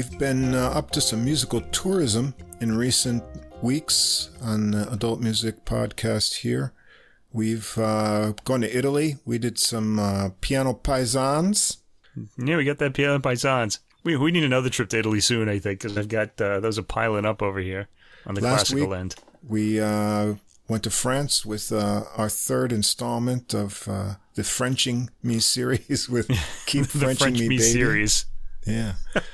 We've been uh, up to some musical tourism in recent weeks on the Adult Music Podcast here. We've uh, gone to Italy. We did some uh, piano paisans. Yeah, we got that piano paisans. We we need another trip to Italy soon, I think, because I've got uh, those are piling up over here on the Last classical week- end. We uh, went to France with uh, our third installment of uh, the Frenching Me series with Keep The Frenching French Me, Me Baby. series. Yeah.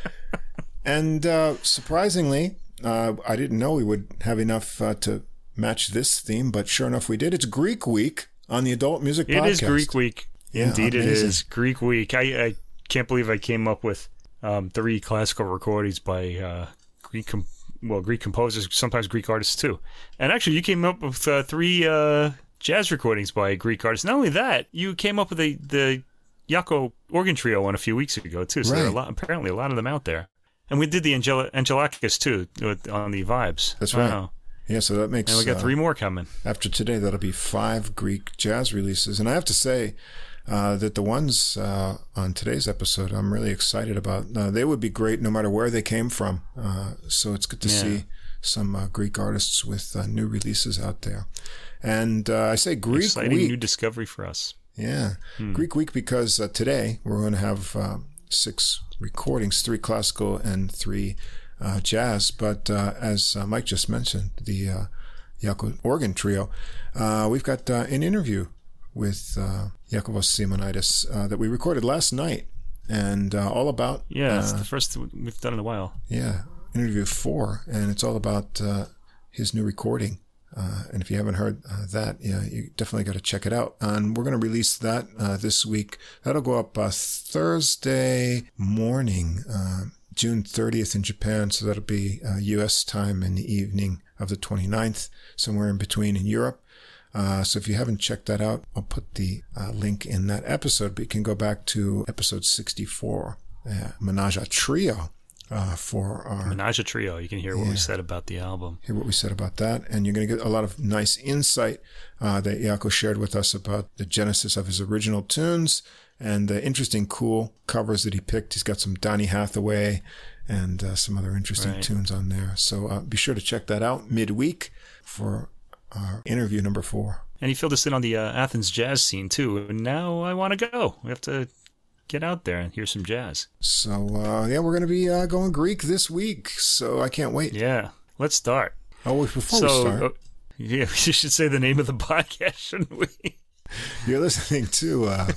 and uh, surprisingly, uh, I didn't know we would have enough uh, to match this theme, but sure enough, we did. It's Greek Week on the Adult Music It Podcast. is Greek week. Yeah, Indeed, it is Greek week. I, I can't believe I came up with um, three classical recordings by uh, Greek, com- well, Greek composers, sometimes Greek artists too. And actually, you came up with uh, three uh, jazz recordings by Greek artists. Not only that, you came up with the the Yako organ trio one a few weeks ago too. So there are a lot, apparently a lot of them out there. And we did the Angel- Angelakis too with, on the vibes. That's right. Wow. Yeah, so that makes And we got uh, three more coming. after today. That'll be five Greek jazz releases, and I have to say uh, that the ones uh, on today's episode, I'm really excited about. Uh, they would be great no matter where they came from. Uh, so it's good to Yeah. see some uh, Greek artists with uh, new releases out there. And uh, I say Greek Exciting week. new discovery for us. Yeah, Greek week because uh, today we're going to have uh, six recordings, three classical and three uh, jazz. But uh, as uh, Mike just mentioned, the uh, organ trio, uh, we've got uh, an interview with uh, Yakovos Simonitis uh, that we recorded last night, and uh, all about Yeah, it's the first we've done in a while. yeah interview four, and it's all about uh, his new recording. Uh, and if you haven't heard uh, that, yeah, you definitely got to check it out. And we're going to release that uh, this week. That'll go up uh, Thursday morning, uh, June 30th in Japan. So that'll be uh, U.S. time in the evening of the 29th, somewhere in between in Europe. Uh, so if you haven't checked that out, I'll put the uh, link in that episode. But you can go back to episode 64, uh, Menage a Trio, uh, for our Menage a Trio. You can hear what we said about the album. hear what we said about that. And you're going to get a lot of nice insight uh, that Yako shared with us about the genesis of his original tunes and the interesting, cool covers that he picked. He's got some Donny Hathaway and uh, some other interesting Right. tunes on there. So uh, be sure to check that out midweek for our interview number four. And he filled us in on the uh, Athens jazz scene too. And now I want to go. We have to get out there and hear some jazz. So, uh, yeah, we're going to be uh, going Greek this week. So I can't wait. Yeah, let's start. Oh, before so, we start, uh, yeah, we should say the name of the podcast, shouldn't we? You're listening to uh,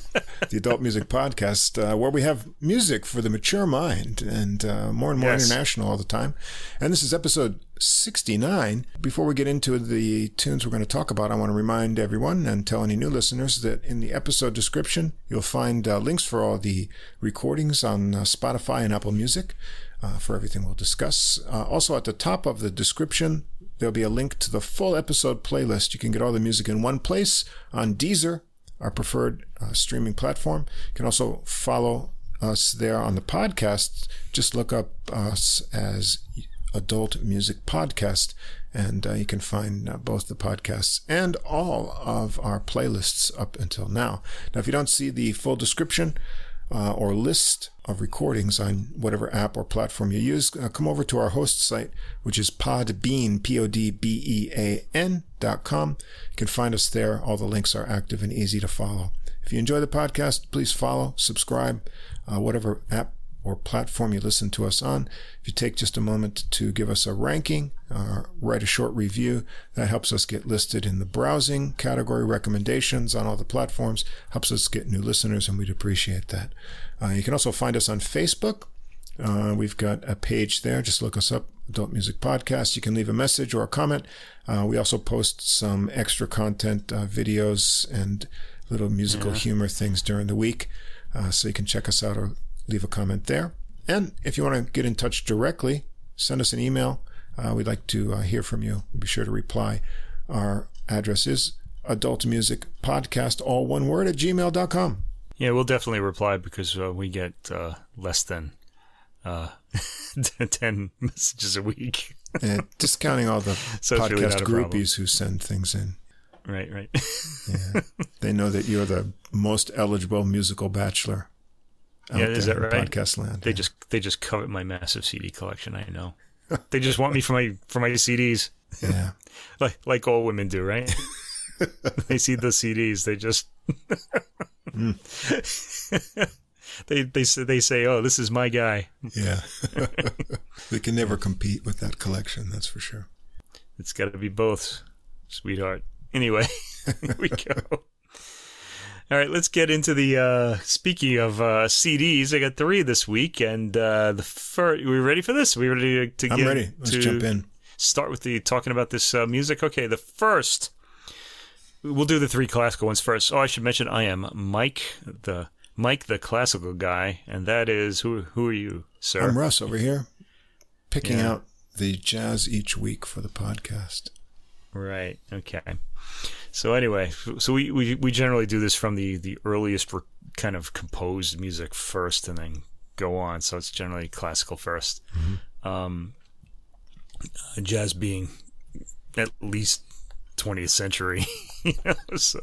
the Adult Music Podcast, uh, where we have music for the mature mind and uh, more and more Yes. international all the time. And this is episode 69. Before we get into the tunes we're going to talk about, I want to remind everyone and tell any new listeners that in the episode description, you'll find uh, links for all the recordings on uh, Spotify and Apple Music uh, for everything we'll discuss. Uh, also, at the top of the description, There'll be a link to the full episode playlist. You can get all the music in one place on Deezer, our preferred uh, streaming platform. You can also follow us there on the podcast. Just look up us as Adult Music Podcast, and uh, you can find uh, both the podcasts and all of our playlists up until now. Now, if you don't see the full description, uh, or list of recordings on whatever app or platform you use, uh, come over to our host site, which is Podbean, P-O-D-B-E-A-N dot com. You can find us there. All the links are active and easy to follow. If you enjoy the podcast, please follow, subscribe, uh, whatever app or platform you listen to us on. If you take just a moment to give us a ranking, uh, write a short review, that helps us get listed in the browsing category recommendations on all the platforms, helps us get new listeners, and we'd appreciate that. Uh, you can also find us on Facebook. Uh, we've got a page there. Just look us up, Adult Music Podcast. You can leave a message or a comment. Uh, we also post some extra content, uh, videos, and little musical humor things during the week. Uh, so you can check us out or leave a comment there. And if you want to get in touch directly, send us an email. Uh, we'd like to uh, hear from you. Be sure to reply. Our address is adultmusicpodcast, all one word, at gmail.com. Yeah, we'll definitely reply because uh, we get uh, less than uh, 10 messages a week. And discounting all the So really podcast problem. groupies who send things in. right, right. Yeah. they know that you're the most eligible musical bachelor Yeah, is that right? podcast land. They just they just covet my massive CD collection. I know. they just want me for my for my CDs, yeah. like like all women do, right? they see the CDs, they just mm. they they say they say, "Oh, this is my guy." Yeah. they can never compete with that collection, that's for sure. It's got to be both, sweetheart. Anyway, here we go. All right, let's get into the. Uh, speaking of uh, CDs, I got three this week, and uh, the first. We ready for this? We ready to, to I'm get ready. Let's to jump in. Start with the talking about this uh, music. Okay, the first. We'll do the three classical ones first. Oh, I should mention I am Mike, the Mike, the classical guy, and that is who? Who are you, sir? I'm Russ over here, picking Yeah. out the jazz each week for the podcast. Right. Okay. So anyway, so we, we, we generally do this from the the earliest re- kind of composed music first, and then go on. So it's generally classical 1st Um, uh, jazz being at least 20th century. you know, so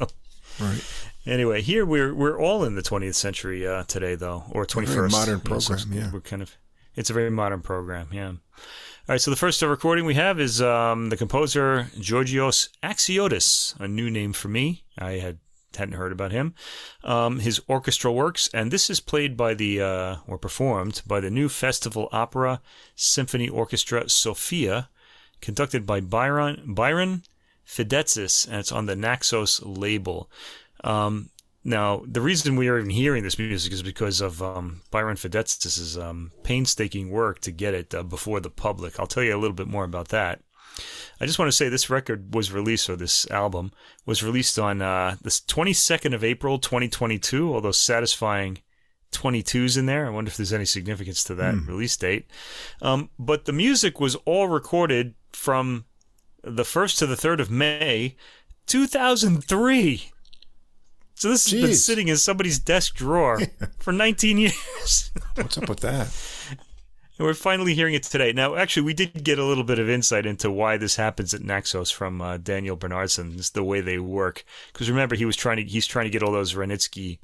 Right. anyway, here we're we're all in the 20th century uh, today, though, or 21st. very modern You know, so program, yeah. We're kind of it's a very modern program, yeah. All right, so the first recording we have is um, the composer Georgios Axiotis, a new name for me. I had hadn't heard about him. Um, his orchestral works, and this is played by the uh, or performed by the new Festival Opera Symphony Orchestra Sofia, conducted by Byron Byron Fidetzis, and it's on the Naxos label. Um, now, the reason we are even hearing this music is because of um, Byron Fidetzis' um, painstaking work to get it uh, before the public. I'll tell you a little bit more about that. I just want to say this record was released, or this album was released on uh, the 22nd of April, 2022, although satisfying 22s in there. I wonder if there's any significance to that release date. Um, but the music was all recorded from the 1st to the 3rd of May, 2003. So this has been sitting in somebody's desk drawer for 19 years. What's up with that? And we're finally hearing it today. Now, actually, we did get a little bit of insight into why this happens at Naxos from uh, Daniel Bernardson. It's the way they work. Because remember, he was trying to he's trying to get all those Renitsky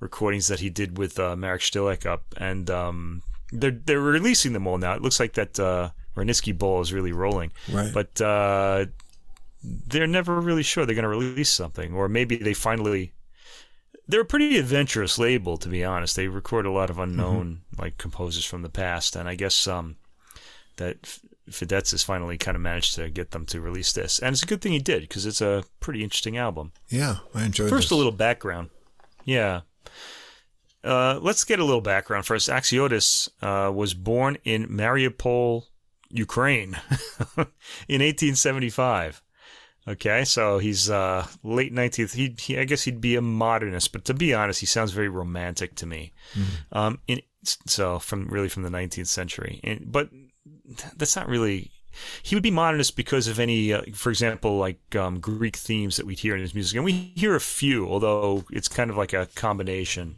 recordings that he did with uh, Marek Stilek up, and um, they're they're releasing them all now. It looks like that uh, Renitsky ball is really rolling, Right. but uh, they're never really sure they're going to release something, or maybe they finally. They're a pretty adventurous label, to be honest. They record a lot of unknown like composers from the past, and I guess um, that Fidetzis has finally kind of managed to get them to release this, and it's a good thing he did because it's a pretty interesting album. yeah, I enjoyed First, this. a little background. Yeah. Uh, let's get a little background first. Axiotis uh, was born in Mariupol, Ukraine, in 1875. Okay, so he's uh, late 19th. He, he, I guess he'd be a modernist, but to be honest, he sounds very romantic to me. Um, in, so from really from the 19th century, and, but that's not really. He would be modernist because of any, uh, for example, like um, Greek themes that we'd hear in his music, and we hear a few, although it's kind of like a combination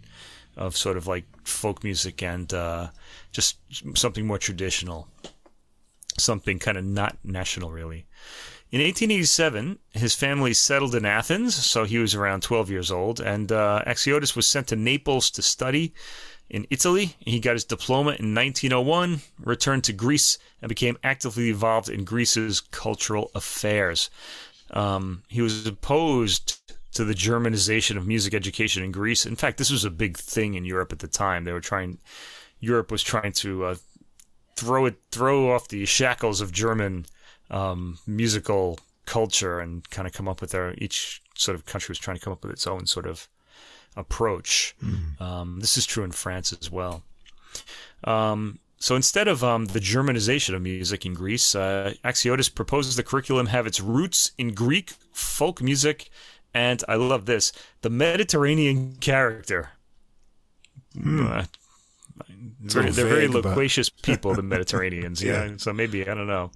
of sort of like folk music and uh, just something more traditional, something kind of not national, really. In 1887, his family settled in Athens, so he was around 12 years old, and uh, Axiotis was sent to Naples to study in Italy. He got his diploma in 1901, returned to Greece, and became actively involved in Greece's cultural affairs. Um, he was opposed to the Germanization of music education in Greece. In fact, this was a big thing in Europe at the time. They were trying, Europe was trying to uh, throw it, throw off the shackles of German um, musical culture and kind of come up with their each sort of country was trying to come up with its own sort of approach. Um, this is true in France as well. Um, so instead of um, the Germanization of music in Greece, uh, Axiotis proposes the curriculum have its roots in Greek folk music, and I love this the Mediterranean character. Uh, very, little they're very loquacious people, the Mediterraneans. yeah. Yeah. So maybe I don't know.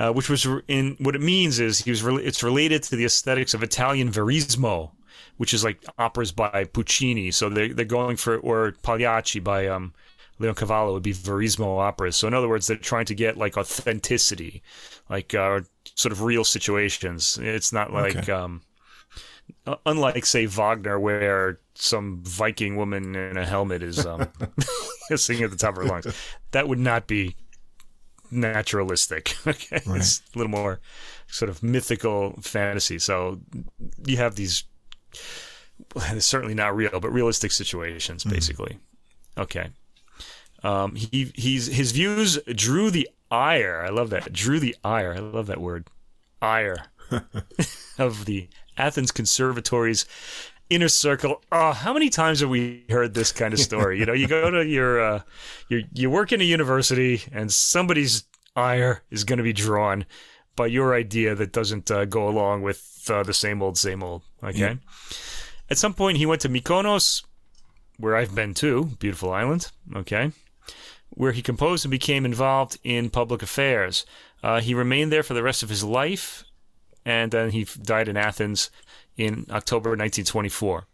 Uh, which was in what it means is he was re- it's related to the aesthetics of Italian verismo, which is like operas by Puccini. So they they're going for or Pagliacci by um, Leoncavallo would be verismo operas. So in other words, they're trying to get like authenticity, like uh, sort of real situations. It's not like Okay. um, unlike say Wagner, where some Viking woman in a helmet is um, singing at the top of her lungs, that would not be naturalistic. Okay, right. it's a little more sort of mythical fantasy. So you have these. It's certainly not real, but realistic situations, mm-hmm. basically. Mm. Okay. Um, he he's his views drew the ire. I love that. Drew the ire. I love that word. Ire of the Athens Conservatory's inner circle. Oh, how many times have we heard this kind of story? you know, you go to your, uh, you you work in a university, and somebody's ire is going to be drawn by your idea that doesn't uh, go along with uh, the same old, same old. Okay. Yeah. At some point, he went to Mykonos, where I've been too, beautiful island. Okay. Where he composed and became involved in public affairs. Uh, he remained there for the rest of his life, and then he died in Athens in October 1924.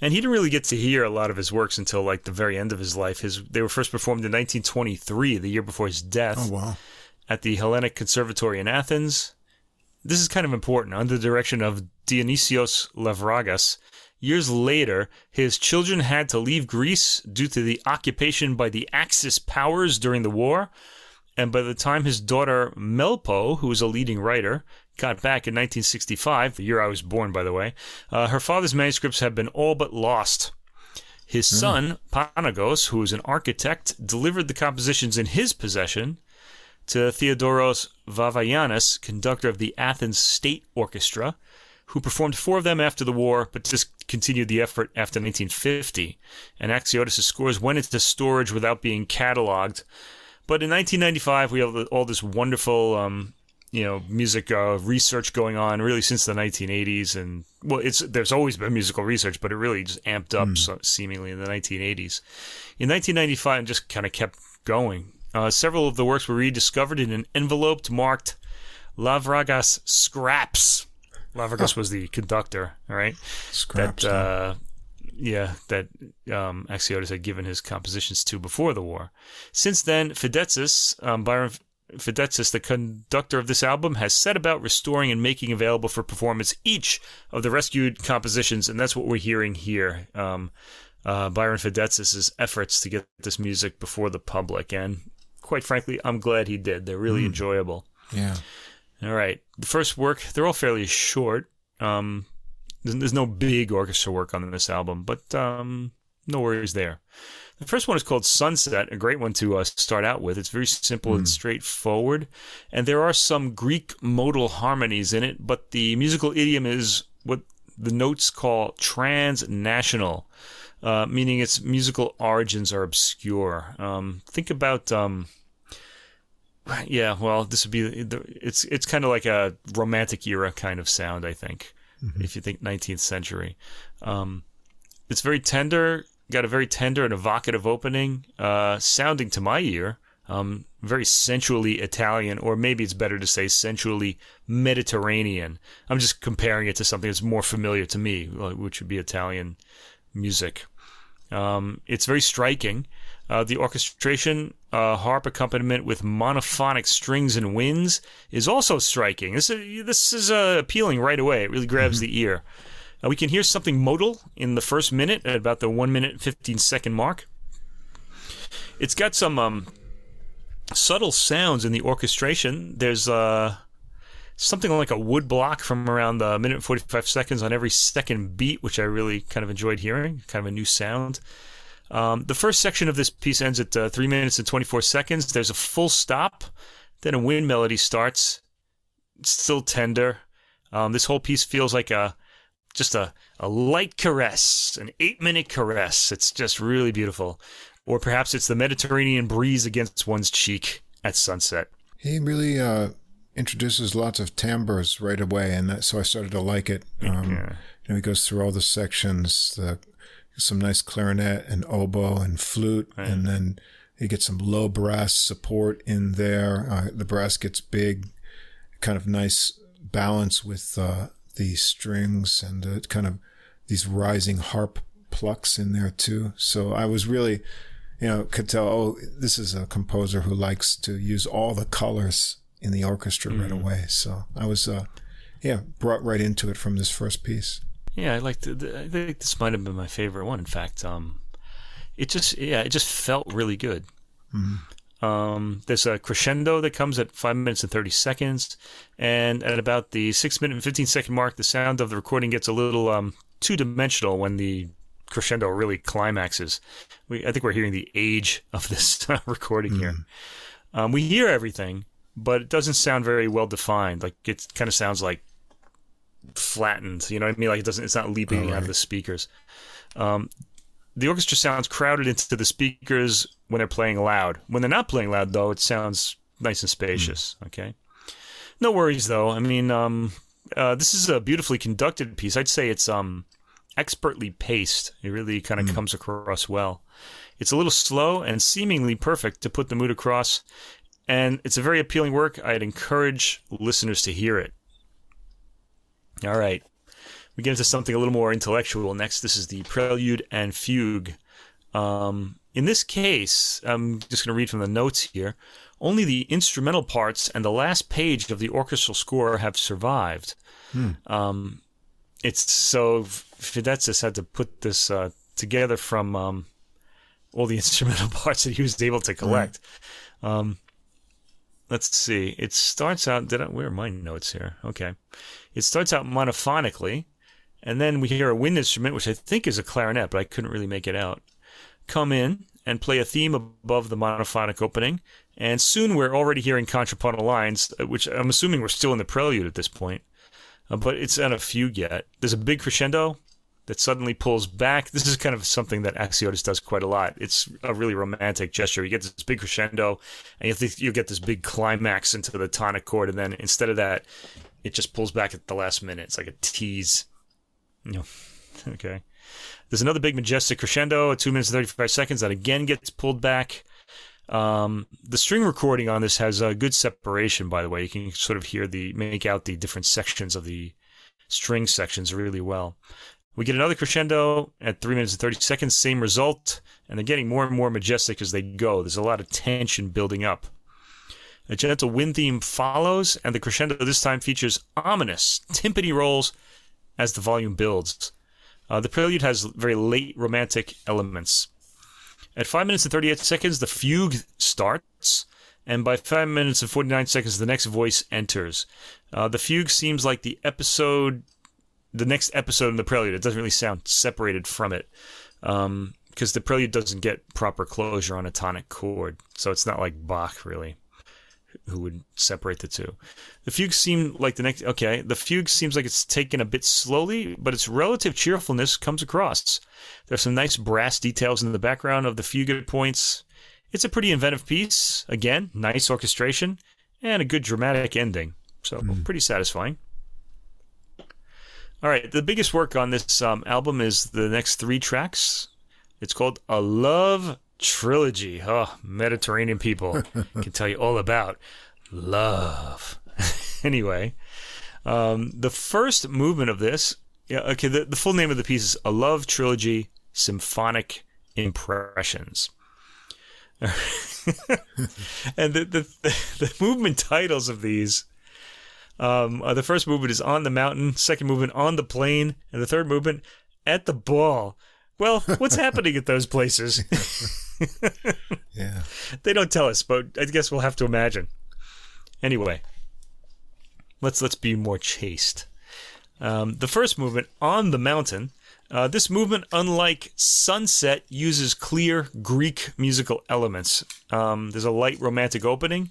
And he didn't really get to hear a lot of his works until like the very end of his life. His they were first performed in 1923, the year before his death. Oh wow! At the Hellenic Conservatory in Athens. This is kind of important. Under the direction of Dionysios Lavrangas, years later, his children had to leave Greece due to the occupation by the Axis powers during the war. And by the time his daughter Melpo, who was a leading writer, got back in 1965, the year I was born, by the way, uh, her father's manuscripts have been all but lost. His mm. son, Panagos, who was an architect, delivered the compositions in his possession to Theodoros Vavayannis, conductor of the Athens State Orchestra, who performed four of them after the war, but discontinued the effort after 1950. And Axiotis' scores went into storage without being cataloged. But in 1995, we have all this wonderful um, you know music uh, research going on really since the 1980s and well it's there's always been musical research but it really just amped up mm. so, seemingly in the 1980s in 1995 it just kind of kept going. Uh, several of the works were rediscovered in an envelope marked lavrangas scraps. Lavrangas was the conductor all right? Scraps that, uh, yeah, that um, Axiotis had given his compositions to before the war. Since then, Fidetzis, um, Byron Fidetzis, the conductor of this album, has set about restoring and making available for performance each of the rescued compositions, and that's what we're hearing here. Um, uh, Byron Fidetzis' efforts to get this music before the public, and quite frankly, I'm glad he did. They're really mm. enjoyable. Yeah. All right. The first work, they're all fairly short. Um, there's, there's, no big orchestra work on this album, but um, no worries there. The first one is called Sunset, a great one to uh, start out with. It's very simple mm. and hmm. straightforward, and there are some Greek modal harmonies in it, but the musical idiom is what the notes call transnational, uh, meaning its musical origins are obscure. Um, think about. Um, yeah, well, this would be it's it's kind of like a romantic era kind of sound, I think. Mm-hmm. If you think 19th century, um, it's very tender, got a very tender and evocative opening, uh, sounding to my ear um, very sensually Italian, or maybe it's better to say sensually Mediterranean. I'm just comparing it to something that's more familiar to me, which would be Italian music. Um, it's very striking. Uh, the orchestration, uh, harp accompaniment with monophonic strings and winds is also striking. This is, this is uh, appealing right away. It really grabs mm-hmm. the ear. Uh, we can hear something modal in the first minute at about the 1 minute 15 second mark. It's got some um, subtle sounds in the orchestration. There's uh, something like a wood block from around the minute 45 seconds on every second beat, which I really kind of enjoyed hearing. Kind of a new sound. Um, the first section of this piece ends at uh, 3 minutes and 24 seconds. There's a full stop. Then a wind melody starts. It's still tender. Um, this whole piece feels like a just a, a light caress, an eight minute caress. It's just really beautiful. Or perhaps it's the Mediterranean breeze against one's cheek at sunset. He really uh, introduces lots of timbres right away, and that, so I started to like it. Um, yeah. You know, he goes through all the sections, the, some nice clarinet and oboe and flute, right. and then he gets some low brass support in there. Uh, the brass gets big, kind of nice balance with uh, the strings and uh, kind of these rising harp plucks in there too. So I was really, you know, could tell, oh, this is a composer who likes to use all the colors in the orchestra mm. right away. So I was uh, yeah, brought right into it from this first piece. Yeah, I liked. the, I think this might have been my favorite one. In fact, um, it just yeah, it just felt really good. Mm-hmm. Um, there's a crescendo that comes at five minutes and thirty seconds, and at about the six minute and fifteen second mark, the sound of the recording gets a little um, two dimensional when the crescendo really climaxes. We I think we're hearing the age of this recording mm-hmm. here. Um, we hear everything, but it doesn't sound very well defined. Like it kind of sounds like flattened. You know what I mean? Like it doesn't. It's not leaping oh, right. out of the speakers. Um, the orchestra sounds crowded into the speakers when they're playing loud. When they're not playing loud, though, it sounds nice and spacious. Mm. Okay. No worries, though. I mean, um, uh, this is a beautifully conducted piece. I'd say it's um, expertly paced. It really kind of mm. comes across well. It's a little slow and seemingly perfect to put the mood across, and it's a very appealing work. I'd encourage listeners to hear it. All right. We get into something a little more intellectual next. This is the Prelude and Fugue. Um, in this case, I'm just going to read from the notes here. Only the instrumental parts and the last page of the orchestral score have survived. Hmm. Um, it's so Fidetzis had to put this uh, together from um, all the instrumental parts that he was able to collect. Um, let's see. It starts out. Did I, where are my notes here? Okay. It starts out monophonically, and then we hear a wind instrument, which I think is a clarinet, but I couldn't really make it out, come in and play a theme above the monophonic opening. And soon we're already hearing contrapuntal lines, uh, which I'm assuming we're still in the prelude at this point. Uh, but it's not a fugue yet. There's a big crescendo that suddenly pulls back. This is kind of something that Axiotis does quite a lot. It's a really romantic gesture. You get this big crescendo, and you think you get this big climax into the tonic chord, and then instead of that, it just pulls back at the last minute. It's like a tease. Know, okay. There's another big majestic crescendo at two minutes and 35 seconds that again gets pulled back. Um, the string recording on this has a good separation, by the way. You can sort of hear the make out the different sections of the string sections really well. We get another crescendo at three minutes and 30 seconds, same result, and they're getting more and more majestic as they go. There's a lot of tension building up. A gentle wind theme follows, and the crescendo this time features ominous timpani rolls as the volume builds. Uh, the prelude has very late romantic elements. At 5 minutes and 38 seconds, the fugue starts, and by 5 minutes and 49 seconds, the next voice enters. Uh, the fugue seems like the episode, the next episode in the prelude. It doesn't really sound separated from it. Um, because the prelude doesn't get proper closure on a tonic chord, so it's not like Bach, really who would separate the two. The fugue seemed like the next. Okay, the fugue seems like it's taken a bit slowly, but its relative cheerfulness comes across. There's some nice brass details in the background of the fugue points. It's a pretty inventive piece. Again, nice orchestration and a good dramatic ending. So mm. pretty satisfying. All right, the biggest work on this um, album is the next three tracks. It's called A Love trilogy. Oh, Mediterranean people can tell you all about love. anyway, um, the first movement of this, yeah, okay, the, the full name of the piece is A Love Trilogy Symphonic Impressions. and the, the, the movement titles of these um, uh, the first movement is on the mountain, second movement on the plain, and the third movement at the ball. Well, what's happening at those places? yeah. They don't tell us, but I guess we'll have to imagine. Anyway, let's let's be more chaste. Um, the first movement on the mountain. Uh, this movement, unlike Sunset, uses clear Greek musical elements. Um, there's a light romantic opening,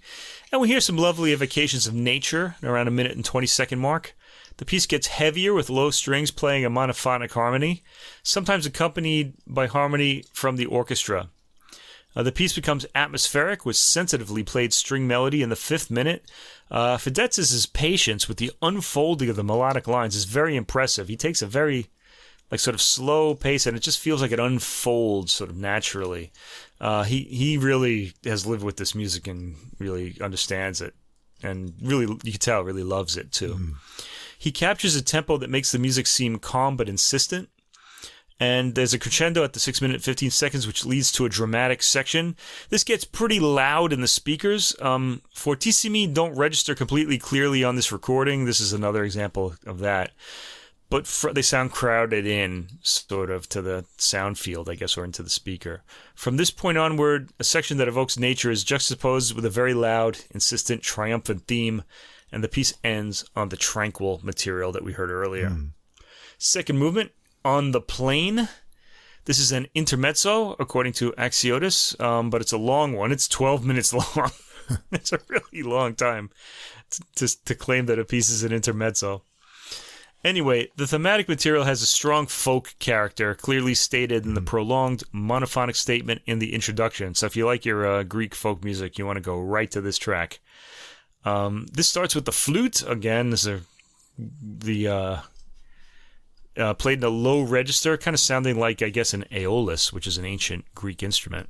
and we hear some lovely evocations of nature around a minute and 20 second mark. The piece gets heavier with low strings playing a monophonic harmony, sometimes accompanied by harmony from the orchestra. Uh, the piece becomes atmospheric with sensitively played string melody in the fifth minute. Uh, patience with the unfolding of the melodic lines is very impressive. He takes a very like sort of slow pace and it just feels like it unfolds sort of naturally. Uh, he he really has lived with this music and really understands it and really you can tell really loves it too. Mm. He captures a tempo that makes the music seem calm but insistent and there's a crescendo at the 6 minute 15 seconds which leads to a dramatic section. This gets pretty loud in the speakers. Um, fortissimi don't register completely clearly on this recording. This is another example of that. But fr- they sound crowded in sort of to the sound field i guess or into the speaker. From this point onward a section that evokes nature is juxtaposed with a very loud insistent triumphant theme and the piece ends on the tranquil material that we heard earlier. Second movement on the plane. This is an intermezzo, according to Axiotis, um, but it's a long one. It's 12 minutes long. it's a really long time to, to, to claim that a piece is an intermezzo. Anyway, the thematic material has a strong folk character, clearly stated in the prolonged monophonic statement in the introduction. So if you like your uh, Greek folk music, you want to go right to this track. Um, this starts with the flute. Again, this is a, the uh, uh, played in a low register, kind of sounding like, I guess, an aeolus, which is an ancient Greek instrument.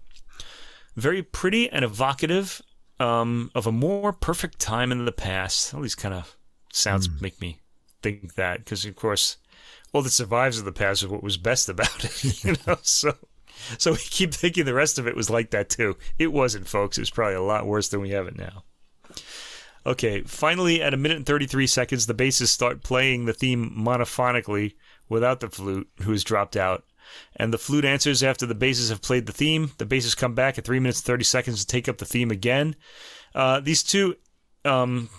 Very pretty and evocative um, of a more perfect time in the past. All these kind of sounds make me think that, because, of course, all that survives of the past is what was best about it, you know? So. So we keep thinking the rest of it was like that too. It wasn't, folks. It was probably a lot worse than we have it now. Okay, finally, at a minute and 33 seconds, the basses start playing the theme monophonically without the flute, who has dropped out. And the flute answers after the basses have played the theme. The basses come back at 3 minutes and 30 seconds to take up the theme again. Uh, these two, um,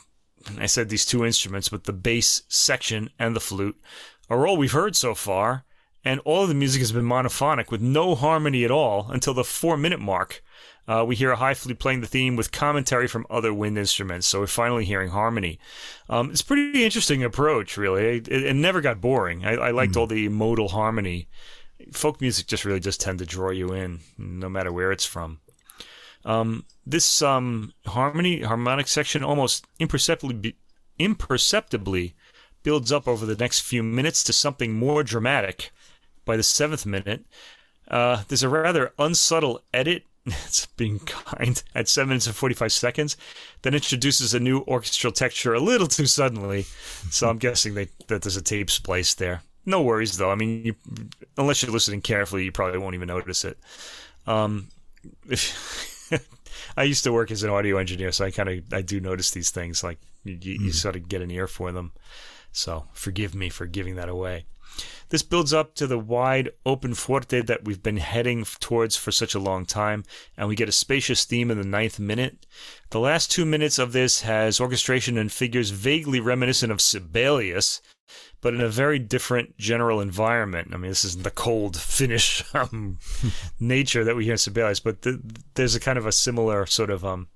I said these two instruments, but the bass section and the flute are all we've heard so far. And all of the music has been monophonic with no harmony at all until the four minute mark. Uh, we hear a high flute playing the theme with commentary from other wind instruments, so we're finally hearing harmony. Um, it's a pretty interesting approach, really. It, it never got boring. I, I liked all the modal harmony. Folk music just really just tend to draw you in, no matter where it's from. Um, this um, harmony harmonic section almost imperceptibly be, imperceptibly builds up over the next few minutes to something more dramatic. By the seventh minute, uh, there's a rather unsubtle edit it's being kind. At 7 minutes and 45 seconds then introduces a new orchestral texture a little too suddenly. So i'm guessing they, that there's a tape splice there. No worries though. I mean you, unless you're listening carefully you probably won't even notice it. Um, if, i used to work as an audio engineer so i kind of i do notice these things like you, you sort of get an ear for them. So forgive me for giving that away this builds up to the wide open forte that we've been heading towards for such a long time, and we get a spacious theme in the ninth minute. The last two minutes of this has orchestration and figures vaguely reminiscent of Sibelius, but in a very different general environment. I mean, this isn't the cold Finnish um, nature that we hear in Sibelius, but th- there's a kind of a similar sort of um,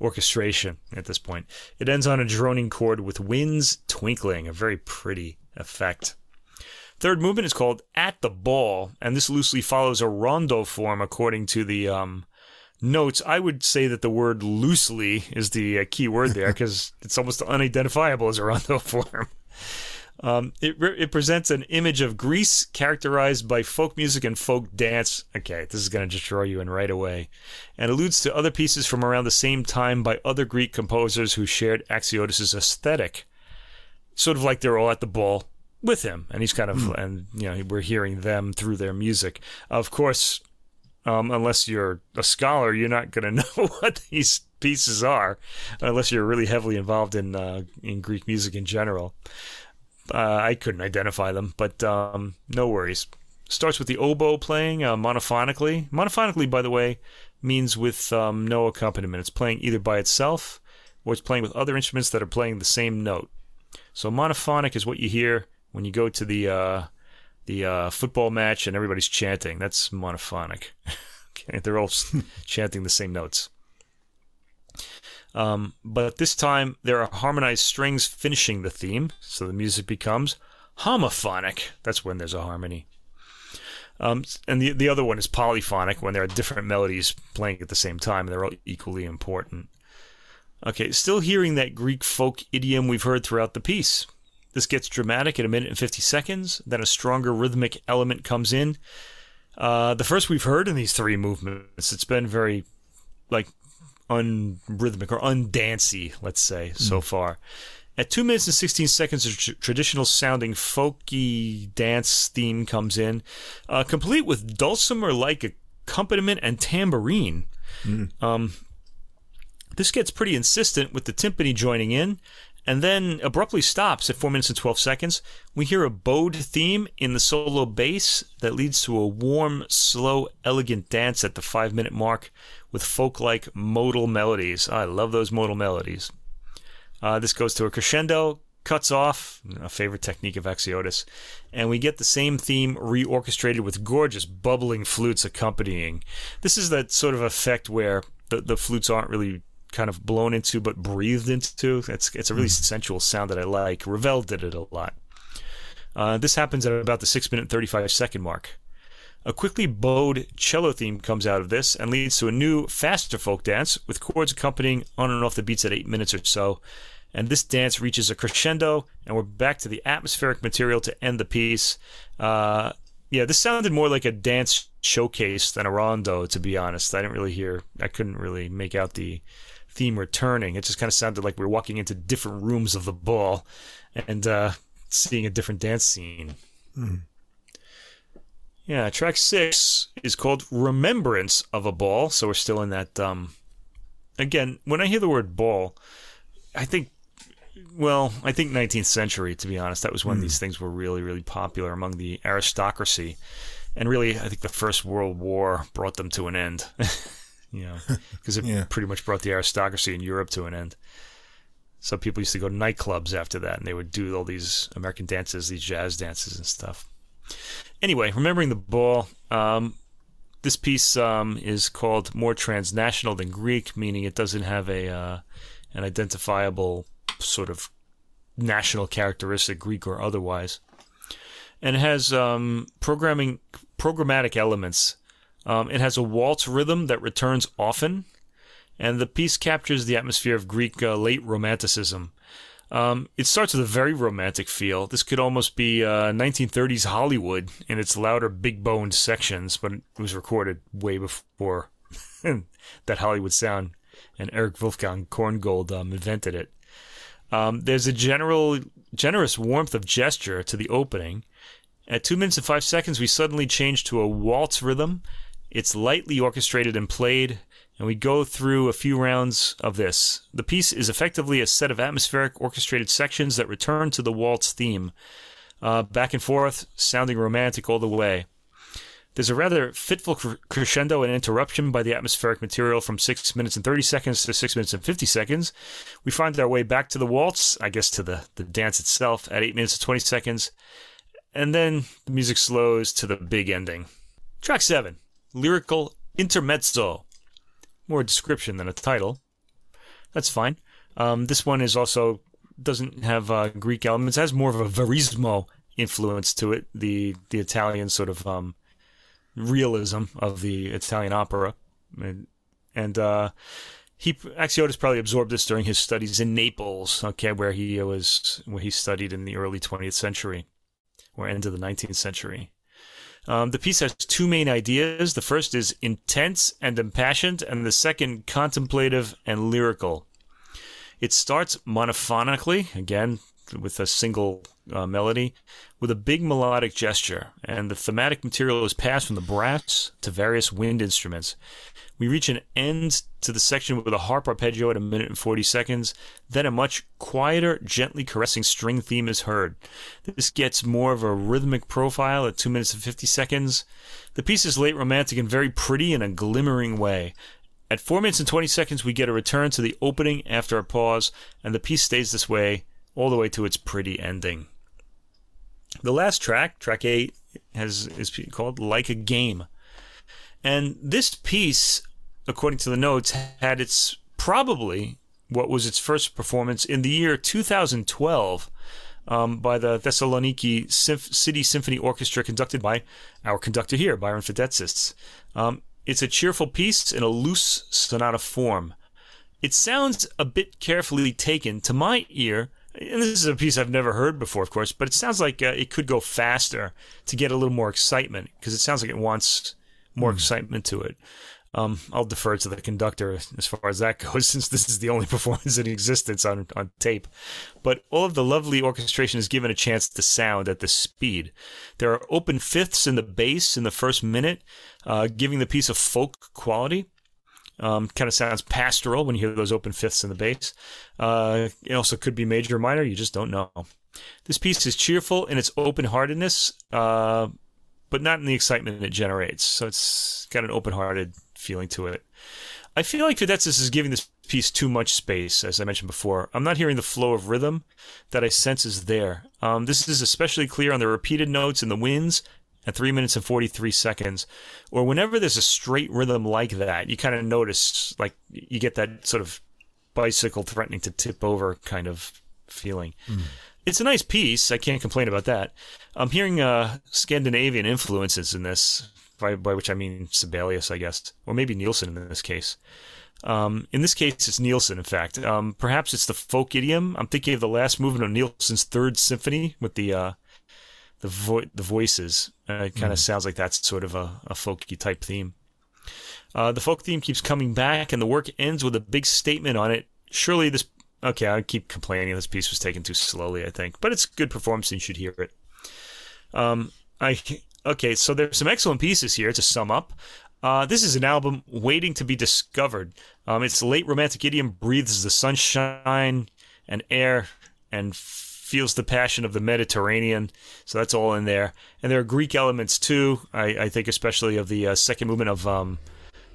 orchestration at this point. It ends on a droning chord with winds twinkling, a very pretty effect. Third movement is called At the Ball, and this loosely follows a rondo form according to the um, notes. I would say that the word loosely is the uh, key word there because it's almost unidentifiable as a rondo form. Um, it, re- it presents an image of Greece characterized by folk music and folk dance. Okay, this is going to just draw you in right away. And alludes to other pieces from around the same time by other Greek composers who shared Axiotis' aesthetic. Sort of like they're all at the ball with him, and he's kind of Hmm. and you know we're hearing them through their music. Of course, um, unless you're a scholar, you're not going to know what these pieces are, unless you're really heavily involved in uh, in Greek music in general. Uh, I couldn't identify them, but um, no worries. Starts with the oboe playing uh, monophonically. Monophonically, by the way, means with um, no accompaniment. It's playing either by itself or it's playing with other instruments that are playing the same note. So monophonic is what you hear when you go to the uh, the uh, football match and everybody's chanting. That's monophonic. okay, they're all chanting the same notes. Um, but this time there are harmonized strings finishing the theme, so the music becomes homophonic. That's when there's a harmony. Um, and the the other one is polyphonic when there are different melodies playing at the same time, and they're all equally important. Okay, still hearing that Greek folk idiom we've heard throughout the piece. This gets dramatic at a minute and 50 seconds. Then a stronger rhythmic element comes in. Uh, the first we've heard in these three movements. It's been very, like, unrhythmic or undancy, let's say, so far. At 2 minutes and 16 seconds, a tr- traditional sounding folky dance theme comes in, uh, complete with dulcimer like accompaniment and tambourine. Um, this gets pretty insistent with the timpani joining in, and then abruptly stops at 4 minutes and 12 seconds. We hear a bowed theme in the solo bass that leads to a warm, slow, elegant dance at the 5 minute mark with folk like modal melodies. I love those modal melodies. Uh, this goes to a crescendo, cuts off, a favorite technique of Axiotis, and we get the same theme reorchestrated with gorgeous bubbling flutes accompanying. This is that sort of effect where the, the flutes aren't really kind of blown into but breathed into. It's it's a really sensual sound that I like. Ravel did it a lot. Uh, this happens at about the six minute thirty five second mark. A quickly bowed cello theme comes out of this and leads to a new, faster folk dance with chords accompanying on and off the beats at eight minutes or so. And this dance reaches a crescendo, and we're back to the atmospheric material to end the piece. Uh, yeah, this sounded more like a dance showcase than a rondo, to be honest. I didn't really hear, I couldn't really make out the theme returning. It just kind of sounded like we are walking into different rooms of the ball and uh, seeing a different dance scene. Yeah, track six is called Remembrance of a Ball. So we're still in that. Um, again, when I hear the word ball, I think, well, I think 19th century, to be honest. That was when these things were really, really popular among the aristocracy. And really, I think the First World War brought them to an end. you know, because it Yeah. pretty much brought the aristocracy in Europe to an end. So people used to go to nightclubs after that, and they would do all these American dances, these jazz dances and stuff. Anyway, remembering the ball, um, this piece um, is called more transnational than Greek, meaning it doesn't have a uh, an identifiable sort of national characteristic, Greek or otherwise, and it has um, programming programmatic elements. Um, it has a waltz rhythm that returns often, and the piece captures the atmosphere of Greek uh, late Romanticism. Um, it starts with a very romantic feel. This could almost be uh, 1930s Hollywood in its louder, big boned sections, but it was recorded way before that Hollywood sound, and Erich Wolfgang Korngold um, invented it. Um, there's a general, generous warmth of gesture to the opening. At two minutes and five seconds, we suddenly change to a waltz rhythm. It's lightly orchestrated and played, and we go through a few rounds of this. The piece is effectively a set of atmospheric orchestrated sections that return to the waltz theme, uh, back and forth, sounding romantic all the way. There's a rather fitful cr- crescendo and interruption by the atmospheric material from 6 minutes and 30 seconds to 6 minutes and 50 seconds. We find our way back to the waltz, I guess to the, the dance itself, at 8 minutes and 20 seconds. And then the music slows to the big ending. Track 7 Lyrical Intermezzo. More description than a title. That's fine. Um, this one is also doesn't have uh, Greek elements. It has more of a verismo influence to it. The the Italian sort of um, realism of the Italian opera, and, and uh, he Axiotis probably absorbed this during his studies in Naples, okay, where he was where he studied in the early 20th century or into the 19th century. Um, the piece has two main ideas. The first is intense and impassioned, and the second contemplative and lyrical. It starts monophonically, again, with a single uh, melody, with a big melodic gesture, and the thematic material is passed from the brass to various wind instruments. We reach an end to the section with a harp arpeggio at a minute and 40 seconds. Then a much quieter, gently caressing string theme is heard. This gets more of a rhythmic profile at 2 minutes and 50 seconds. The piece is late romantic and very pretty in a glimmering way. At 4 minutes and 20 seconds, we get a return to the opening after a pause, and the piece stays this way all the way to its pretty ending. The last track, track 8, has, is called Like a Game. And this piece, according to the notes, had its probably what was its first performance in the year 2012 um, by the Thessaloniki City Symphony Orchestra, conducted by our conductor here, Byron Fidetzis. Um, it's a cheerful piece in a loose sonata form. It sounds a bit carefully taken to my ear. And this is a piece I've never heard before, of course, but it sounds like uh, it could go faster to get a little more excitement because it sounds like it wants more excitement to it. Um, I'll defer to the conductor as far as that goes, since this is the only performance in existence on, on tape. But all of the lovely orchestration is given a chance to sound at this speed. There are open fifths in the bass in the first minute, uh, giving the piece a folk quality. Um, kind of sounds pastoral when you hear those open fifths in the bass. Uh, it also could be major or minor, you just don't know. This piece is cheerful in its open heartedness, uh, but not in the excitement it generates. So it's got an open hearted feeling to it. I feel like Fidetzis is giving this piece too much space, as I mentioned before. I'm not hearing the flow of rhythm that I sense is there. Um, this is especially clear on the repeated notes in the winds at 3 minutes and 43 seconds, or whenever there's a straight rhythm like that, you kind of notice, like, you get that sort of bicycle threatening to tip over kind of feeling. Mm. It's a nice piece. I can't complain about that. I'm hearing uh, Scandinavian influences in this, by, by which I mean Sibelius, I guess, or maybe Nielsen in this case. Um, in this case, it's Nielsen, in fact. Um, perhaps it's the folk idiom. I'm thinking of the last movement of Nielsen's Third Symphony with the uh, the, vo- the voices. Uh, it kind of mm. sounds like that's sort of a, a folky type theme. Uh, the folk theme keeps coming back, and the work ends with a big statement on it. Surely this. Okay, I keep complaining this piece was taken too slowly. I think, but it's good performance, and you should hear it. Um, I okay, so there's some excellent pieces here to sum up. Uh, this is an album waiting to be discovered. Um, its late romantic idiom breathes the sunshine and air and feels the passion of the Mediterranean. So that's all in there. And there are Greek elements too. I, I think especially of the uh, second movement of um,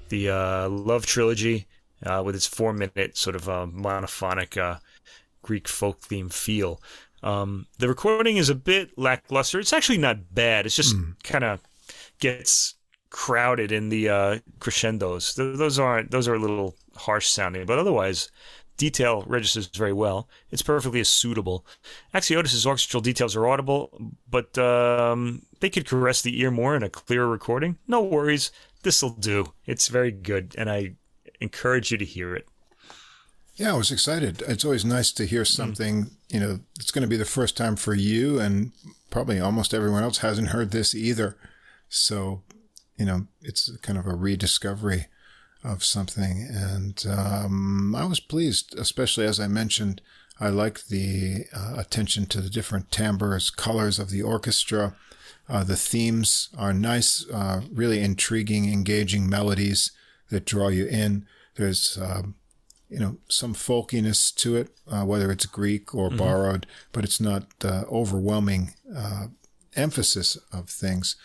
the uh, Love Trilogy uh, with its four minute sort of uh, monophonic uh, Greek folk theme feel. Um, the recording is a bit lackluster. It's actually not bad. It's just mm. kind of gets crowded in the uh, crescendos. Those aren't those are a little harsh sounding, but otherwise detail registers very well. It's perfectly suitable. Axiotis' orchestral details are audible, but um, they could caress the ear more in a clearer recording. No worries. This'll do. It's very good, and I encourage you to hear it. Yeah, I was excited. It's always nice to hear something, mm. you know, it's going to be the first time for you, and probably almost everyone else hasn't heard this either. So, you know, it's kind of a rediscovery of something. And um, I was pleased, especially as I mentioned, I like the uh, attention to the different timbres, colors of the orchestra. Uh, the themes are nice, uh, really intriguing, engaging melodies that draw you in. There's, um, you know, some folkiness to it, uh, whether it's Greek or mm-hmm. borrowed, but it's not uh, overwhelming uh, emphasis of things.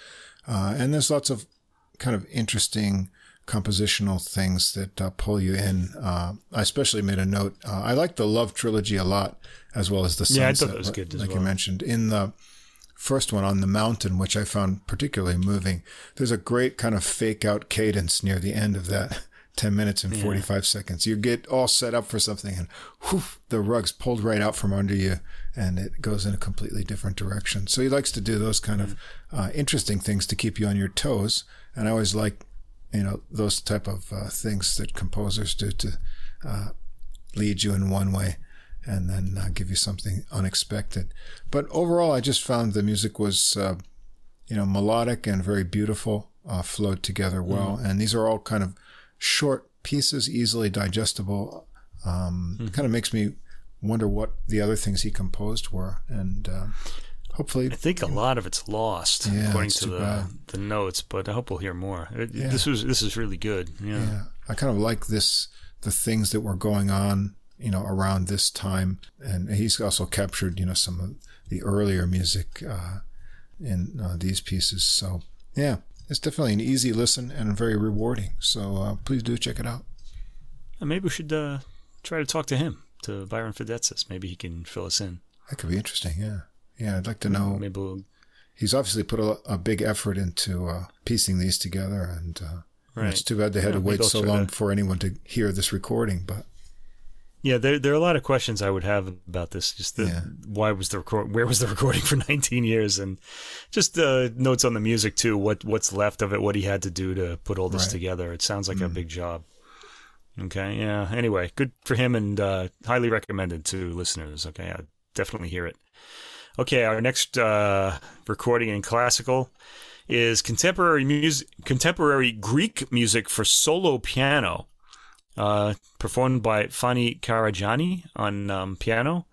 and there's lots of kind of interesting compositional things that uh, pull you in. Uh, I especially made a note. Uh, I like the Love trilogy a lot, as well as the Sunset. Yeah, I thought it was good like well. you mentioned in the first one on the mountain, which I found particularly moving. There's a great kind of fake out cadence near the end of that. 10 minutes and 45 yeah. seconds. You get all set up for something and whew, the rug's pulled right out from under you and it goes in a completely different direction. So he likes to do those kind of uh, interesting things to keep you on your toes. And I always like you know those type of uh, things that composers do to uh, lead you in one way and then uh, give you something unexpected. But overall, I just found the music was uh, you know melodic and very beautiful, uh, flowed together well, mm. and these are all kind of short pieces, easily digestible. Um, mm. Kind of makes me wonder what the other things he composed were, and um, hopefully. I think a lot of it's lost yeah, according to the the notes, but I hope we'll hear more. It, yeah. This was this is really good. Yeah. yeah, I kind of like this the things that were going on, you know, around this time, and he's also captured, you know, some of the earlier music uh, in uh, these pieces. So yeah, it's definitely an easy listen and very rewarding. So uh, please do check it out. And maybe we should uh, try to talk to him, to Byron Fidetzis. Maybe he can fill us in. That could be interesting. Yeah. Yeah, I'd like to know. Maybe we'll... he's obviously put a, a big effort into uh, piecing these together, and uh, right. it's too bad they had yeah, to wait so long to... for anyone to hear this recording. But yeah, there there are a lot of questions I would have about this. Just the, yeah. why was the record? Where was the recording for 19 years? And just uh, notes on the music too. What what's left of it? What he had to do to put all this right. together? It sounds like mm. a big job. Okay, yeah. Anyway, good for him and uh, highly recommended to listeners. Okay, I definitely hear it. Okay, our next uh, recording in classical is contemporary music, contemporary Greek music for solo piano, uh, performed by Fani Karajani on um, piano.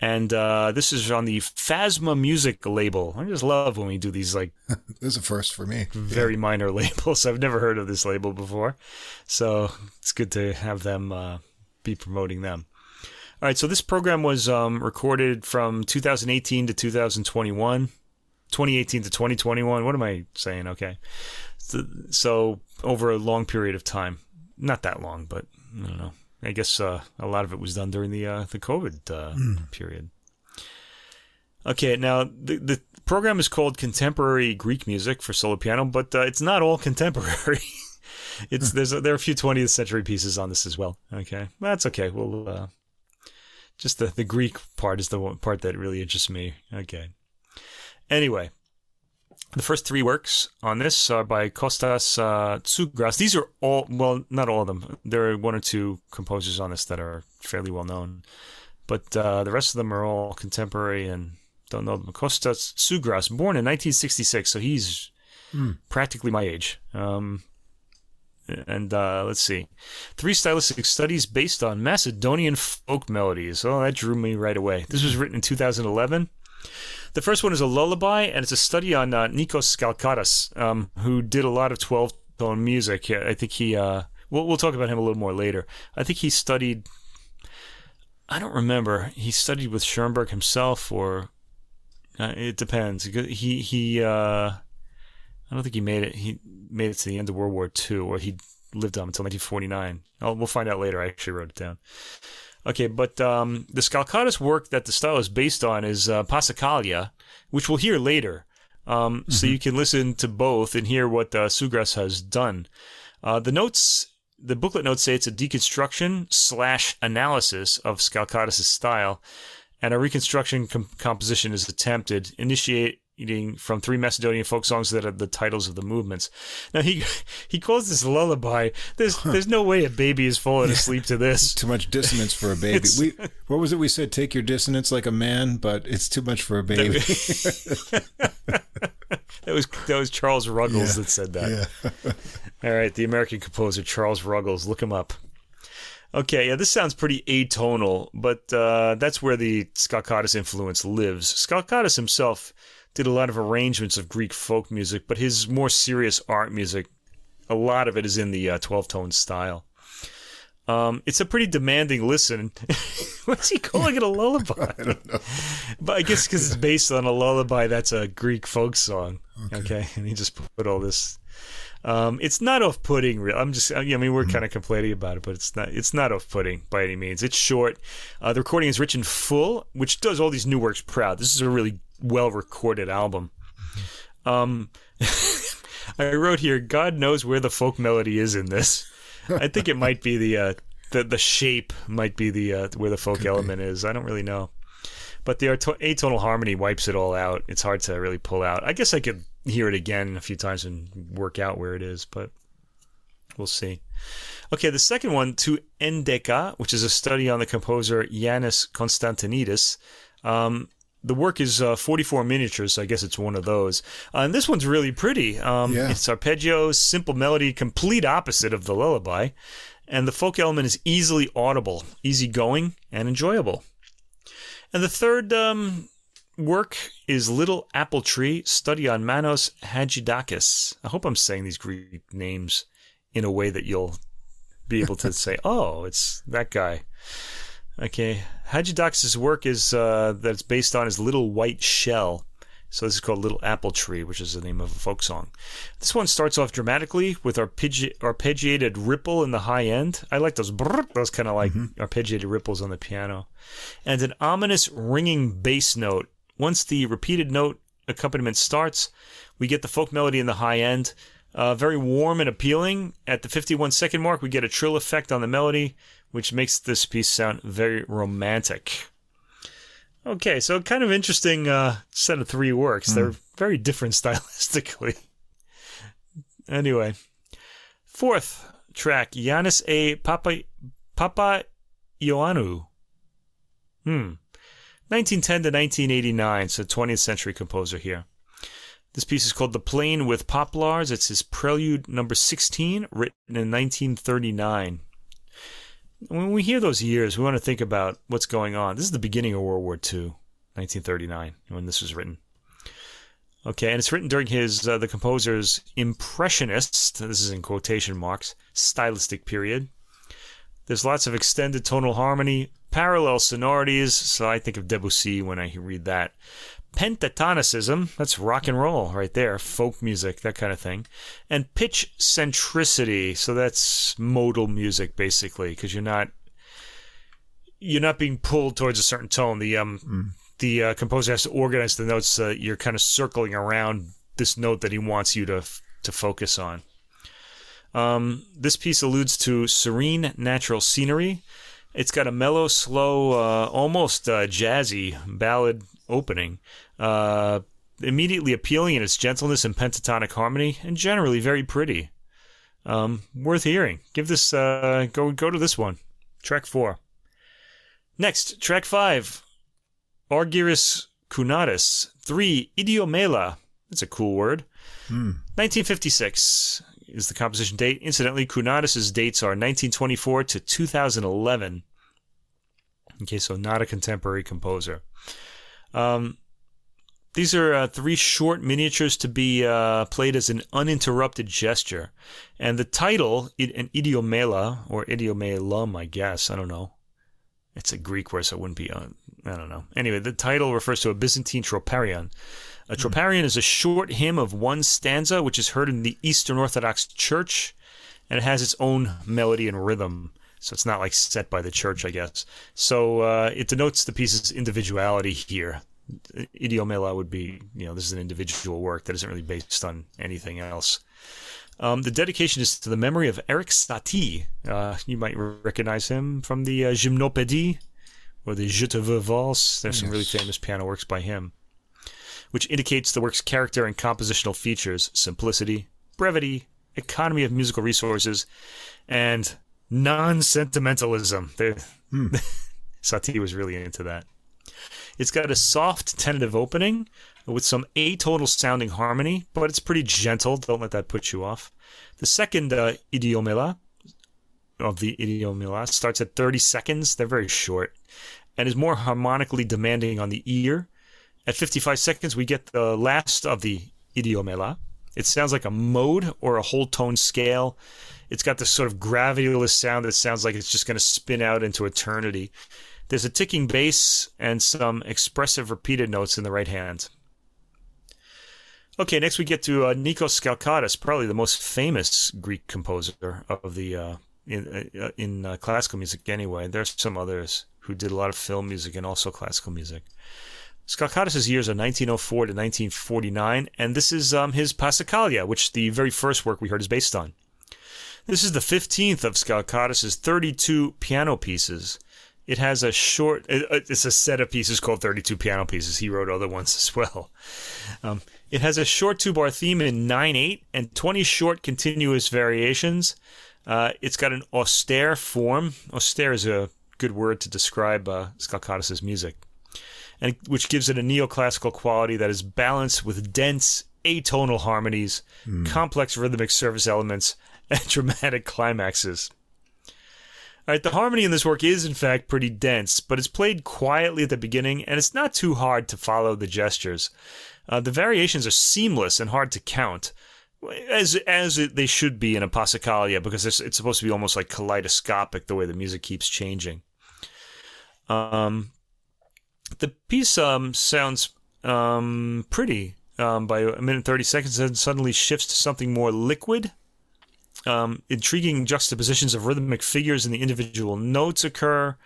And uh, this is on the Phasma Music label. I just love when we do these like this is a first for me. very minor labels. I've never heard of this label before, so it's good to have them uh, be promoting them. All right, so this program was um, recorded from 2018 to 2021, 2018 to 2021. What am I saying? Okay, so, so over a long period of time, not that long, but I don't know. I guess uh, a lot of it was done during the uh, the COVID uh, period. Okay, now the the program is called Contemporary Greek Music for solo piano, but uh, it's not all contemporary. it's there's a, there are a few 20th century pieces on this as well. Okay, that's okay. We'll uh, just the the Greek part is the one part that really interests me. Okay. Anyway, the first three works on this are by Kostas uh, Tsougas. These are all, well, not all of them. There are one or two composers on this that are fairly well known, but uh, the rest of them are all contemporary and don't know them. Kostas Tsougas, born in 1966, so he's practically my age. Um, and uh, let's see, three stylistic studies based on Macedonian folk melodies. Oh, that drew me right away. This was written in 2011. The first one is a lullaby, and it's a study on uh, Nikos Skalkottas, um, who did a lot of 12 tone music. I think he, uh, we'll, we'll talk about him a little more later. I think he studied, I don't remember, he studied with Schoenberg himself, or uh, it depends. He, he, uh, I don't think he made it. He made it to the end of World War II, or he lived on until 1949. Oh, we'll find out later. I actually wrote it down. Okay, but um, the Skalkottas work that the style is based on is uh, Passacaglia, which we'll hear later. Um, So you can listen to both and hear what uh, Tsougas has done. Uh, the notes, the booklet notes say it's a deconstruction slash analysis of Skalkottas' style, and a reconstruction com- composition is attempted, from three Macedonian folk songs that are the titles of the movements. Now he he calls this lullaby. There's there's no way a baby is falling asleep to this. Too much dissonance for a baby. We what was it we said? Take your dissonance like a man, but it's too much for a baby. That was that was Charles Ruggles that said that. yeah. All right, the American composer Charles Ruggles. Look him up. Okay, yeah, this sounds pretty atonal, but uh, that's where the Skalkottas influence lives. Skalkottas himself did a lot of arrangements of Greek folk music, but his more serious art music, a lot of it is in the uh, 12 tone style. Um, it's a pretty demanding listen. What's he calling it a lullaby? I don't know. But I guess because it's based on a lullaby that's a Greek folk song. Okay, and he just put all this. Um, it's not off-putting. Real, I'm just. I mean, we're kind of complaining about it, but it's not. It's not off-putting by any means. It's short. Uh, the recording is rich and full, which does all these new works proud. This is a really well-recorded album. Um, I wrote here. God knows where the folk melody is in this. I think it might be the uh, the the shape might be the uh, where the folk element is. I don't really know, but the atonal harmony wipes it all out. It's hard to really pull out. I guess I could hear it again a few times and work out where it is, but we'll see. Okay, the second one, to Endeka, which is a study on the composer Yanis Konstantinidis. Um, the work is uh, 44 miniatures, so I guess it's one of those. Uh, and this one's really pretty. Um, Yeah. It's arpeggios, simple melody, complete opposite of the lullaby. And the folk element is easily audible, easygoing, and enjoyable. And the third um, work is Little Apple Tree, study on Manos Hadjidakis. I hope I'm saying these Greek names in a way that you'll be able to say, oh, it's that guy. Okay. Hadjidakis' work is uh, that's based on his Little White Shell. So this is called Little Apple Tree, which is the name of a folk song. This one starts off dramatically with arpeggi- arpeggiated ripple in the high end. I like those brrrt, those kind of like arpeggiated ripples on the piano, and an ominous ringing bass note. Once the repeated note accompaniment starts, we get the folk melody in the high end. Uh, very warm and appealing. At the 51 second mark, we get a trill effect on the melody, which makes this piece sound very romantic. Okay, so kind of interesting uh, set of three works. They're very different stylistically. anyway, fourth track, Yanis A. Papa Papa Ioannou. Hmm. 1910 to 1989, so 20th century composer here. This piece is called The Plain with Poplars. It's his prelude number 16, written in 1939. When we hear those years, we want to think about what's going on. This is the beginning of World War II, 1939, when this was written. Okay, and it's written during his uh, the composer's impressionist. This is in quotation marks stylistic period. There's lots of extended tonal harmony, parallel sonorities. So I think of Debussy when I read that. Pentatonicism, that's rock and roll right there, folk music, that kind of thing. And pitch centricity, so that's modal music basically, because you're not you're not being pulled towards a certain tone. The um mm. the uh, composer has to organize the notes so you're kind of circling around this note that he wants you to to focus on. Um, this piece alludes to serene natural scenery. It's got a mellow, slow, uh, almost uh, jazzy ballad opening, uh, immediately appealing in its gentleness and pentatonic harmony, and generally very pretty. Um, worth hearing. Give this uh, go go to this one, track four. Next, track five, Argyris Kounadis. Three, Idiomela. That's a cool word. Mm. 1956 is the composition date. Incidentally, Kounadis' dates are 1924 to 2011. Okay, so not a contemporary composer. Um, these are uh, three short miniatures to be uh, played as an uninterrupted gesture. And the title, an idiomela, or idiomelum, I guess, I don't know. It's a Greek word, so it wouldn't be, uh, I don't know. Anyway, the title refers to a Byzantine troparion. A hmm. troparion is a short hymn of one stanza, which is heard in the Eastern Orthodox Church, and it has its own melody and rhythm. So it's not like set by the church, I guess. So uh, it denotes the piece's individuality here. Idiomela would be, you know, this is an individual work that isn't really based on anything else. Um, the dedication is to the memory of Erik Satie. Uh, you might recognize him from the uh, Gymnopédie or the Je te veux valse. There's yes. some really famous piano works by him, which indicates the work's character and compositional features simplicity, brevity, economy of musical resources, and non sentimentalism. Hmm. Satie was really into that. It's got a soft, tentative opening with some atonal sounding harmony, but it's pretty gentle. Don't let that put you off. The second uh, idiomela of the idiomela starts at 30 seconds. They're very short and is more harmonically demanding on the ear. At 55 seconds, we get the last of the idiomela. It sounds like a mode or a whole tone scale. It's got this sort of gravityless sound that sounds like it's just going to spin out into eternity. There's a ticking bass and some expressive repeated notes in the right hand. Okay, next we get to uh, Nikos Skalkottas, probably the most famous Greek composer of the uh, in uh, in uh, classical music. Anyway, there's some others who did a lot of film music and also classical music. Skalkottas' years are 1904 to 1949, and this is um, his Passacaglia, which the very first work we heard is based on. This is the 15th of Skalkottas' 32 piano pieces. It has a short, it's a set of pieces called 32 piano pieces. He wrote other ones as well. Um, it has a short two bar theme in 9 8 and 20 short continuous variations. Uh, it's got an austere form. Austere is a good word to describe uh, Skalkottas' music, and which gives it a neoclassical quality that is balanced with dense atonal harmonies, mm. complex rhythmic service elements, and dramatic climaxes. All right, the harmony in this work is in fact pretty dense, but it's played quietly at the beginning, and it's not too hard to follow the gestures. Uh, the variations are seamless and hard to count, as as they should be in a passacaglia, because it's, it's supposed to be almost like kaleidoscopic the way the music keeps changing. Um, the piece um, sounds um, pretty um, by a minute and 30 seconds and suddenly shifts to something more liquid um, intriguing juxtapositions of rhythmic figures in the individual notes occur.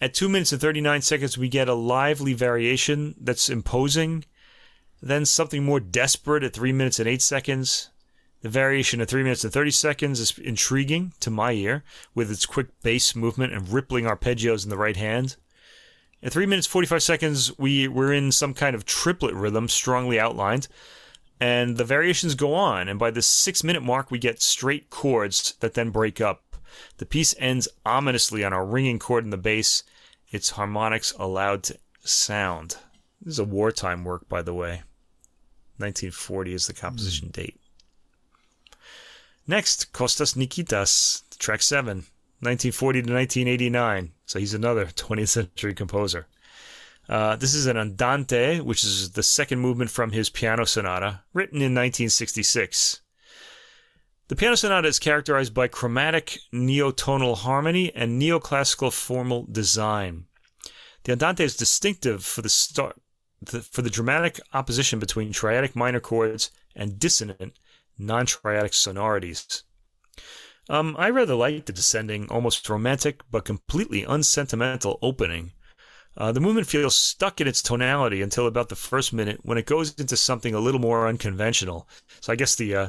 At 2 minutes and 39 seconds, we get a lively variation that's imposing. Then something more desperate at 3 minutes and 8 seconds. The variation at 3 minutes and 30 seconds is intriguing to my ear, with its quick bass movement and rippling arpeggios in the right hand. At 3 minutes 45 seconds, we, we're in some kind of triplet rhythm, strongly outlined and the variations go on. And by the six minute mark, we get straight chords that then break up. The piece ends ominously on a ringing chord in the bass, its harmonics allowed to sound. This is a wartime work, by the way. 1940 is the composition mm. date. Next, Kostas Nikitas, track 7, 1940 to 1989. So he's another 20th century composer. Uh, this is an andante, which is the second movement from his piano sonata, written in 1966. The piano sonata is characterized by chromatic neotonal harmony and neoclassical formal design. The andante is distinctive for the start the, for the dramatic opposition between triadic minor chords and dissonant non-triadic sonorities. Um, I rather like the descending, almost romantic but completely unsentimental opening. Uh, the movement feels stuck in its tonality until about the first minute when it goes into something a little more unconventional. So I guess the uh,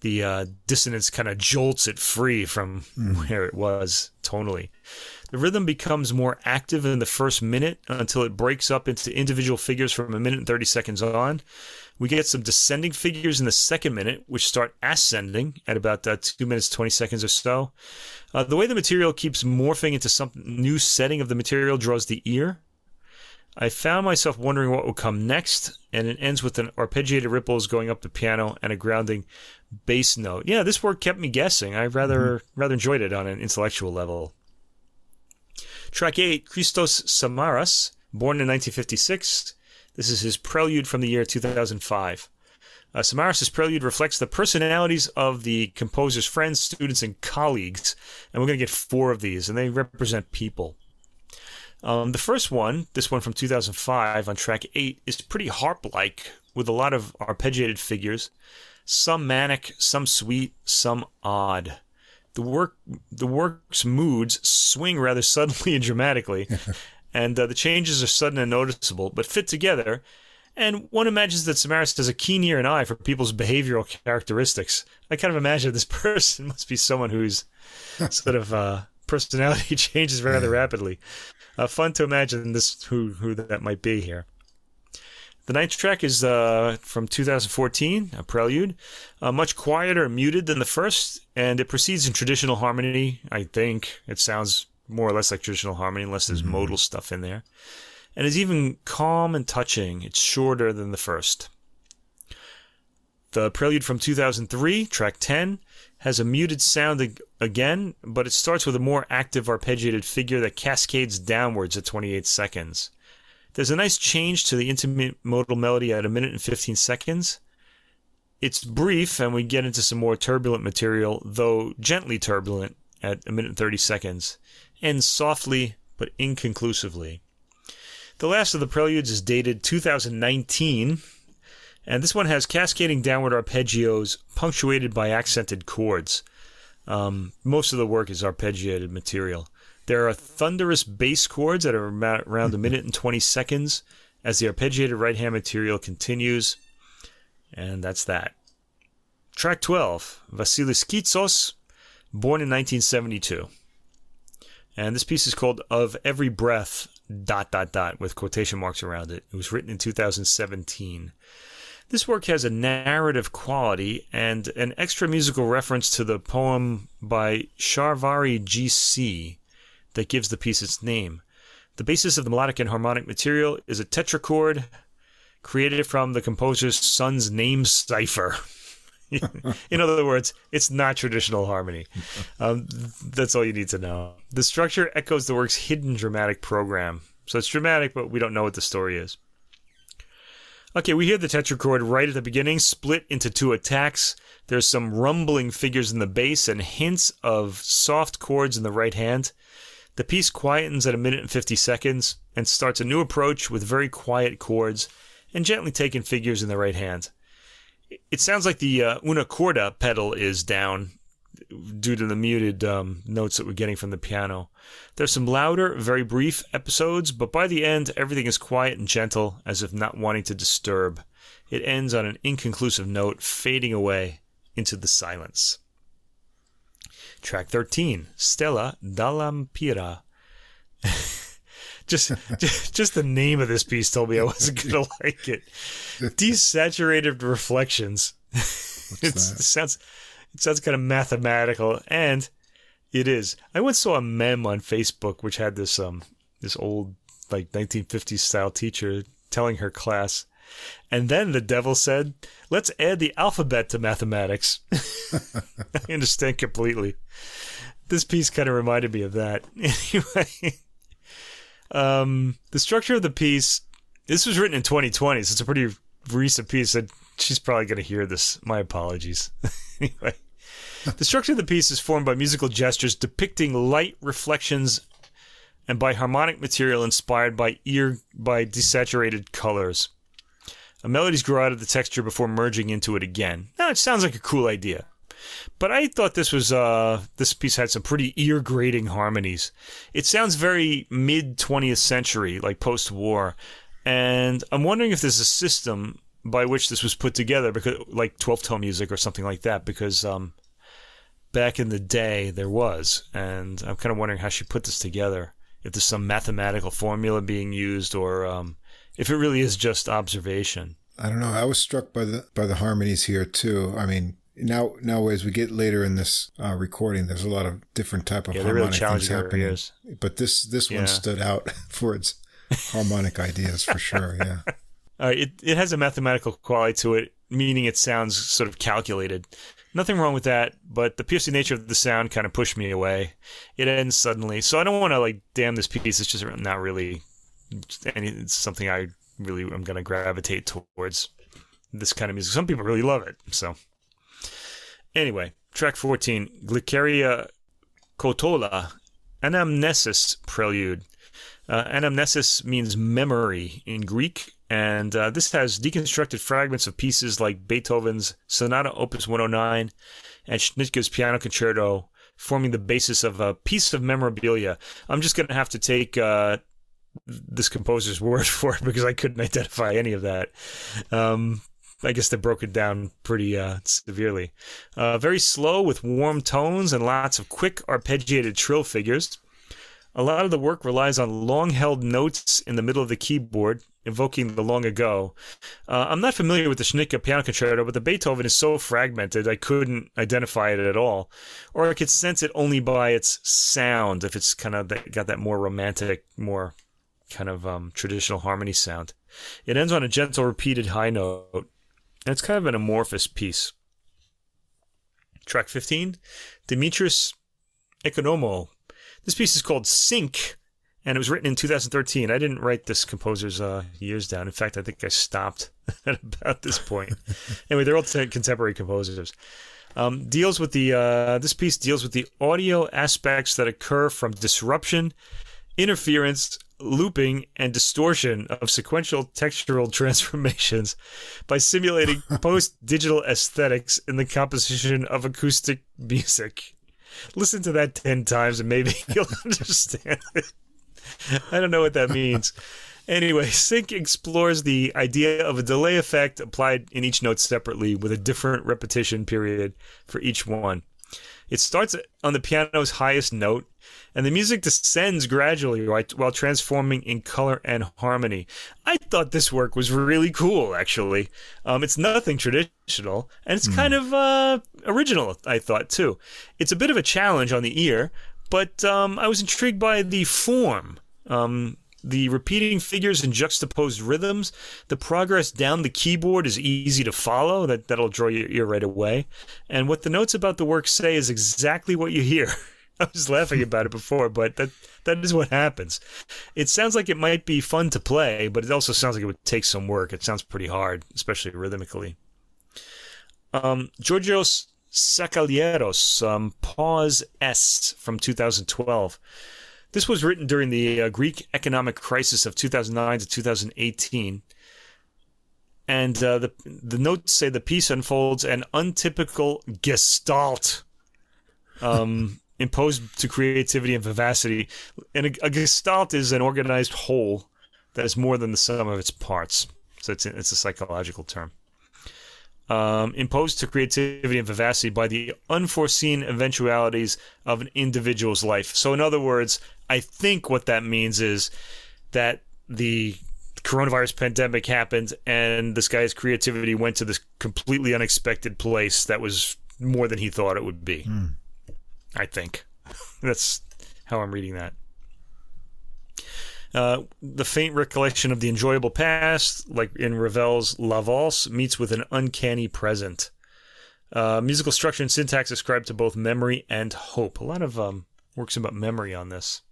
the uh, dissonance kind of jolts it free from mm. where it was tonally. The rhythm becomes more active in the first minute until it breaks up into individual figures from a minute and 30 seconds on. We get some descending figures in the second minute, which start ascending at about uh, 2 minutes 20 seconds or so. Uh, the way the material keeps morphing into some new setting of the material draws the ear. I found myself wondering what would come next, and it ends with an arpeggiated ripples going up the piano and a grounding bass note. Yeah, this work kept me guessing. I rather mm-hmm. rather enjoyed it on an intellectual level. Track 8, Christos Samaras, born in 1956. This is his prelude from the year 2005. Uh, Samaras' prelude reflects the personalities of the composer's friends, students, and colleagues. And we're going to get four of these, and they represent people. Um, the first one, this one from 2005 on track 8, is pretty harp like with a lot of arpeggiated figures, some manic, some sweet, some odd. The work, the work's moods swing rather suddenly and dramatically, and uh, the changes are sudden and noticeable, but fit together. And one imagines that Samaras has a keen ear and eye for people's behavioral characteristics. I kind of imagine this person must be someone whose sort of uh, personality changes rather rapidly. Uh, fun to imagine this who who that might be here. The ninth track is uh, from 2014, a prelude, uh, much quieter and muted than the first, and it proceeds in traditional harmony. I think it sounds more or less like traditional harmony, unless there's mm-hmm. modal stuff in there, and is even calm and touching. It's shorter than the first. The prelude from 2003, track 10, has a muted sound again, but it starts with a more active arpeggiated figure that cascades downwards at 28 seconds. There's a nice change to the intimate modal melody at a minute and 15 seconds. It's brief, and we get into some more turbulent material, though gently turbulent, at a minute and 30 seconds, ends softly but inconclusively. The last of the preludes is dated 2019, and this one has cascading downward arpeggios punctuated by accented chords. Um, most of the work is arpeggiated material. There are thunderous bass chords that are around a minute and 20 seconds as the arpeggiated right hand material continues. And that's that. Track 12, Vasilis Kitsos, born in 1972. And this piece is called Of Every Breath, dot, dot, dot, with quotation marks around it. It was written in 2017. This work has a narrative quality and an extra musical reference to the poem by Sharvari G.C that gives the piece its name. The basis of the melodic and harmonic material is a tetrachord created from the composer's son's name cipher. In other words, it's not traditional harmony. Um, that's all you need to know. The structure echoes the work's hidden dramatic program. So it's dramatic, but we don't know what the story is. Okay, we hear the tetrachord right at the beginning, split into two attacks. There's some rumbling figures in the bass and hints of soft chords in the right hand. The piece quietens at a minute and 50 seconds and starts a new approach with very quiet chords and gently taken figures in the right hand. It sounds like the uh, una corda pedal is down due to the muted um, notes that we're getting from the piano. There's some louder, very brief episodes, but by the end, everything is quiet and gentle, as if not wanting to disturb. It ends on an inconclusive note, fading away into the silence. Track 13, Stella Dall'Ampira. just, just, just the name of this piece told me I wasn't going to like it. Desaturated reflections. it sounds it sounds kind of mathematical and it is. I once saw a meme on Facebook which had this um this old like 1950s style teacher telling her class. And then the devil said, let's add the alphabet to mathematics. I understand completely. This piece kind of reminded me of that. Anyway, um, the structure of the piece, this was written in 2020, so it's a pretty recent piece. And she's probably going to hear this. My apologies. anyway, the structure of the piece is formed by musical gestures depicting light reflections and by harmonic material inspired by ear by desaturated colors. A melodies grow out of the texture before merging into it again. Now it sounds like a cool idea. But I thought this was uh this piece had some pretty ear grating harmonies. It sounds very mid 20th century, like post war. And I'm wondering if there's a system by which this was put together because like 12 tone music or something like that because um back in the day there was and I'm kind of wondering how she put this together if there's some mathematical formula being used or um, if it really is just observation. I don't know. I was struck by the by the harmonies here too. I mean, now now as we get later in this uh, recording, there's a lot of different type of yeah, harmonic really things happening. Areas. But this this yeah. one stood out for its harmonic ideas for sure. Yeah. Uh, it it has a mathematical quality to it, meaning it sounds sort of calculated. Nothing wrong with that, but the piercing nature of the sound kind of pushed me away. It ends suddenly, so I don't want to like damn this piece. It's just not really any. It's something I really am going to gravitate towards this kind of music. Some people really love it. So anyway, track fourteen, Gliceria Cotola, Anamnesis Prelude. Uh, anamnesis means memory in Greek, and uh, this has deconstructed fragments of pieces like Beethoven's Sonata Opus 109 and Schnittke's Piano Concerto, forming the basis of a piece of memorabilia. I'm just going to have to take uh, this composer's word for it because I couldn't identify any of that. Um, I guess they broke it down pretty uh, severely. Uh, very slow with warm tones and lots of quick arpeggiated trill figures. A lot of the work relies on long held notes in the middle of the keyboard, evoking the long ago. Uh, I'm not familiar with the Schnittke piano concerto, but the Beethoven is so fragmented I couldn't identify it at all. Or I could sense it only by its sound, if it's kind of got that more romantic, more kind of um, traditional harmony sound. It ends on a gentle repeated high note, it's kind of an amorphous piece. Track 15, Dimitris Economou this piece is called Sync, and it was written in 2013. I didn't write this composer's uh, years down. In fact, I think I stopped at about this point. anyway, they're all contemporary composers. Um, deals with the uh, this piece deals with the audio aspects that occur from disruption, interference, looping, and distortion of sequential textural transformations by simulating post-digital aesthetics in the composition of acoustic music. Listen to that 10 times and maybe you'll understand it. I don't know what that means. Anyway, Sync explores the idea of a delay effect applied in each note separately with a different repetition period for each one. It starts on the piano's highest note and the music descends gradually while transforming in color and harmony. I thought this work was really cool, actually. Um, it's nothing traditional, and it's mm. kind of uh, original, I thought, too. It's a bit of a challenge on the ear, but um, I was intrigued by the form. Um, the repeating figures and juxtaposed rhythms, the progress down the keyboard is easy to follow. That that'll draw your ear right away. And what the notes about the work say is exactly what you hear. I was laughing about it before, but that that is what happens. It sounds like it might be fun to play, but it also sounds like it would take some work. It sounds pretty hard, especially rhythmically. Um, Georgios Sakallieros, um, Pause S from 2012. This was written during the uh, Greek economic crisis of 2009 to 2018. And uh, the the notes say the piece unfolds an untypical gestalt. Um, imposed to creativity and vivacity. And a, a, gestalt is an organized whole that is more than the sum of its parts. So it's, it's a psychological term. Um, imposed to creativity and vivacity by the unforeseen eventualities of an individual's life. So, in other words, I think what that means is that the coronavirus pandemic happened and this guy's creativity went to this completely unexpected place that was more than he thought it would be. Mm. I think. That's how I'm reading that. Uh, the faint recollection of the enjoyable past, like in Ravel's La Valse, meets with an uncanny present. Uh, musical structure and syntax ascribed to both memory and hope. A lot of um, works about memory on this.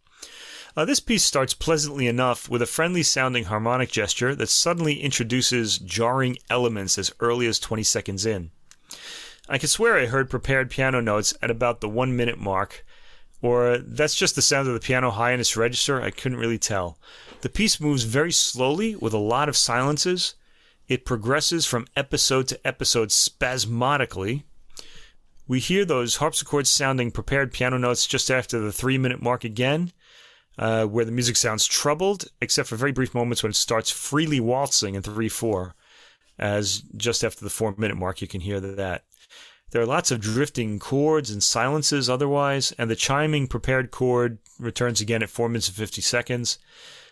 Uh, this piece starts pleasantly enough with a friendly sounding harmonic gesture that suddenly introduces jarring elements as early as 20 seconds in. I could swear I heard prepared piano notes at about the one minute mark, or that's just the sound of the piano high in its register, I couldn't really tell. The piece moves very slowly with a lot of silences. It progresses from episode to episode spasmodically. We hear those harpsichord sounding prepared piano notes just after the three minute mark again, uh, where the music sounds troubled, except for very brief moments when it starts freely waltzing in 3 4. As just after the four minute mark, you can hear that. There are lots of drifting chords and silences otherwise, and the chiming prepared chord returns again at 4 minutes and 50 seconds.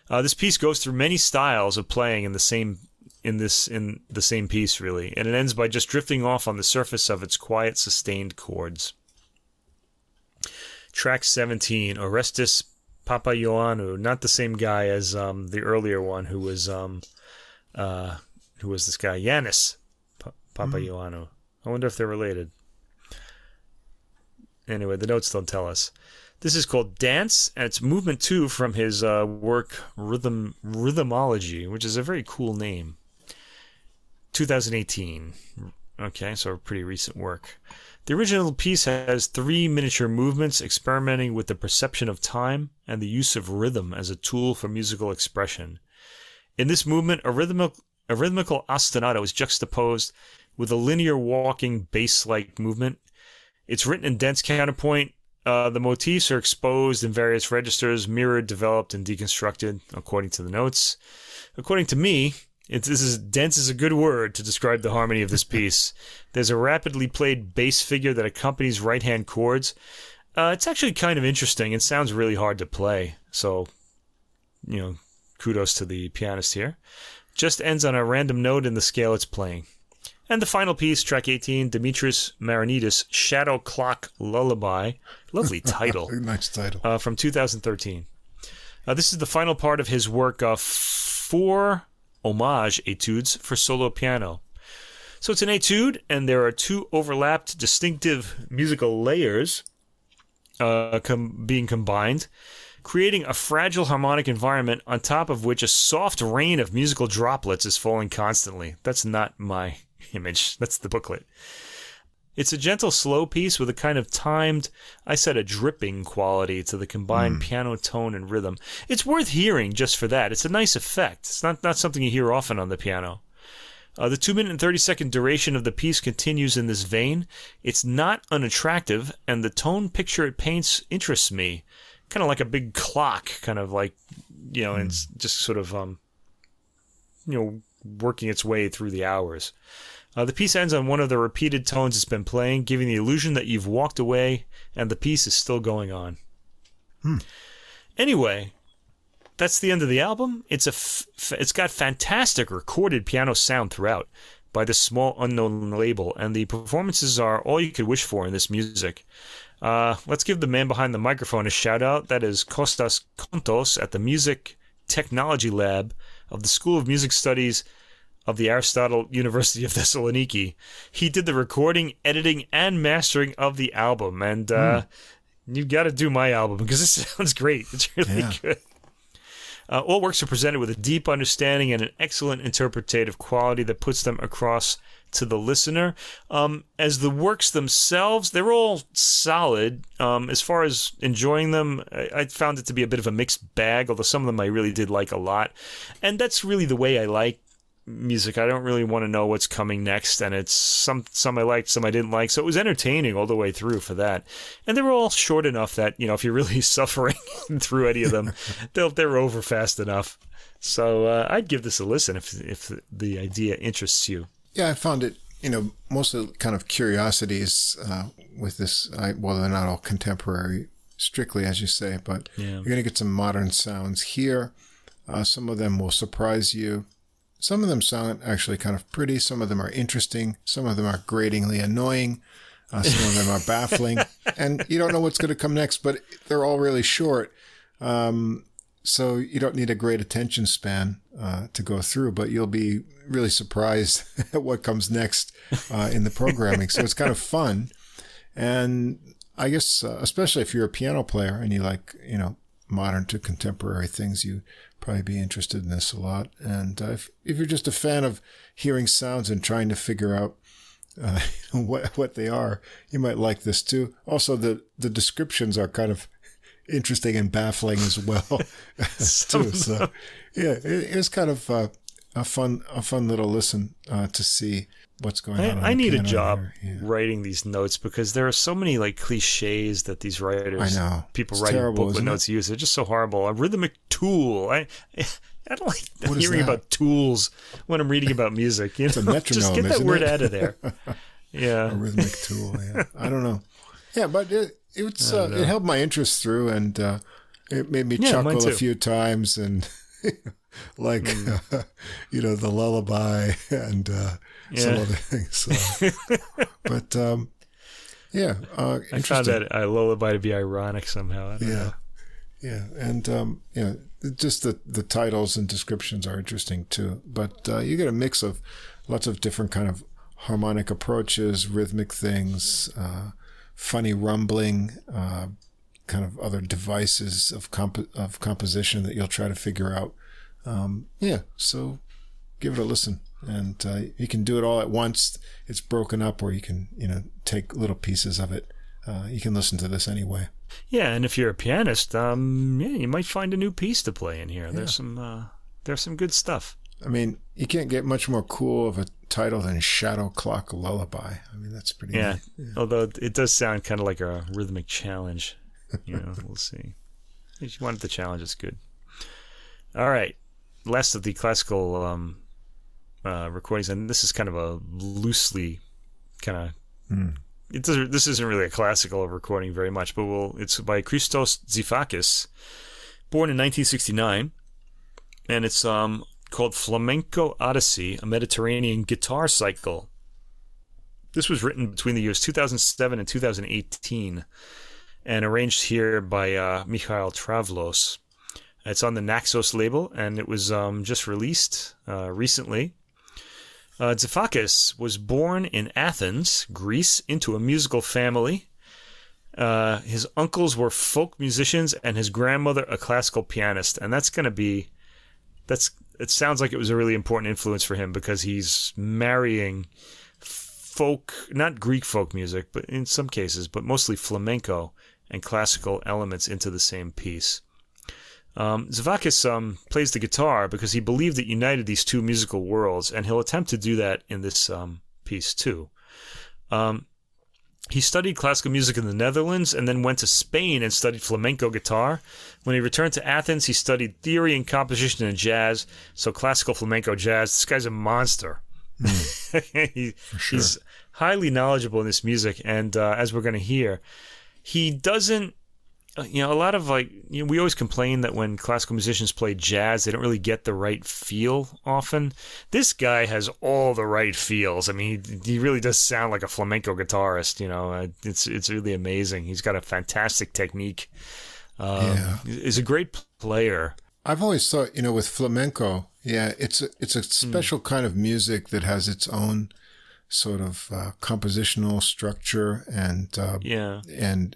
Uh, this piece goes through many styles of playing in the same in this in the same piece really, and it ends by just drifting off on the surface of its quiet sustained chords. Track 17, Orestes Papaioannou, not the same guy as um, the earlier one who was um, uh, who was this guy Yanis pa- Papaioannou. Mm. I wonder if they're related. Anyway, the notes don't tell us. This is called Dance, and it's movement two from his uh, work Rhythm Rhythmology, which is a very cool name. 2018. Okay, so pretty recent work. The original piece has three miniature movements experimenting with the perception of time and the use of rhythm as a tool for musical expression. In this movement, a rhythmical, a rhythmical ostinato is juxtaposed with a linear walking bass like movement. It's written in dense counterpoint. Uh, the motifs are exposed in various registers, mirrored, developed, and deconstructed according to the notes. According to me, it's, this is dense is a good word to describe the harmony of this piece. There's a rapidly played bass figure that accompanies right hand chords. Uh, it's actually kind of interesting. It sounds really hard to play. So, you know, kudos to the pianist here. Just ends on a random note in the scale it's playing. And the final piece, track 18, Dimitris Marinidis, Shadow Clock Lullaby. Lovely title. nice title. Uh, from 2013. Uh, this is the final part of his work of four homage etudes for solo piano. So it's an etude, and there are two overlapped distinctive musical layers uh, com- being combined, creating a fragile harmonic environment on top of which a soft rain of musical droplets is falling constantly. That's not my image. That's the booklet. It's a gentle, slow piece with a kind of timed, I said a dripping quality to the combined mm. piano tone and rhythm. It's worth hearing just for that. It's a nice effect. It's not, not something you hear often on the piano. Uh, the 2 minute and 30 second duration of the piece continues in this vein. It's not unattractive, and the tone picture it paints interests me. Kind of like a big clock, kind of like, you know, mm. and just sort of, um, you know, working its way through the hours. Uh, the piece ends on one of the repeated tones it's been playing, giving the illusion that you've walked away and the piece is still going on. Hmm. Anyway, that's the end of the album. It's a f- it's got fantastic recorded piano sound throughout by this small unknown label, and the performances are all you could wish for in this music. Uh, let's give the man behind the microphone a shout out. That is Kostas Kontos at the Music Technology Lab of the School of Music Studies of the Aristotle University of Thessaloniki. He did the recording, editing, and mastering of the album. And uh, mm. you've got to do my album because it sounds great. It's really yeah. good. Uh, all works are presented with a deep understanding and an excellent interpretative quality that puts them across to the listener. Um, as the works themselves, they're all solid. Um, as far as enjoying them, I, I, found it to be a bit of a mixed bag, although some of them I really did like a lot. And that's really the way I like music. I don't really want to know what's coming next, and it's some some I liked, some I didn't like. So it was entertaining all the way through for that. And they were all short enough that you know if you're really suffering through any of them, they'll they're over fast enough. So uh, I'd give this a listen if if the idea interests you. Yeah, I found it. You know, most of the kind of curiosities uh, with this. I, well, they're not all contemporary, strictly as you say, but yeah. you're going to get some modern sounds here. Uh, some of them will surprise you. Some of them sound actually kind of pretty. Some of them are interesting. Some of them are gratingly annoying. Uh, some of them are baffling. and you don't know what's going to come next, but they're all really short. Um, so you don't need a great attention span uh, to go through, but you'll be really surprised at what comes next uh, in the programming. so it's kind of fun, and I guess uh, especially if you're a piano player and you like you know modern to contemporary things, you probably be interested in this a lot. And uh, if if you're just a fan of hearing sounds and trying to figure out uh, what what they are, you might like this too. Also, the the descriptions are kind of interesting and baffling as well too. So yeah, it, it's kind of uh, a fun a fun little listen uh, to see what's going I, on. on I need a job. Yeah. writing these notes because there are so many like cliches that these writers, I know. people It's writing terrible, booklet isn't it? notes use. They're just so horrible. A rhythmic tool. I I don't like What hearing about tools when I'm reading about music. You know, a just get that word out of there. Yeah, a rhythmic tool. Yeah, I don't know. Yeah, but it it's uh, it held my interest through, and uh, it made me Yeah, chuckle a. Few times, and like you know the lullaby and uh, some other things. So. but um, yeah, uh, I found that uh, lullaby to be ironic somehow. I don't Yeah. know. Yeah, and um, yeah, just the the titles and descriptions are interesting too. But uh, you get a mix of lots of different kind of harmonic approaches, rhythmic things, uh, funny rumbling, uh, kind of other devices of comp- of composition that you'll try to figure out. Um, yeah, so give it a listen, and uh, you can do it all at once. It's broken up, or you can you know take little pieces of it. Uh, you can listen to this anyway. Yeah, and if you're a pianist, um, yeah, you might find a new piece to play in here. There's some uh, there's some good stuff. I mean, you can't get much more cool of a title than Shadow Clock Lullaby. I mean, that's pretty Yeah, neat. although it does sound kind of like a rhythmic challenge. You know, we'll see. If you wanted the challenge, it's good. All right, last of the classical um, uh, recordings, and this is kind of a loosely kind of. Hmm. It doesn't. This isn't really a classical recording very much, but we'll, it's by Christos Xifakis, born in 1969, and it's um called Flamenco Odyssey, a Mediterranean guitar cycle. This was written between the years 2007 and 2018 and arranged here by uh, Mikhail Travlos. It's on the Naxos label and it was um, just released uh, recently. Uh, Zafakis was born in Athens, Greece, into a musical family. Uh, his uncles were folk musicians and his grandmother a classical pianist, and that's going to be that's it sounds like it was a really important influence for him because he's marrying folk not greek folk music but in some cases but mostly flamenco and classical elements into the same piece um, Zavakis um, plays the guitar because he believed it united these two musical worlds, and he'll attempt to do that in this um, piece too. Um, he studied classical music in the Netherlands and then went to Spain and studied flamenco guitar. When he returned to Athens, he studied theory and composition and jazz, so classical flamenco jazz. This guy's a monster. he, He's highly knowledgeable in this music, and uh, as we're going to hear, he doesn't. uh, You know, a lot of like you know, we always complain that when classical musicians play jazz, they don't really get the right feel often. This guy has all the right feels. I mean, he, he really does sound like a flamenco guitarist. You know, uh, it's it's really amazing. He's got a fantastic technique. Um, Yeah. He's a great player. I've always thought, you know, with flamenco, yeah, it's a, it's a special kind of music that has its own sort of uh, compositional structure and uh, Yeah. and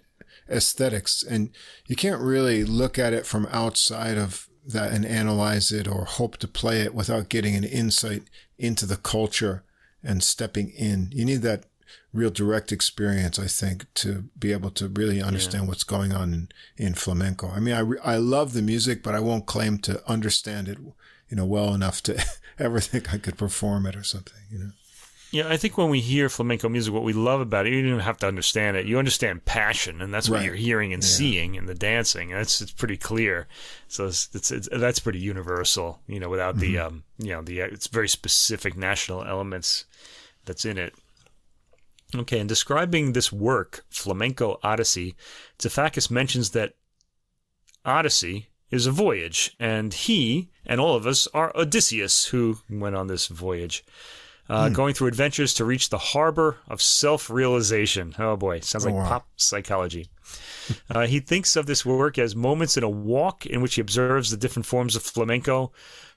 aesthetics, and you can't really look at it from outside of that and analyze it or hope to play it without getting an insight into the culture and stepping in. You need that real direct experience, I think, to be able to really understand what's going on in, in flamenco. I mean, I, re- I love the music, but I won't claim to understand it, you know, well enough to ever think I could perform it or something, you know. Yeah, I think when we hear flamenco music, what we love about it, you don't even have to understand it. You understand passion, and that's what Right. you're hearing and seeing in the dancing. And it's it's pretty clear. So it's, it's, it's that's pretty universal, you know, without the Mm-hmm. um, you know, the it's very specific national elements that's in it. Okay, in describing this work, Flamenco Odyssey, Zafakis mentions that Odyssey is a voyage, and he and all of us are Odysseus, who went on this voyage, uh, going through adventures to reach the harbor of self realization. Oh boy, sounds like wow. pop psychology. Uh, he thinks of this work as moments in a walk in which he observes the different forms of flamenco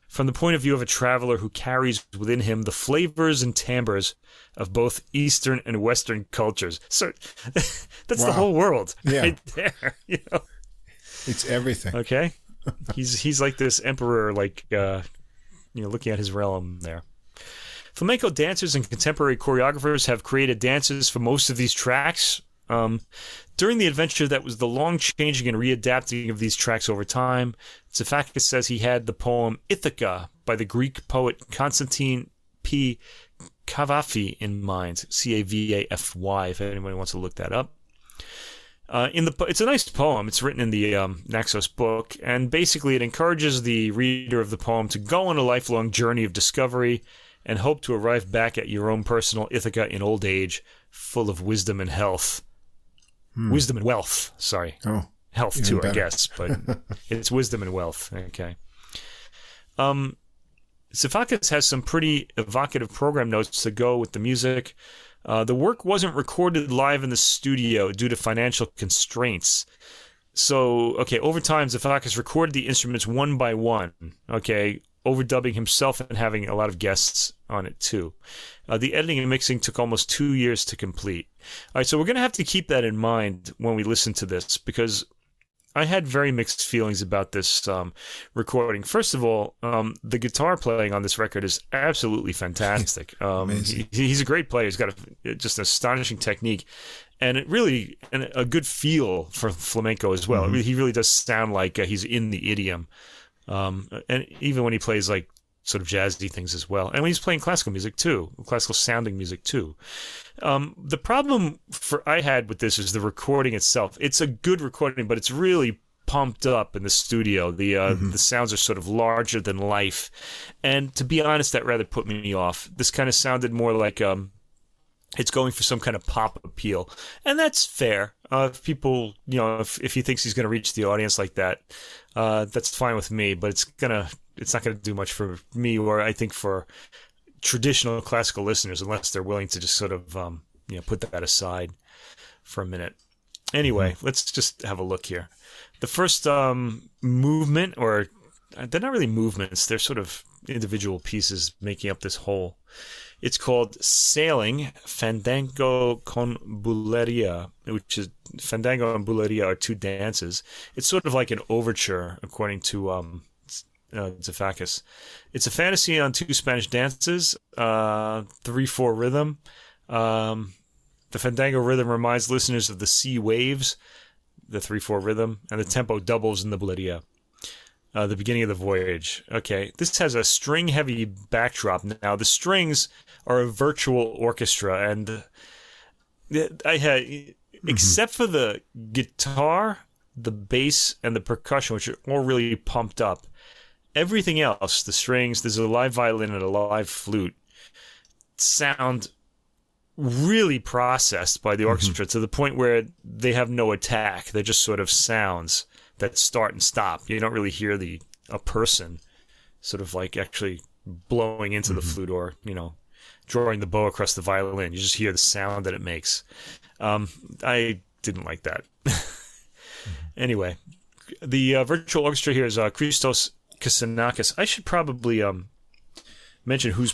from the point of view of a traveler who carries within him the flavors and timbres of both Eastern and Western cultures. So that's wow. the whole world yeah. right there. You know? It's everything. Okay. he's he's like this emperor, like uh, you know, looking at his realm there. Flamenco dancers and contemporary choreographers have created dances for most of these tracks. Um, during the adventure that was the long changing and readapting of these tracks over time, Xifakis says he had the poem Ithaca by the Greek poet Constantine P. Cavafy in mind. C A V A F Y, if anybody wants to look that up. Uh, in the it's a nice poem. It's written in the um, Naxos book, and basically it encourages the reader of the poem to go on a lifelong journey of discovery and hope to arrive back at your own personal Ithaca in old age, full of wisdom and health. Hmm. Wisdom and wealth. Sorry. Oh, health too, better. I guess, but it's wisdom and wealth. Okay. Um, Xifakis has some pretty evocative program notes to go with the music. Uh, the work wasn't recorded live in the studio due to financial constraints. So, okay, over time, Xifakis recorded the instruments one by one, okay, overdubbing himself and having a lot of guests on it too. Uh, the editing and mixing took almost two years to complete. All right, so we're going to have to keep that in mind when we listen to this because I had very mixed feelings about this um, recording. First of all, um, the guitar playing on this record is absolutely fantastic. Um, he, he's a great player. He's got a, just an astonishing technique, and it really and a good feel for flamenco as well. Mm-hmm. He really does sound like uh, he's in the idiom, um, and even when he plays like sort of jazzy things as well. And when he's playing classical music too, classical sounding music too. Um, the problem for I had with this is the recording itself. It's a good recording, but it's really pumped up in the studio. The uh, mm-hmm. the sounds are sort of larger than life, and to be honest, that rather put me off. This kind of sounded more like um, it's going for some kind of pop appeal, and that's fair. Uh, if people, you know, if if he thinks he's going to reach the audience like that, uh, that's fine with me. But it's gonna, it's not going to do much for me, or I think for traditional classical listeners unless they're willing to just sort of um, you know put that aside for a minute. Anyway, mm-hmm. let's just have a look here. The first um, movement, or they're not really movements; they're sort of individual pieces making up this whole. It's called Sailing Fandango con Buleria, which is Fandango and Buleria are two dances. It's sort of like an overture, according to um, uh, Xifakis. It's a fantasy on two Spanish dances, uh, three four rhythm. Um, the fandango rhythm reminds listeners of the sea waves, the three four rhythm, and the tempo doubles in the buleria. Uh, the beginning of the voyage. Okay, this has a string heavy backdrop. Now the strings are a virtual orchestra, and I had, mm-hmm. except for the guitar, the bass, and the percussion, which are all really pumped up everything else, the strings, there's a live violin and a live flute, sound really processed by the mm-hmm. orchestra mm-hmm. to the point where they have no attack. They're just sort of sounds that start and stop. You don't really hear the a person sort of like actually blowing into mm-hmm. the flute or, you know, drawing the bow across the violin. You just hear the sound that it makes. Um, I didn't like that. mm-hmm. Anyway, the uh, virtual orchestra here is uh, Christos Kasinakis. I should probably um, mention who's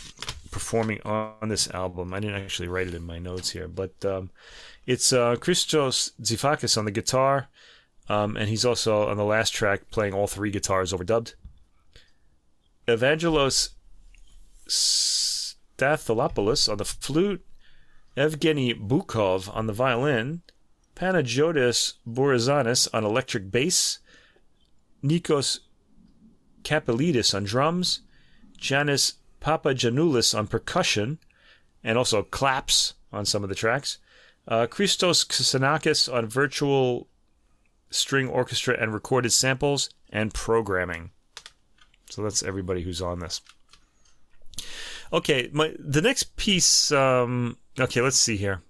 performing on this album. I didn't actually write it in my notes here, but um, it's uh, Christos Xifakis on the guitar, um, and he's also on the last track playing all three guitars overdubbed. Evangelos Statholopoulos on the flute, Evgeny Bukov on the violin, Panagiotis Bourizanis on electric bass, Nikos Kapelidis on drums, Janis Papagiannoulis on percussion, and also claps on some of the tracks. Uh, Christos Kasinakis on virtual string orchestra and recorded samples and programming. So that's everybody who's on this. Okay, my the next piece. Um, okay, let's see here.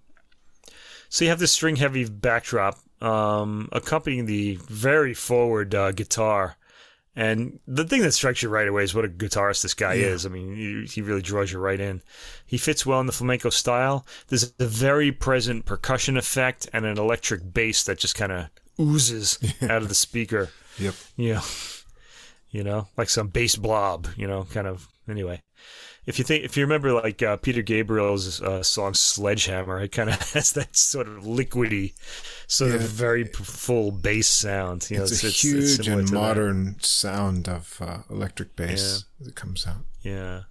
So you have this string heavy backdrop um, accompanying the very forward uh, guitar And the thing that strikes you right away is what a guitarist this guy yeah. is. I mean, he, he, really draws you right in. He fits well in the flamenco style. There's a very present percussion effect and an electric bass that just kind of oozes out of the speaker. Yep. Yeah. You know, like some bass blob, you know, kind of. Anyway if you think if you remember like uh, Peter Gabriel's uh, song Sledgehammer, it kind of has that sort of liquidy, sort yeah. of very full bass sound. You know, it's, it's a huge it's and modern that. sound of uh, electric bass yeah. that comes out. Yeah.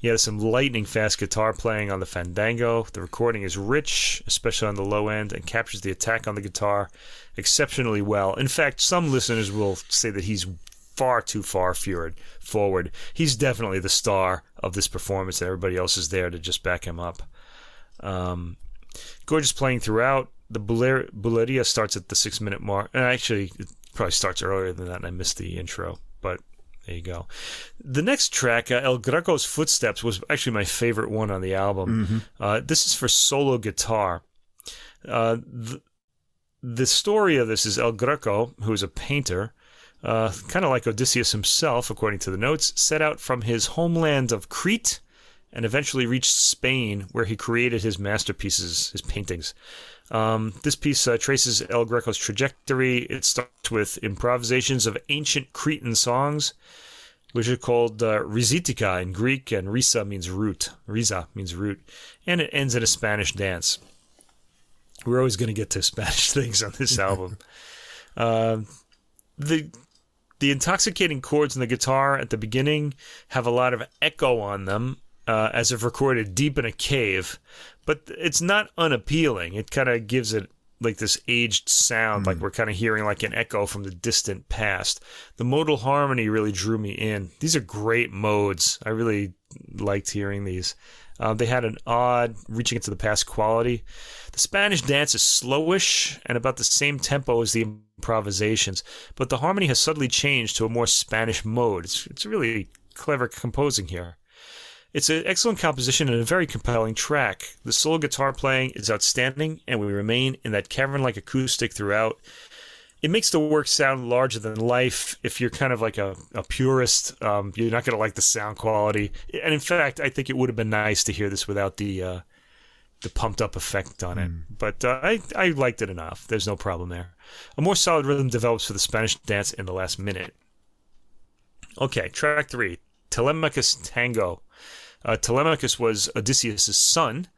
He has some lightning fast guitar playing on the Fandango. The recording is rich, especially on the low end, and captures the attack on the guitar exceptionally well. In fact, some listeners will say that he's far too far forward. He's definitely the star of this performance, and everybody else is there to just back him up. Um, gorgeous playing throughout. The Bulería starts at the six minute mark. And actually, it probably starts earlier than that, and I missed the intro. But there you go. The next track, uh, El Greco's Footsteps, was actually my favorite one on the album. Mm-hmm. Uh, this is for solo guitar. Uh, the, the story of this is El Greco, who is a painter, uh, kind of like Odysseus himself, according to the notes, set out from his homeland of Crete and eventually reached Spain, where he created his masterpieces, his paintings. Um, this piece uh, traces El Greco's trajectory. It starts with improvisations of ancient Cretan songs, which are called uh, rizitika in Greek, and risa means root. Riza means root. And it ends in a Spanish dance. We're always going to get to Spanish things on this album. Uh, the the intoxicating chords in the guitar at the beginning have a lot of echo on them, uh, as if recorded deep in a cave, but it's not unappealing. It kind of gives it like this aged sound, mm. like we're kind of hearing like an echo from the distant past. The modal harmony really drew me in. These are great modes. I really liked hearing these. Uh, they had an odd, reaching into the past quality. The Spanish dance is slowish and about the same tempo as the improvisations, but the harmony has subtly changed to a more Spanish mode. It's, it's really clever composing here. It's an excellent composition and a very compelling track. The solo guitar playing is outstanding, and we remain in that cavern like acoustic throughout it makes the work sound larger than life. If you're kind of like a, a purist, um, you're not going to like the sound quality. And in fact, I think it would have been nice to hear this without the uh, the pumped up effect on it. Mm. But uh, I I liked it enough. There's no problem there. A more solid rhythm develops for the Spanish dance in the last minute. Okay, track three, Telemachus Tango. Uh, Telemachus was Odysseus' son.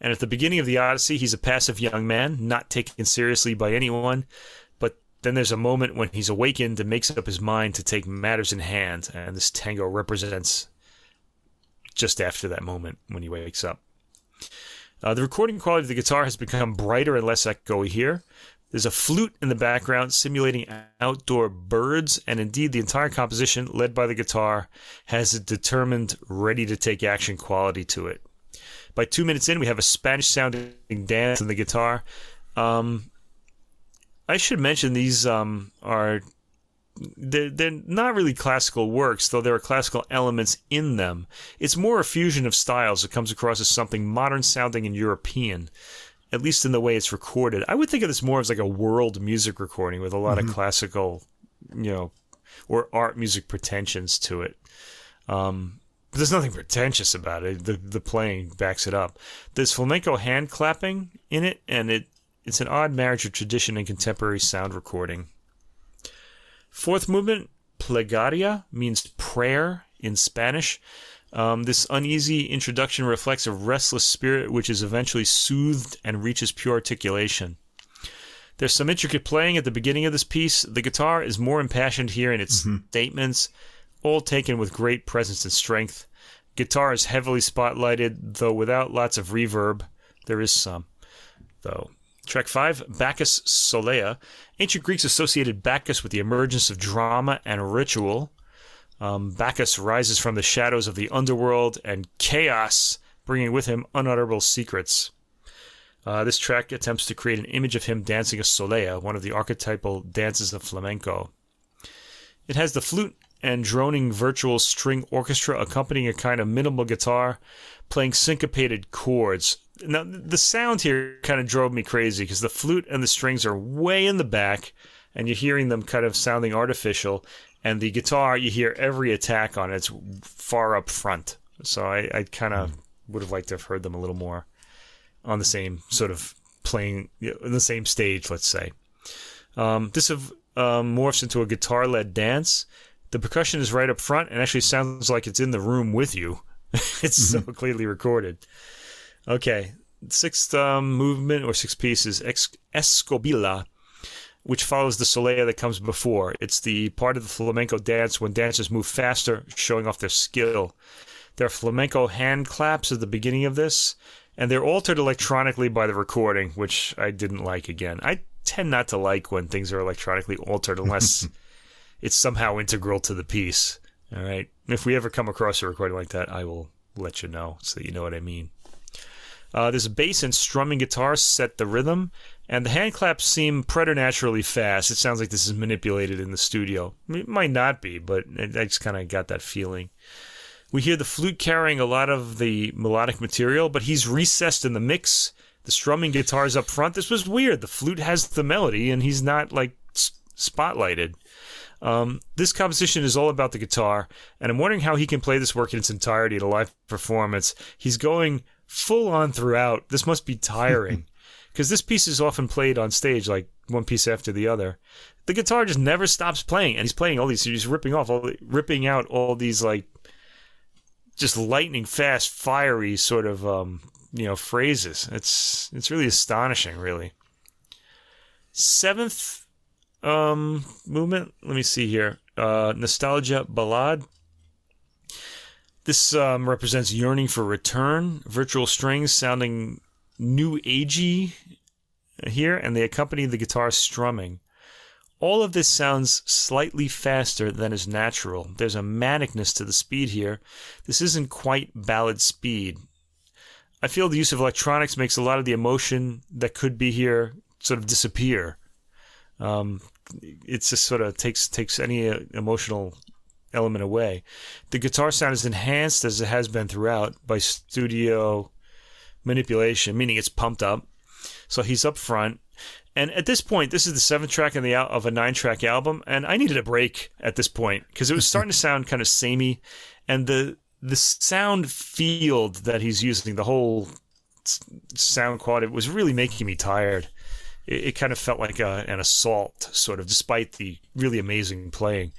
And at the beginning of the Odyssey, he's a passive young man, not taken seriously by anyone. But then there's a moment when he's awakened and makes up his mind to take matters in hand, and this tango represents just after that moment when he wakes up. Uh, the recording quality of the guitar has become brighter and less echoey here. There's a flute in the background simulating outdoor birds, and indeed, the entire composition, led by the guitar, has a determined, ready to take action quality to it. By two minutes in, we have a Spanish sounding dance in the guitar. Um, I should mention these um, are they're, they're not really classical works, though there are classical elements in them. It's more a fusion of styles that comes across as something modern sounding and European, at least in the way it's recorded. I would think of this more as like a world music recording with a lot mm-hmm. of classical, you know, or art music pretensions to it. Um, but there's nothing pretentious about it. The the playing backs it up. There's flamenco hand clapping in it, and it it's an odd marriage of tradition and contemporary sound recording. Fourth movement, plegaria, means prayer in Spanish. Um, this uneasy introduction reflects a restless spirit which is eventually soothed and reaches pure articulation. There's some intricate playing at the beginning of this piece. The guitar is more impassioned here in its mm-hmm. statements, all taken with great presence and strength. Guitar is heavily spotlighted, though without lots of reverb. There is some, though. Track 5, Bacchus Solea. Ancient Greeks associated Bacchus with the emergence of drama and ritual. Um, Bacchus rises from the shadows of the underworld and chaos, bringing with him unutterable secrets. Uh, this track attempts to create an image of him dancing a solea, one of the archetypal dances of flamenco. It has the flute and droning virtual string orchestra accompanying a kind of minimal guitar, playing syncopated chords now the sound here kind of drove me crazy because the flute and the strings are way in the back and you're hearing them kind of sounding artificial. And the guitar, you hear every attack on. It's far up front. So I, I kind of would have liked to have heard them a little more on the same sort of playing in the same stage, let's say. Um, this have, um, morphs into a guitar led dance. The percussion is right up front and actually sounds like it's in the room with you. it's so clearly recorded. Okay, sixth um, movement or six pieces, Ex- Escobilla, which follows the solea that comes before. It's the part of the flamenco dance when dancers move faster, showing off their skill. There are flamenco hand claps at the beginning of this, and they're altered electronically by the recording, which I didn't like again. I tend not to like when things are electronically altered unless it's somehow integral to the piece. All right. If we ever come across a recording like that, I will let you know so that you know what I mean. Uh, there's a bass and strumming guitar set the rhythm, and the hand claps seem preternaturally fast. It sounds like this is manipulated in the studio. It might not be, but I just kind of got that feeling. We hear the flute carrying a lot of the melodic material, but he's recessed in the mix. The strumming guitar's up front. This was weird. The flute has the melody, and he's not like spotlighted. Um, this composition is all about the guitar, and I'm wondering how he can play this work in its entirety at a live performance. He's going full on throughout. This must be tiring because this piece is often played on stage like one piece after the other. The guitar just never stops playing, and he's playing all these. He's ripping off, all, ripping out all these like just lightning fast, fiery sort of um, you know phrases. It's it's really astonishing, really. Seventh um, movement. Let me see here. Uh, nostalgia ballad. This um, represents yearning for return. Virtual strings sounding new agey here, and they accompany the guitar strumming. All of this sounds slightly faster than is natural. There's a manicness to the speed here. This isn't quite ballad speed. I feel the use of electronics makes a lot of the emotion that could be here sort of disappear. Um, it just sort of takes takes any uh, emotional element away. The guitar sound is enhanced as it has been throughout by studio manipulation, meaning it's pumped up. So he's up front. And at this point, this is the seventh track in the of a nine track album, and I needed a break at this point because it was starting to sound kind of samey, and the the sound field that he's using, the whole sound quality, was really making me tired. It, it kind of felt like a, an assault, sort of, despite the really amazing playing.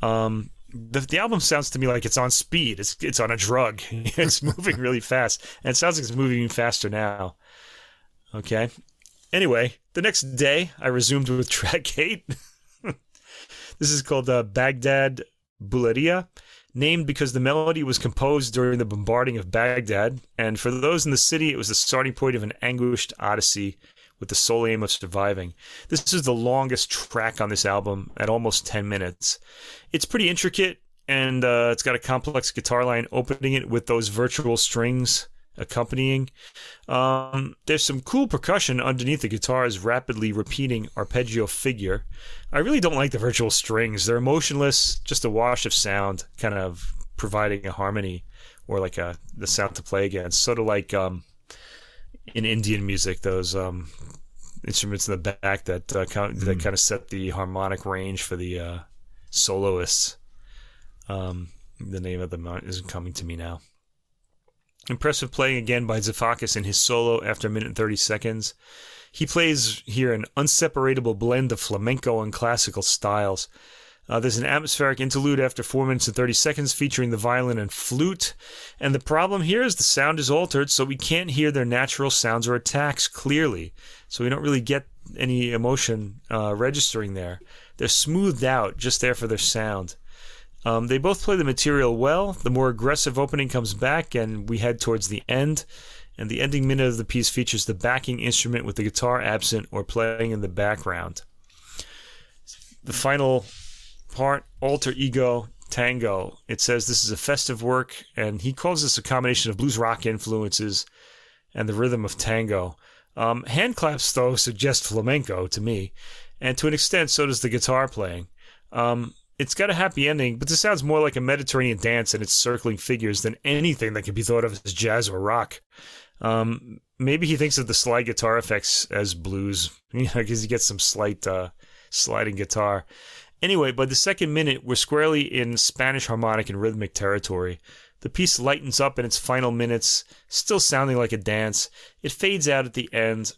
Um, the, the album sounds to me like it's on speed. It's it's on a drug. it's moving really fast, and it sounds like it's moving faster now. Okay. Anyway, the next day I resumed with track eight. this is called uh, Baghdad Buleria, named because the melody was composed during the bombarding of Baghdad, and for those in the city, it was the starting point of an anguished odyssey with the sole aim of surviving. This is the longest track on this album at almost 10 minutes. It's pretty intricate and uh, it's got a complex guitar line opening it with those virtual strings accompanying. Um, there's some cool percussion underneath the guitar's rapidly repeating arpeggio figure. I really don't like the virtual strings. They're emotionless, just a wash of sound, kind of providing a harmony or like a the sound to play against. Sort of like um, in Indian music, those um, instruments in the back that uh, kind of, mm. that kind of set the harmonic range for the uh, soloists. Um, the name of them isn't coming to me now. Impressive playing again by Zafakis in his solo after a minute and 30 seconds. He plays here an unseparable blend of flamenco and classical styles. Uh, there's an atmospheric interlude after 4 minutes and 30 seconds featuring the violin and flute. And the problem here is the sound is altered, so we can't hear their natural sounds or attacks clearly. So we don't really get any emotion uh, registering there. They're smoothed out just there for their sound. Um, they both play the material well. The more aggressive opening comes back, and we head towards the end. And the ending minute of the piece features the backing instrument with the guitar absent or playing in the background. The final Alter Ego Tango. It says this is a festive work, and he calls this a combination of blues rock influences and the rhythm of tango. Um, hand claps, though, suggest flamenco to me, and to an extent, so does the guitar playing. Um, it's got a happy ending, but this sounds more like a Mediterranean dance and its circling figures than anything that can be thought of as jazz or rock. Um, maybe he thinks of the slide guitar effects as blues, you know, because he gets some slight uh, sliding guitar. Anyway, by the second minute, we're squarely in Spanish harmonic and rhythmic territory. The piece lightens up in its final minutes, still sounding like a dance. It fades out at the end,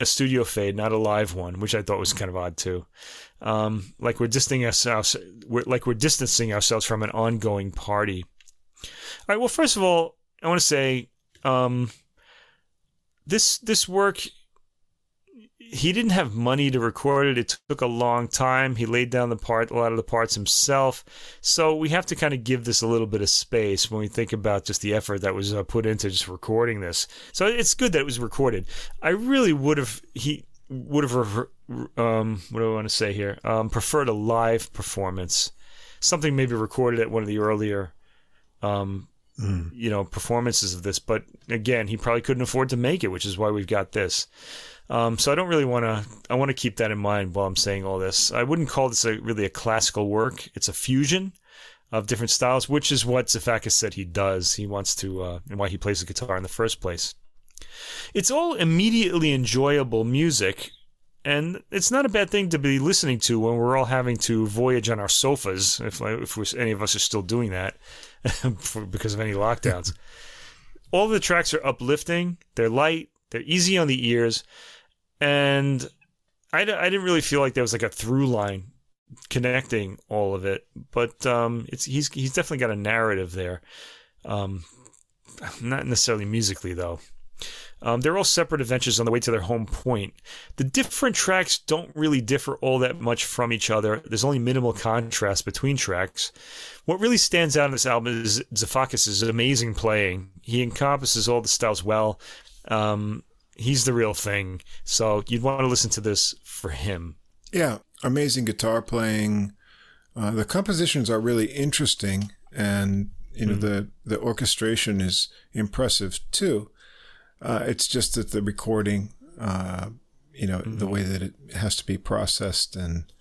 a studio fade, not a live one, which I thought was kind of odd too. Um, like we're distancing ourselves, we're, like we're distancing ourselves from an ongoing party. All right. Well, first of all, I want to say um, this this work he didn't have money to record it. It took a long time. He laid down the part, a lot of the parts himself. So we have to kind of give this a little bit of space when we think about just the effort that was uh, put into just recording this. So it's good that it was recorded. I really would have he would have um, what do I want to say here? Um, preferred a live performance, something maybe recorded at one of the earlier um, mm. you know performances of this. But again, he probably couldn't afford to make it, which is why we've got this. Um, so I don't really want to. I want to keep that in mind while I'm saying all this. I wouldn't call this a, really a classical work. It's a fusion of different styles, which is what Zafakis said he does. He wants to, uh, and why he plays the guitar in the first place. It's all immediately enjoyable music, and it's not a bad thing to be listening to when we're all having to voyage on our sofas, if if any of us are still doing that for, because of any lockdowns. all the tracks are uplifting. They're light. They're easy on the ears and I, I didn't really feel like there was like a through line connecting all of it, but um, it's he's he's definitely got a narrative there. Um, not necessarily musically though. Um, they're all separate adventures on the way to their home point. The different tracks don't really differ all that much from each other. There's only minimal contrast between tracks. What really stands out in this album is Zafakis' amazing playing. He encompasses all the styles well. Um, he's the real thing. So you'd want to listen to this for him. Yeah, amazing guitar playing. Uh, the compositions are really interesting, and you know mm the the orchestration is impressive too. Uh, it's just that the recording, uh, you know, mm-hmm. the way that it has to be processed and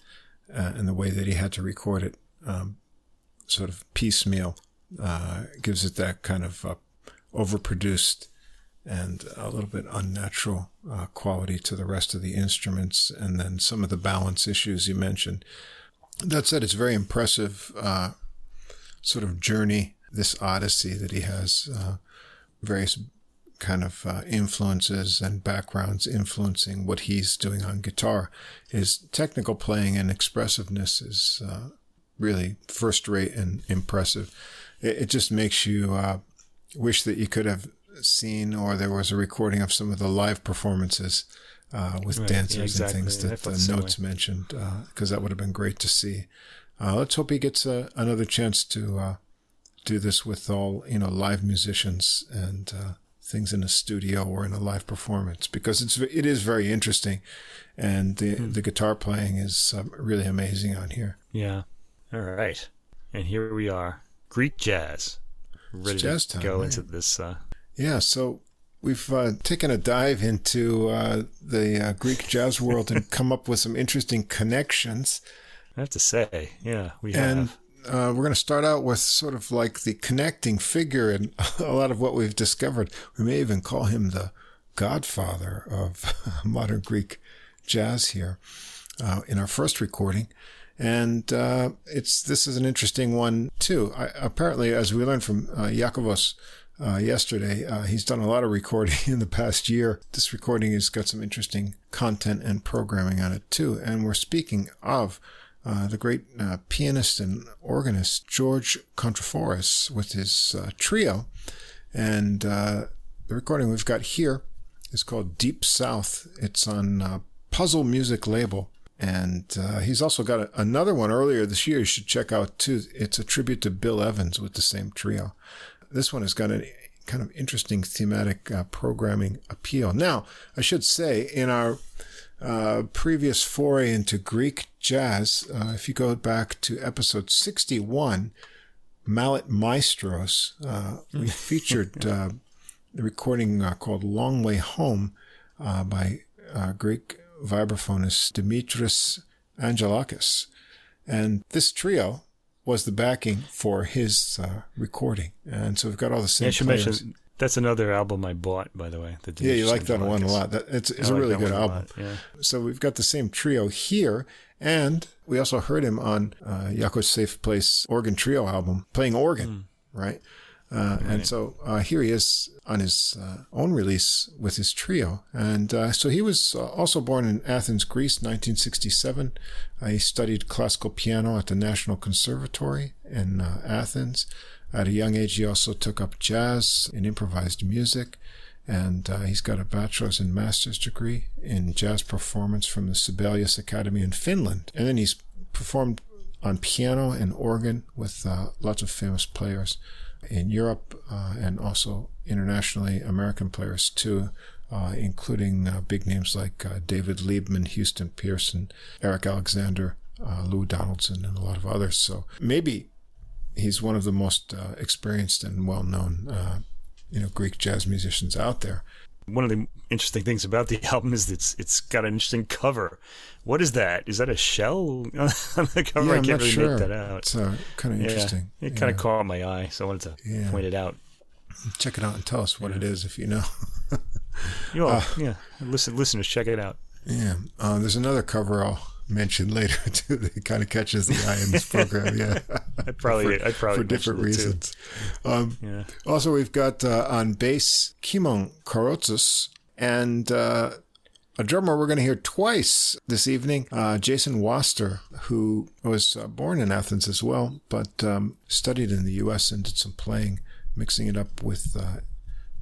uh, and the way that he had to record it, um, sort of piecemeal, uh, gives it that kind of uh, overproduced and a little bit unnatural uh, quality to the rest of the instruments, and then some of the balance issues you mentioned. That said, it's very impressive uh, sort of journey, this odyssey that he has, uh, various kind of uh, influences and backgrounds influencing what he's doing on guitar. His technical playing and expressiveness is uh, really first rate and impressive. It, it just makes you uh, wish that you could have seen or there was a recording of some of the live performances uh, with right, dancers yeah, exactly. and things that the notes mentioned, because uh, that would have been great to see. Uh, let's hope he gets uh, another chance to uh, do this with all you know live musicians and things in a studio or in a live performance, because it's it is very interesting, and the hmm. the guitar playing is really amazing on here. Yeah. All right, and here we are, Greek jazz ready jazz to go right? into this uh, yeah, so we've uh, taken a dive into uh, the uh, Greek jazz world and come up with some interesting connections. I have to say, yeah, we and, have. Uh, we're going to start out with sort of like the connecting figure in a lot of what we've discovered. We may even call him the godfather of modern Greek jazz here uh, in our first recording. And uh, it's this is an interesting one too. I, apparently, as we learned from uh, Yakovos uh, yesterday. Uh, he's done a lot of recording in the past year. This recording has got some interesting content and programming on it too. And we're speaking of uh, the great uh, pianist and organist George Kontrafouris with his uh, trio. And uh, the recording we've got here is called Deep South. It's on Puzzle Music label. And he's also got a, another one earlier this year you should check out too. It's a tribute to Bill Evans with the same trio this one has got a kind of interesting thematic uh, programming appeal. Now, I should say, in our uh, previous foray into Greek jazz, uh, if you go back to episode 61, Mallet Maestros, uh, we featured uh, the recording uh, called Long Way Home by Greek vibraphonist Dimitris Angelakis. And this trio, was the backing for his uh, recording, and so we've got all the same. Yeah, players. that's another album I bought, by the way. yeah, you like that one a lot. That, it's, it's a like really good album. Yeah. So we've got the same trio here, And we also heard him on uh, Safe Place organ trio album, playing organ, right? Uh, And so uh, here he is on his uh, own release with his trio. And uh, so he was uh, also born in Athens, Greece, 1967. Uh, he studied classical piano at the National Conservatory in uh, Athens. At a young age, he also took up jazz and improvised music. And uh, he's got a bachelor's and master's degree in jazz performance from the Sibelius Academy in Finland. And then he's performed on piano and organ with uh, lots of famous players in Europe uh, and also internationally, American players too, uh, including uh, big names like uh, David Liebman, Houston Person, Eric Alexander, uh, Lou Donaldson, and a lot of others. So maybe he's one of the most uh, experienced and well-known, you know, Greek jazz musicians out there. One of the interesting things about the album is it's it's got an interesting cover. What is that? Is that a shell on the cover? Yeah, I can't really sure. make that out. It's uh, kind of Yeah, interesting. it kind of Yeah. caught my eye, so I wanted to Yeah. point it out. Check it out and tell us what it is if you know. You all, Uh, yeah, listen, listeners, check it out. Yeah. Uh, there's another cover I'll mention later too that kind of catches the eye in this program. Yeah. I'd probably, for, I'd probably for different mention it, too. reasons. Um, Yeah, also, we've got uh, on bass Kimon Karotzis and uh, a drummer we're going to hear twice this evening, uh, Jason Wastor, who was uh, born in Athens as well, but um, studied in the U.S. and did some playing, mixing it up with uh,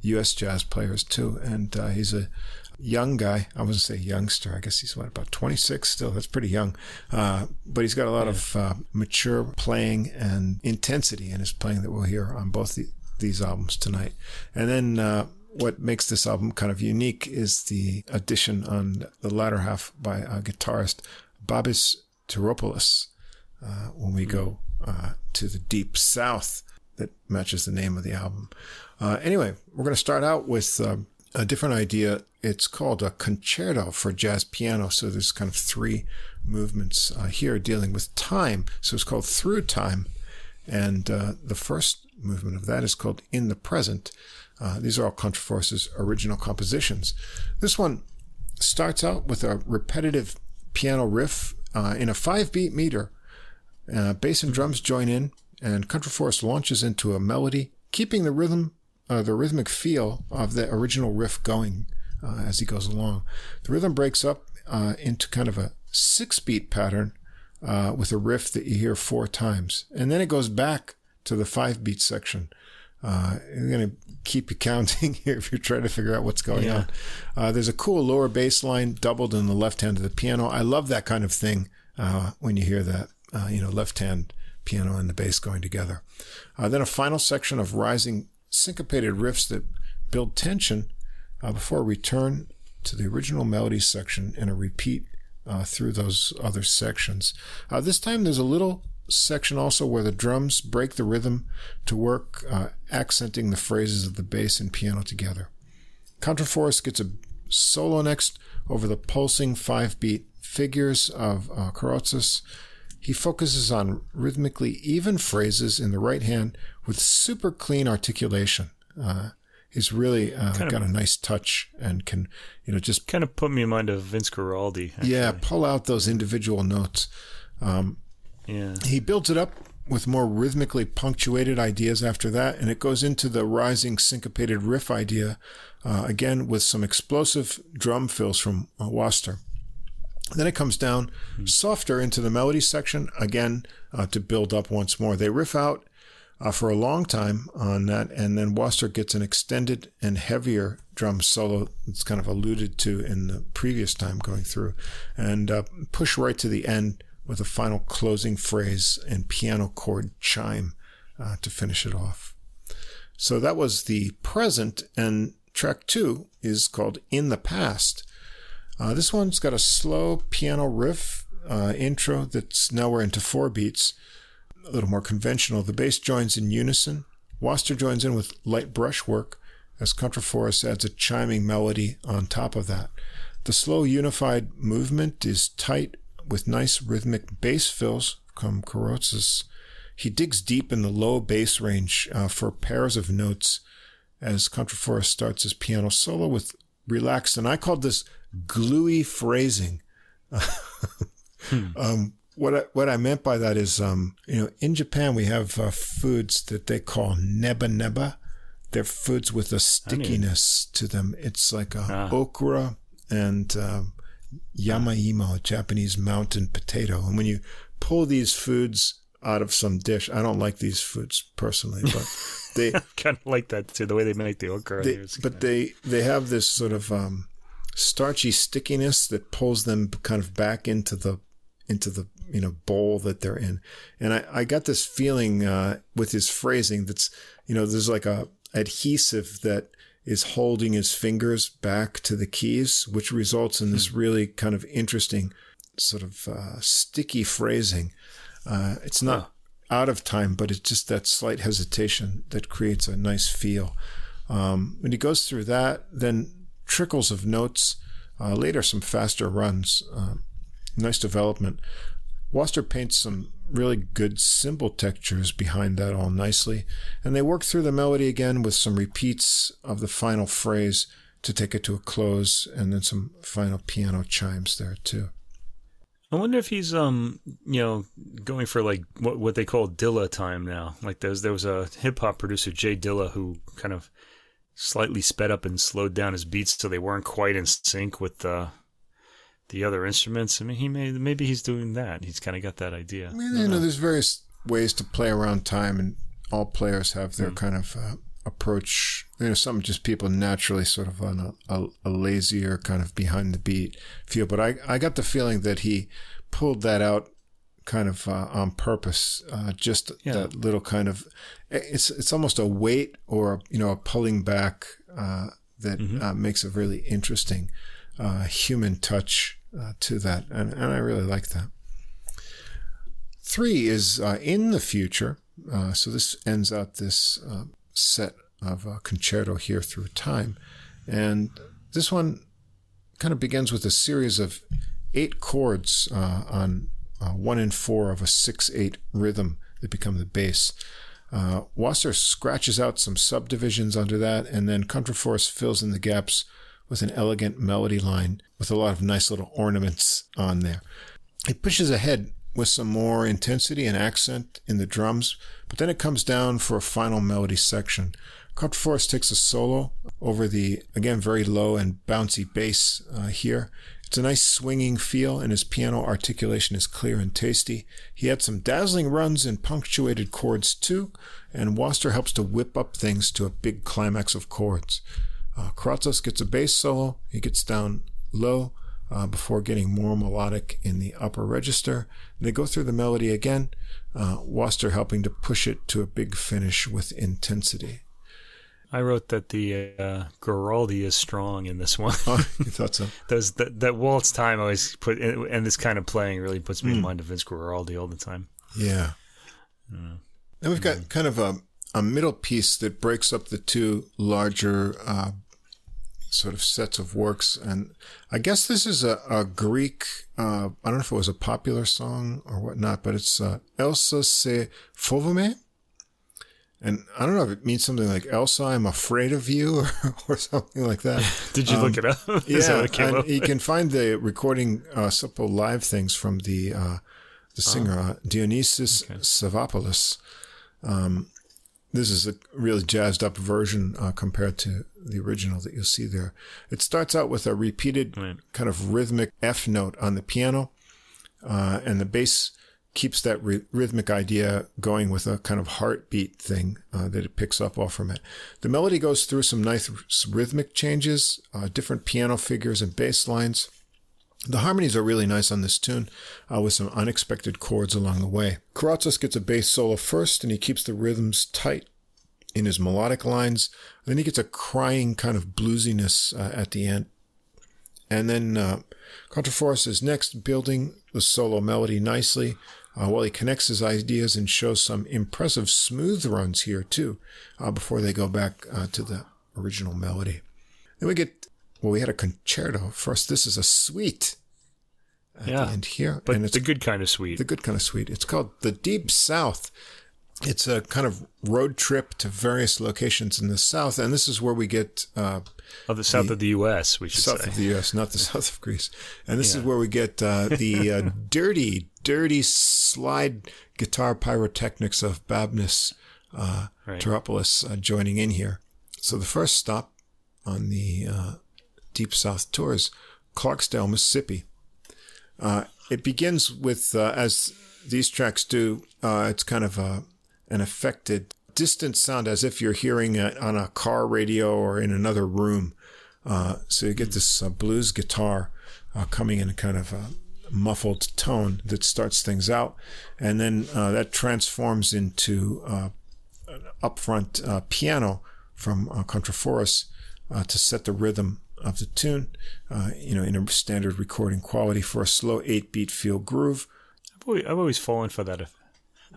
U.S. jazz players too. And uh, he's a young guy. I wouldn't say youngster. I guess he's what about 26 still. That's pretty young. Uh, but he's got a lot of uh, mature playing and intensity in his playing that we'll hear on both the, these albums tonight. And then uh, what makes this album kind of unique is the addition on the latter half by uh, guitarist Babis Teropoulos. Uh, when we go uh, to the deep south, that matches the name of the album. Uh, anyway, we're going to start out with um, a different idea. It's called a concerto for jazz piano. So there's kind of three movements uh, here dealing with time. So it's called Through Time. And uh, the first movement of that is called In the Present. Uh, these are all Kontrafouris's original compositions. This one starts out with a repetitive piano riff uh, in a five beat meter. Uh, bass and drums join in, and Kontrafouris launches into a melody, keeping the rhythm, uh, the rhythmic feel of the original riff going uh, as he goes along. The rhythm breaks up uh, into kind of a six beat pattern with a riff that you hear four times, and then it goes back to the five beat section. Uh, I'm going to keep you counting here if you're trying to figure out what's going Yeah. on. Uh, there's a cool lower bass line doubled in the left hand of the piano. I love that kind of thing uh, when you hear that, uh, you know, left hand piano and the bass going together. Uh, then a final section of rising syncopated riffs that build tension uh, before a return to the original melody section and a repeat uh, through those other sections. Uh, this time there's a little section also where the drums break the rhythm to work, uh, accenting the phrases of the bass and piano together. Kontrafouris gets a solo next over the pulsing five beat figures of uh, Karotzis. He focuses on rhythmically even phrases in the right hand with super clean articulation. Uh, he's really uh, Kind of- got a nice touch and can, you know, just kind of put me in mind of Vince Guaraldi. actually. yeah, pull out those individual notes. Um, he builds it up with more rhythmically punctuated ideas after that, and it goes into the rising syncopated riff idea, uh, again with some explosive drum fills from uh, Wastor. Then it comes down softer into the melody section, again uh, to build up once more. They riff out uh, for a long time on that, and then Wastor gets an extended and heavier drum solo that's kind of alluded to in the previous time going through, and uh, push right to the end with a final closing phrase and piano chord chime uh, to finish it off. So that was the present, and track two is called In the Past. Uh, this one's got a slow piano riff uh, intro that's now we're into four beats, a little more conventional. The bass joins in unison. Wastor joins in with light brushwork as Kontrafouris adds a chiming melody on top of that. The slow unified movement is tight with nice rhythmic bass fills from Karotzis. He digs deep in the low bass range uh, for pairs of notes as Kontrafouris starts his piano solo with relaxed, and I called this gluey phrasing. Um, what I, what I meant by that is, um, you know, in Japan we have uh, foods that they call neba neba. They're foods with a stickiness to them. It's like a Ah. okra and um, yamaimo, a Japanese mountain potato. And when you pull these foods out of some dish, I don't like these foods personally, but they kind of like that too. The way they make the okra. they, but they they have this sort of um, starchy stickiness that pulls them kind of back into the into the you know bowl that they're in, and I, I got this feeling uh, with his phrasing that's you know there's like a adhesive that is holding his fingers back to the keys, which results in this really kind of interesting sort of uh, sticky phrasing. Uh, it's not out of time, but it's just that slight hesitation that creates a nice feel. Um, when he goes through that, then trickles of notes, uh, later some faster runs, uh, nice development. Wastor paints some really good cymbal textures behind that all nicely, and they work through the melody again with some repeats of the final phrase to take it to a close, and then some final piano chimes there too. I wonder if he's um you know going for like what what they call Dilla time now. Like there's there was a hip hop producer Jay Dilla who kind of slightly sped up and slowed down his beats so they weren't quite in sync with the the other instruments. I mean, he may maybe he's doing that. He's kind of got that idea. I mean, you know, there's various ways to play around time, and all players have their kind of uh, approach. You know, some just people naturally sort of on a, a, a lazier kind of behind the beat feel. But I, I got the feeling that he pulled that out kind of uh, on purpose. Uh, just Yeah. that little kind of it's it's almost a weight or you know a pulling back uh, that uh, makes a really interesting uh, human touch uh, to that, and and I really like that. Three is uh, in the future. Uh, so this ends out this uh, set of uh, concerto here through time. And this one kind of begins with a series of eight chords uh, on one in four of a 6 8 rhythm that become the bass. Uh, Wastor scratches out some subdivisions under that, and then Kontrafouris fills in the gaps with an elegant melody line with a lot of nice little ornaments on there. It pushes ahead with some more intensity and accent in the drums, but then it comes down for a final melody section. Kontrafouris takes a solo over the, again, very low and bouncy bass uh, here. It's a nice swinging feel, and his piano articulation is clear and tasty. He had some dazzling runs and punctuated chords too, and Wastor helps to whip up things to a big climax of chords. Uh, gets a bass solo. He gets down low uh, before getting more melodic in the upper register. They go through the melody again, uh, Wastor helping to push it to a big finish with intensity. I wrote that the uh, Guaraldi is strong in this one. Oh, you thought so? Those that, that waltz time always put and this kind of playing really puts me in mind of Vince Guaraldi all the time. Yeah. And we've got kind of a, a middle piece that breaks up the two larger uh, sort of sets of works. And I guess this is a, a Greek, uh, I don't know if it was a popular song or whatnot, but it's uh, Elsa se fovome. And I don't know if it means something like Elsa, I'm afraid of you or, or something like that. Did you look it up? Yeah, it and up you can find the recording, uh, simple live things from the uh, the singer uh, Dionysis Savvopoulos. Um, this is a really jazzed up version uh, compared to the original that you'll see there. It starts out with a repeated Right. kind of rhythmic F note on the piano, uh, and the bass keeps that rhythmic idea going with a kind of heartbeat thing uh, that it picks up off from it. The melody goes through some nice rhythmic changes, uh, different piano figures and bass lines. The harmonies are really nice on this tune, uh, with some unexpected chords along the way. Karatzos gets a bass solo first, and he keeps the rhythms tight in his melodic lines. Then he gets a crying kind of bluesiness uh, at the end. And then uh, Kontrafouris is next, building the solo melody nicely, uh, while he connects his ideas and shows some impressive smooth runs here too, uh, before they go back uh, to the original melody. Then we get, well, we had a concerto. First, this is a suite at Yeah. the end here, But and it's the good kind of sweet. the good kind of suite. It's called The Deep South. It's a kind of road trip to various locations in the south, and this is where we get uh, of the south the, of the U.S. We should south say. of the U.S., not the south of Greece, and this yeah. is where we get uh, the uh, dirty, dirty slide guitar pyrotechnics of Babis uh, right. Teropoulos uh, joining in here. So the first stop on the uh, Deep South tour is Clarksdale, Mississippi. Uh, it begins with, as these tracks do, it's kind of a an affected, distant sound as if you're hearing it on a car radio or in another room. Uh, so you get this uh, blues guitar uh, coming in a kind of a muffled tone that starts things out, and then uh, that transforms into uh, an upfront uh, piano from uh, Kontrafouris to set the rhythm of the tune, you know, in a standard recording quality for a slow eight-beat feel groove. I've always fallen for that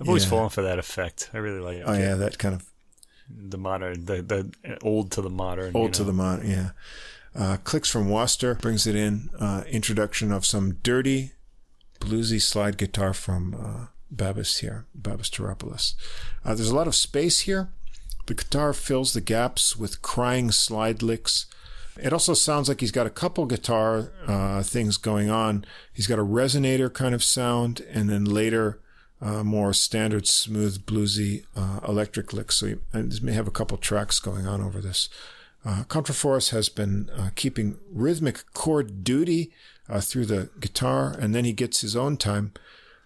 I've always yeah. fallen for that effect. I really like it. Oh yeah, that kind of the modern, the the old to the modern, old you know? to the modern. Yeah, uh, clicks from Wastor brings it in. Uh, introduction of some dirty, bluesy slide guitar from uh, Babis here, Babis Teropoulos. Uh, there's a lot of space here. The guitar fills the gaps with crying slide licks. It also sounds like he's got a couple guitar uh, things going on. He's got a resonator kind of sound, and then later uh, more standard, smooth, bluesy uh, electric licks. So you may have a couple tracks going on over this. Uh, Kontrafouris has been uh, keeping rhythmic chord duty uh, through the guitar, and then he gets his own time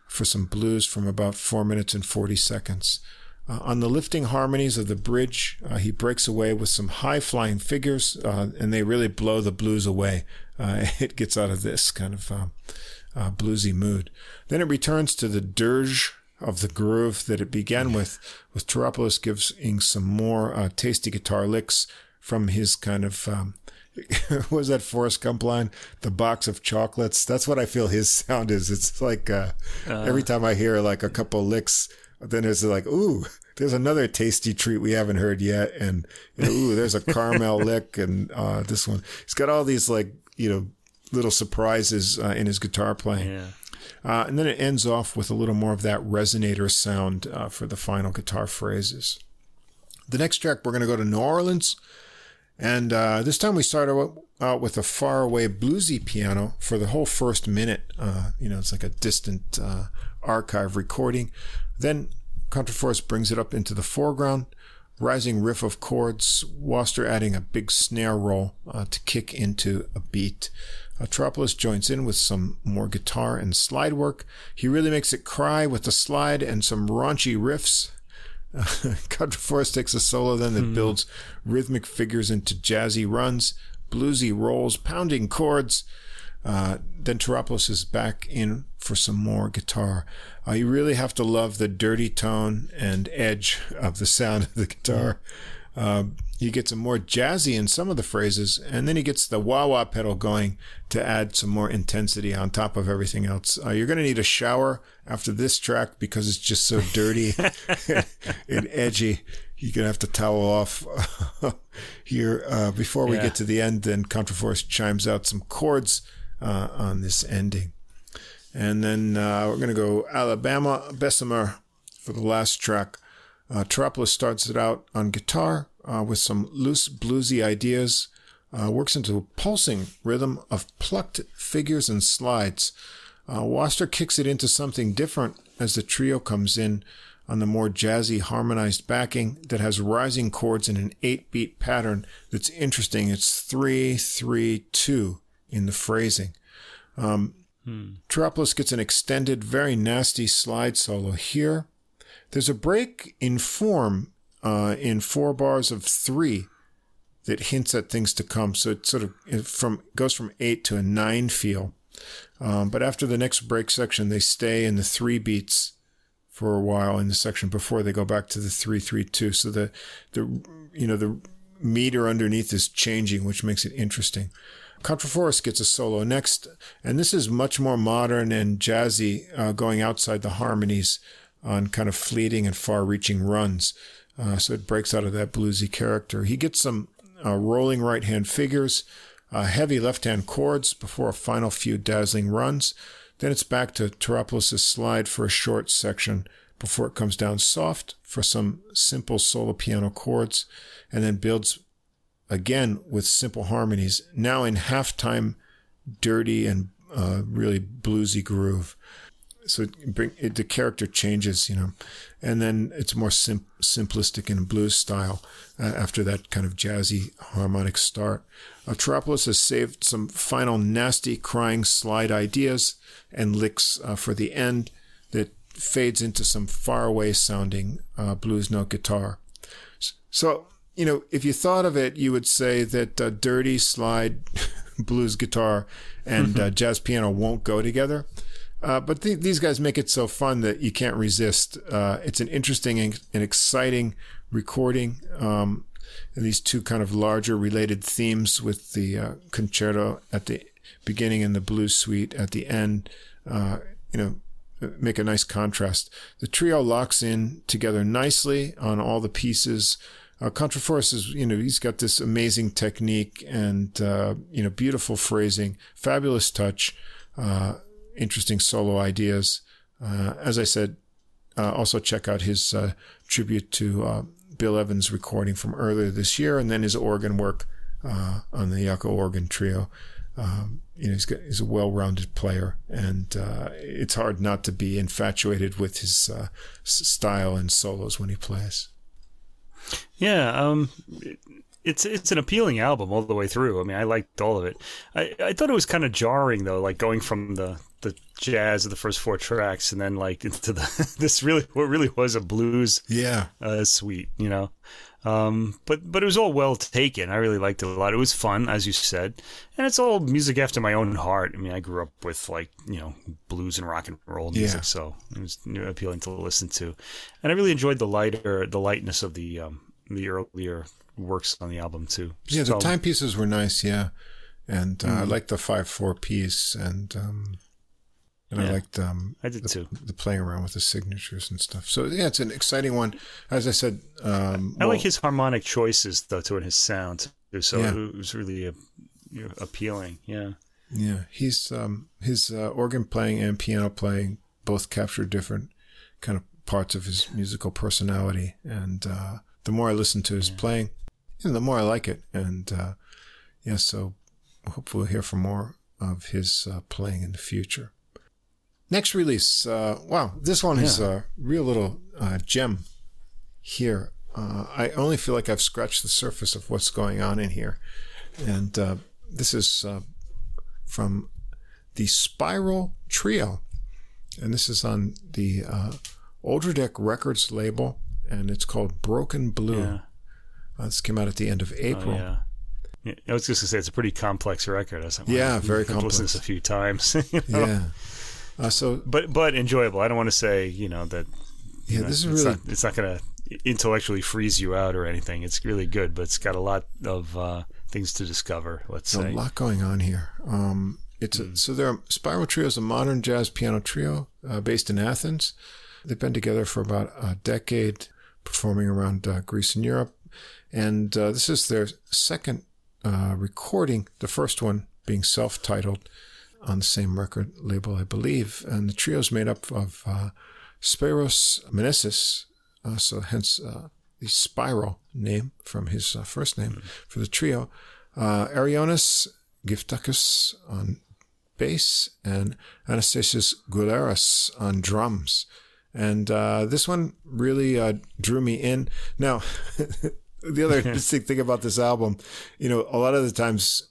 for some blues from about four minutes and 40 seconds. Uh, on the lifting harmonies of the bridge, uh, he breaks away with some high flying figures, uh, and they really blow the blues away. Uh, it gets out of this kind of uh, bluesy mood. Then it returns to the dirge of the groove that it began with, with Teropoulos giving some more uh, tasty guitar licks from his kind of, um, what was that Forrest Gump line? The box of chocolates. That's what I feel his sound is. It's like uh, uh, every time I hear like a couple licks, then it's like, ooh, there's another tasty treat we haven't heard yet. And, you know, ooh, there's a caramel lick and uh, this one. He's got all these like, you know, little surprises uh, in his guitar playing. Yeah. Uh, and then it ends off with a little more of that resonator sound uh, for the final guitar phrases. The next track, we're going to go to New Orleans. And uh, this time we start out with a faraway bluesy piano for the whole first minute. Uh, you know, it's like a distant uh, archive recording. Then Kontrafouris brings it up into the foreground rising riff of chords, Wastor adding a big snare roll uh, to kick into a beat. Teropoulos joins in with some more guitar and slide work. He really makes it cry with the slide and some raunchy riffs. Force takes a solo then that hmm. builds rhythmic figures into jazzy runs, bluesy rolls, pounding chords. Uh, then Teropoulos is back in for some more guitar. Uh, you really have to love the dirty tone and edge of the sound of the guitar. Uh, he gets a more jazzy in some of the phrases, and then he gets the wah wah pedal going to add some more intensity on top of everything else. Uh, you're going to need a shower after this track because it's just so dirty and edgy. You're going to have to towel off here uh, before we yeah. get to the end. Then Kontrafouris chimes out some chords uh, on this ending. And then uh, we're going to go Alabama Bessemer for the last track. Uh, Teropoulos starts it out on guitar uh, with some loose bluesy ideas, uh, works into a pulsing rhythm of plucked figures and slides. Uh, Wastor kicks it into something different as the trio comes in on the more jazzy harmonized backing that has rising chords in an eight beat pattern that's interesting. It's three, three, two in the phrasing. Um, hmm. gets an extended, very nasty slide solo here. There's a break in form uh, in four bars of three that hints at things to come. So it sort of from goes from eight to a nine feel. Um, but after the next break section, they stay in the three beats for a while in the section before they go back to the three three two. So the the you know the meter underneath is changing, which makes it interesting. Kontrafouris gets a solo next, and this is much more modern and jazzy, uh, going outside the harmonies on kind of fleeting and far-reaching runs. Uh, so it breaks out of that bluesy character. He gets some uh, rolling right hand figures, uh, heavy left hand chords before a final few dazzling runs. Then it's back to Teropoulos' slide for a short section before it comes down soft for some simple solo piano chords and then builds again with simple harmonies, now in halftime, dirty and uh, really bluesy groove. So it bring, it, the character changes, you know, and then it's more sim- simplistic in blues style uh, after that kind of jazzy harmonic start. Pteropoulos has saved some final nasty crying slide ideas and licks uh, for the end that fades into some faraway sounding uh, blues note guitar. So you know, if you thought of it, you would say that uh, dirty slide blues guitar and uh, jazz piano won't go together. Uh, but th- these guys make it so fun that you can't resist. Uh, it's an interesting and, exciting recording. Um, and these two kind of larger related themes with the uh, concerto at the beginning and the blues suite at the end, uh, you know, make a nice contrast. The trio locks in together nicely on all the pieces. Uh, Kontrafouris is, you know, he's got this amazing technique and, uh, you know, beautiful phrasing, fabulous touch, uh, interesting solo ideas. Uh, as I said, uh, also check out his uh, tribute to Bill Evans recording from earlier this year and then his organ work on the Jaco organ trio. Um, you know, he's, got, he's a well-rounded player, and uh, it's hard not to be infatuated with his uh, style and solos when he plays. Yeah, um, it's it's an appealing album all the way through. I mean, I liked all of it. I, I thought it was kind of jarring though, like going from the the jazz of the first four tracks and then like into the this really what really was a blues yeah uh, suite, you know. Um, but but it was all well taken. I really liked it a lot. It was fun, as you said, and it's all music after my own heart. I mean, I grew up with like you know blues and rock and roll music, yeah. so it was appealing to listen to, and I really enjoyed the lighter the lightness of the um, the earlier works on the album too. Yeah, the timepieces were nice. Yeah, and uh, mm-hmm. I liked the five four piece, and um, and yeah, I liked um, I did the, too. The playing around with the signatures and stuff. So yeah, it's an exciting one. As I said, um, I well, like his harmonic choices though to his sound. So yeah. it was really a, you know, appealing. Yeah. Yeah, he's um, his uh, organ playing and piano playing both capture different kind of parts of his musical personality, and uh, the more I listen to his yeah. playing, you know, the more I like it. And uh, yeah, so hopefully we'll hear from more of his uh, playing in the future. Next release, uh, wow, this one yeah. is a real little uh, gem here. Uh, I only feel like I've scratched the surface of what's going on in here. And uh, this is from the Spiral Trio. And this is on the Deck Records label and it's called Broken Blue. Yeah. Uh, this came out at the end of April. Oh, yeah. yeah. I was just gonna say it's a pretty complex record. I like, yeah, very I've complex. Listened to this a few times. You know? Yeah. Uh, so, but but enjoyable. I don't want to say you know that. Yeah, know, this is it's really. Not, it's not gonna intellectually freeze you out or anything. It's really good, but it's got a lot of uh, things to discover. Let's There's say a lot going on here. Um, it's mm. a, so there. Are, Spiral Trio is a modern jazz piano trio uh, based in Athens. They've been together for about a decade performing around uh, Greece and Europe. And uh, this is their second uh, recording, the first one being self titled on the same record label, I believe. And the trio is made up of uh, Spiros Menesis, uh, so hence uh, the Spiral name from his first name mm-hmm. for the trio. Uh, Arionis Giftakis on bass and Anastasios Gouleras on drums. And uh, this one really uh, drew me in. Now, the other interesting thing about this album, you know, a lot of the times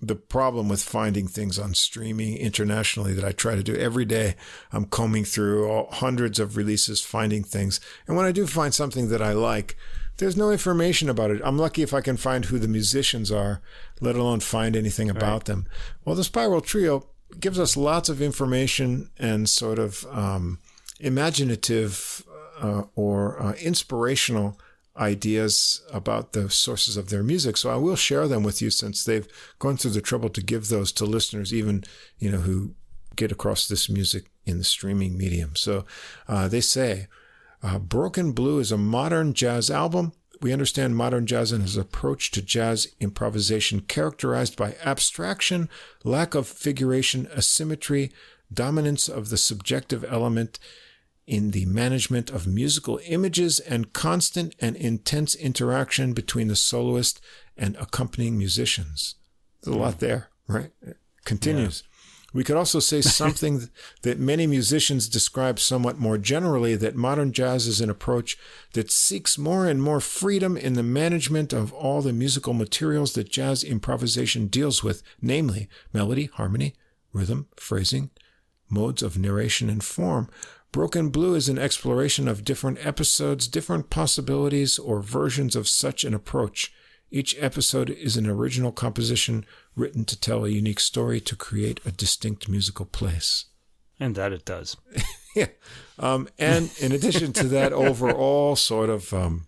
the problem with finding things on streaming internationally that I try to do every day, I'm combing through all, hundreds of releases, finding things. And when I do find something that I like, there's no information about it. I'm lucky if I can find who the musicians are, let alone find anything about right. them. Well, the Spiral Trio gives us lots of information and sort of um, imaginative uh, or uh, inspirational ideas about the sources of their music. So I will share them with you since they've gone through the trouble to give those to listeners, even you know who get across this music in the streaming medium. So uh, they say, uh, "Broken Blue is a modern jazz album." We understand modern jazz and his approach to jazz improvisation characterized by abstraction, lack of figuration, asymmetry, dominance of the subjective element, in the management of musical images and constant and intense interaction between the soloist and accompanying musicians. There's a lot there, right? It continues. Yeah. We could also say something that many musicians describe somewhat more generally that modern jazz is an approach that seeks more and more freedom in the management of all the musical materials that jazz improvisation deals with, namely melody, harmony, rhythm, phrasing, modes of narration and form. Broken Blue is an exploration of different episodes, different possibilities, or versions of such an approach. Each episode is an original composition written to tell a unique story to create a distinct musical place. And that it does. yeah. Um, and in addition to that overall sort of um,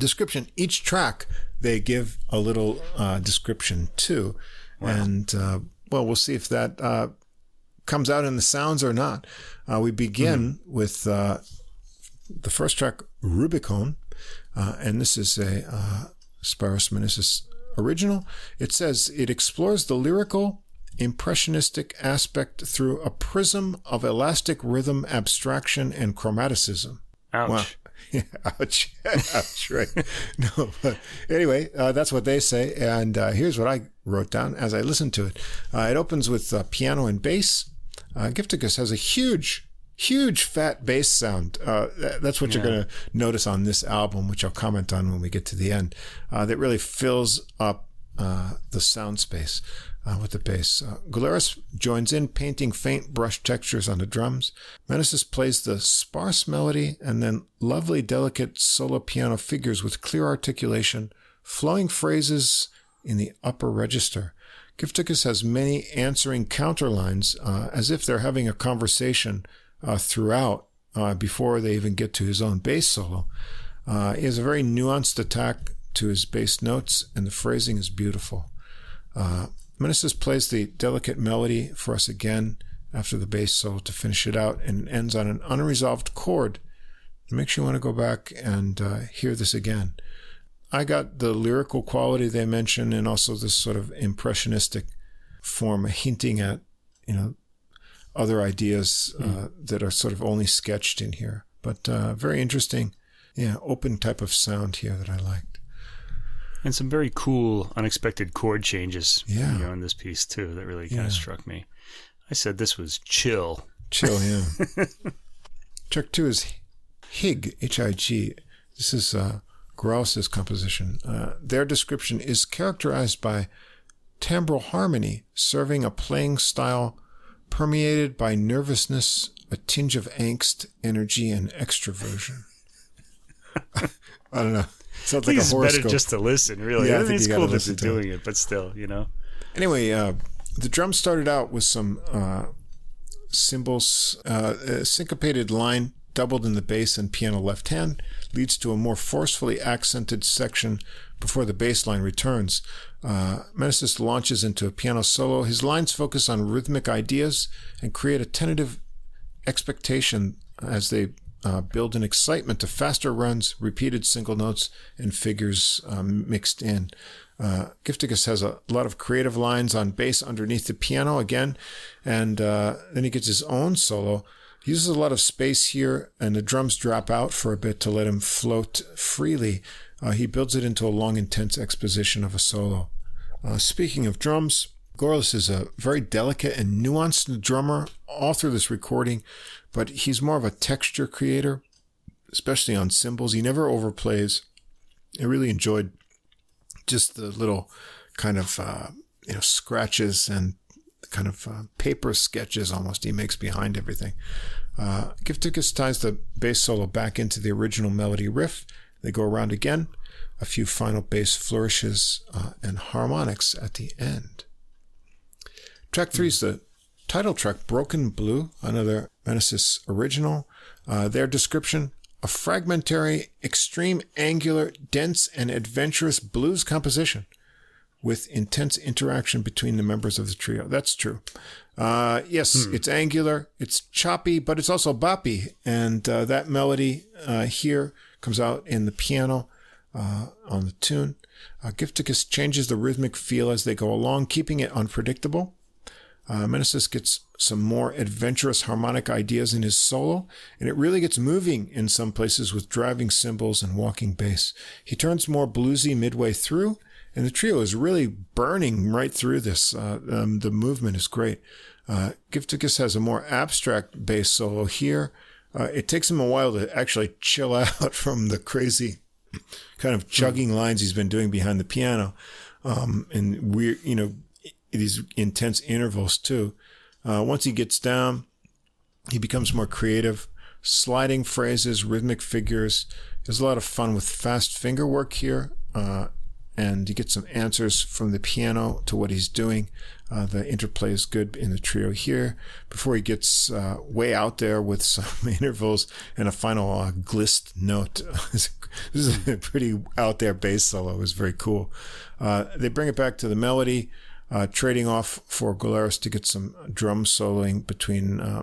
description, each track they give a little uh, description too. Wow. And uh, well, we'll see if that uh, comes out in the sounds or not. Uh, we begin mm-hmm. with uh, the first track, Rubicon. Uh, and this is a Spiros Menissus original. It says it explores the lyrical, impressionistic aspect through a prism of elastic rhythm, abstraction, and chromaticism. Ouch. Wow. Yeah, ouch. ouch, right. No, but anyway, uh, that's what they say. And uh, here's what I wrote down as I listened to it. Uh, it opens with uh, piano and bass. Uh, Giftakis has a huge huge fat bass sound. Uh, that's what yeah. you're going to notice on this album, which I'll comment on when we get to the end. Uh, that really fills up uh, the sound space uh, with the bass. Uh, Gouleras joins in, painting faint brush textures on the drums. Menesis plays the sparse melody and then lovely, delicate solo piano figures with clear articulation, flowing phrases in the upper register. Giftakis has many answering counterlines, uh, as if they're having a conversation uh, throughout uh, before they even get to his own bass solo. Uh, he has a very nuanced attack to his bass notes, and the phrasing is beautiful. Uh, Menissus plays the delicate melody for us again after the bass solo to finish it out, and ends on an unresolved chord. It makes you want to go back and uh, hear this again. I got the lyrical quality they mention, and also this sort of impressionistic form, hinting at, you know, other ideas uh, mm. that are sort of only sketched in here. But uh, very interesting, yeah, open type of sound here that I liked. And some very cool, unexpected chord changes, yeah. you know, in this piece too. That really kind yeah. of struck me. I said this was chill. Chill, yeah. Track two is Hig, H-I-G. This is uh, Grauss's composition. Uh, their description is characterized by timbral harmony, serving a playing style permeated by nervousness, a tinge of angst, energy, and extroversion. I don't know. Sounds like a horoscope. better just to listen, really. Yeah, I, think it's cool that they're doing it, but still, you know. Anyway, uh, the drum started out with some uh, cymbals, uh, a syncopated line doubled in the bass and piano left hand, leads to a more forcefully accented section before the bass line returns. Uh, Menissus launches into a piano solo. His lines focus on rhythmic ideas and create a tentative expectation as they uh, build an excitement to faster runs, repeated single notes, and figures um, mixed in. Uh, Giftakis has a lot of creative lines on bass underneath the piano again, and uh, then he gets his own solo. He uses a lot of space here, and the drums drop out for a bit to let him float freely. Uh, he builds it into a long, intense exposition of a solo. Uh, speaking of drums, Gorliss is a very delicate and nuanced drummer all through this recording, but he's more of a texture creator, especially on cymbals. He never overplays. I really enjoyed just the little kind of uh, you know scratches and kind of uh, paper sketches almost he makes behind everything. Uh, Giftakis ties the bass solo back into the original melody riff they go around again, a few final bass flourishes uh, and harmonics at the end. Track three is the title track, Broken Blue, another Menissus original. Uh, their description a fragmentary, extreme angular, dense, and adventurous blues composition with intense interaction between the members of the trio. That's true. Uh, yes, hmm. it's angular, it's choppy, but it's also boppy. And uh, that melody uh, here comes out in the piano uh, on the tune. Uh, Giftakis changes the rhythmic feel as they go along, keeping it unpredictable. Uh, Meneses gets some more adventurous harmonic ideas in his solo, and it really gets moving in some places with driving cymbals and walking bass. He turns more bluesy midway through, and the trio is really burning right through this. Uh, um, the movement is great. Uh, Giftakis has a more abstract bass solo here. Uh, it takes him a while to actually chill out from the crazy kind of chugging lines he's been doing behind the piano, um, and weird, you know, these intense intervals too. Uh, once he gets down, he becomes more creative, sliding phrases, rhythmic figures. There's a lot of fun with fast finger work here. Uh, and you get some answers from the piano to what he's doing. Uh, the interplay is good in the trio here before he gets uh, way out there with some intervals and a final uh, glist note. this is a pretty out there bass solo. It was very cool. Uh, they bring it back to the melody. Uh, trading off for Gouleras to get some drum soloing between uh,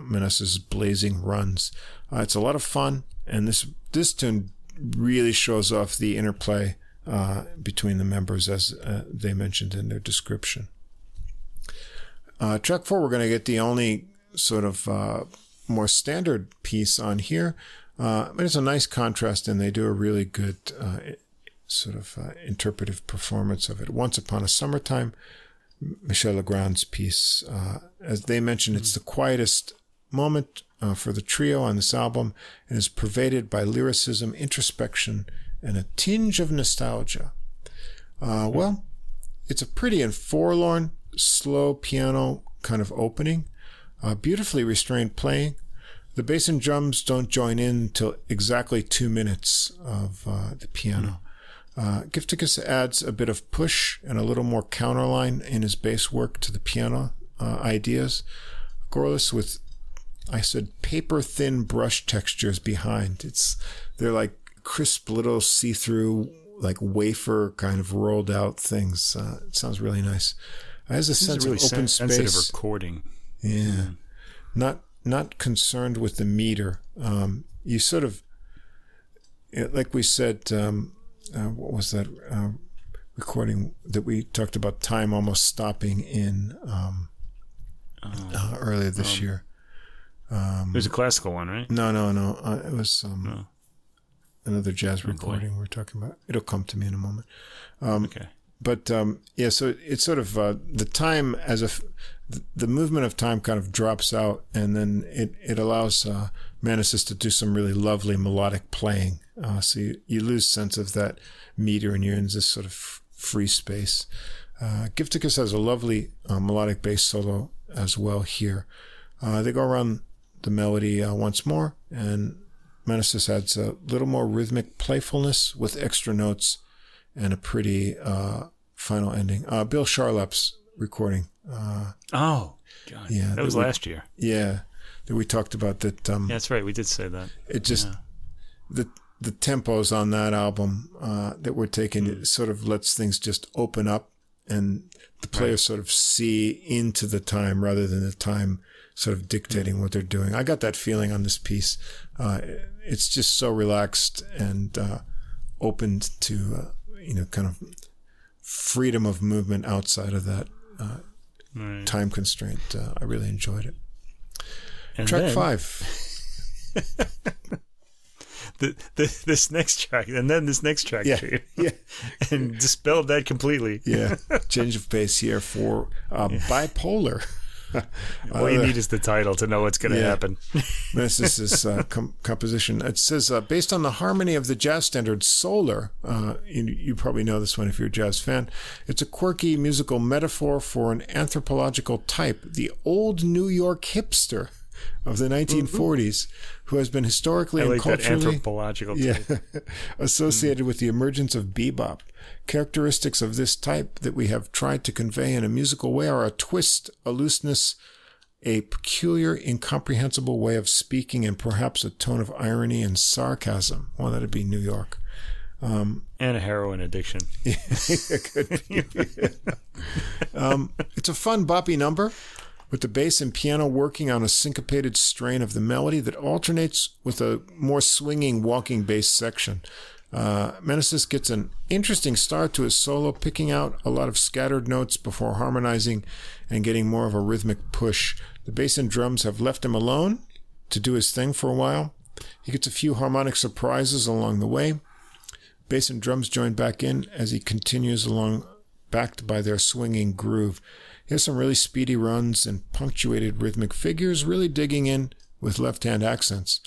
blazing runs. Uh, it's a lot of fun, and this this tune really shows off the interplay uh, between the members, as uh, they mentioned in their description. Uh, track four, we're going to get the only sort of uh, more standard piece on here, uh, but it's a nice contrast, and they do a really good uh, sort of interpretive performance of it. Once Upon a Summertime, Michel Legrand's piece. as they mentioned, it's the quietest moment for the trio on this album and is pervaded by lyricism, introspection, and a tinge of nostalgia. Uh, well, it's a pretty and forlorn, slow piano kind of opening, uh, beautifully restrained playing. The bass and drums don't join in until exactly two minutes of uh, the piano. Uh, Giftakis adds a bit of push and a little more counterline in his bass work to the piano uh, ideas. Gorliss with, I said, paper thin brush textures behind. It's they're like crisp little see-through like wafer kind of rolled out things. Uh, it sounds really nice. It has a this sense really of open sen- space. recording. Yeah. Mm. Not not concerned with the meter. Um, you sort of like we said. Um, uh, what was that uh, recording that we talked about? Time almost stopping in um, oh. uh, earlier this um, year. Um, it was a classical one, right? No, no, no. Uh, it was. Um, no another jazz oh, recording boy. we're talking about. It'll come to me in a moment. Um, okay. But um, yeah, so it's sort of uh, the time as a the movement of time kind of drops out, and then it it allows uh, to do some really lovely melodic playing. Uh, so you, you lose sense of that meter, and you're in this sort of free space. Uh, Giftakis has a lovely uh, melodic bass solo as well here. Uh, they go around the melody uh, once more, and Meneses adds a little more rhythmic playfulness with extra notes and a pretty uh, final ending. Uh, Bill Charlap's recording. Uh, oh, God. yeah, that was that we, last year. Yeah, that we talked about that. Um, yeah, that's right. We did say that. It just yeah. the the tempos on that album uh, that we're taking mm. sort of lets things just open up and the players right. sort of see into the time rather than the time sort of dictating what they're doing. I got that feeling on this piece. Uh, it's just so relaxed and uh, open to uh, you know kind of freedom of movement outside of that uh, right. time constraint. Uh, I really enjoyed it. And Track then, five. the, the, this next track, and then this next track, yeah, yeah, and dispelled that completely. yeah, change of pace here for uh, yeah. bipolar. All you need is the title to know what's going to yeah. happen. this is his uh, com- composition. It says, uh, based on the harmony of the jazz standard Solar, uh, you, you, probably know this one if you're a jazz fan. It's a quirky musical metaphor for an anthropological type, the old New York hipster of the 1940s mm-hmm. who has been historically like and culturally anthropological yeah, associated mm. with the emergence of bebop. Characteristics of this type that we have tried to convey in a musical way are a twist, a looseness, a peculiar, incomprehensible way of speaking, and perhaps a tone of irony and sarcasm. Well, that'd be New York. Um, and a heroin addiction. It could um, it's a fun, boppy number with the bass and piano working on a syncopated strain of the melody that alternates with a more swinging walking bass section. Uh, Meneses gets an interesting start to his solo, picking out a lot of scattered notes before harmonizing and getting more of a rhythmic push. The bass and drums have left him alone to do his thing for a while. He gets a few harmonic surprises along the way. Bass and drums join back in as he continues along, backed by their swinging groove. He has some really speedy runs and punctuated rhythmic figures, really digging in with left hand accents.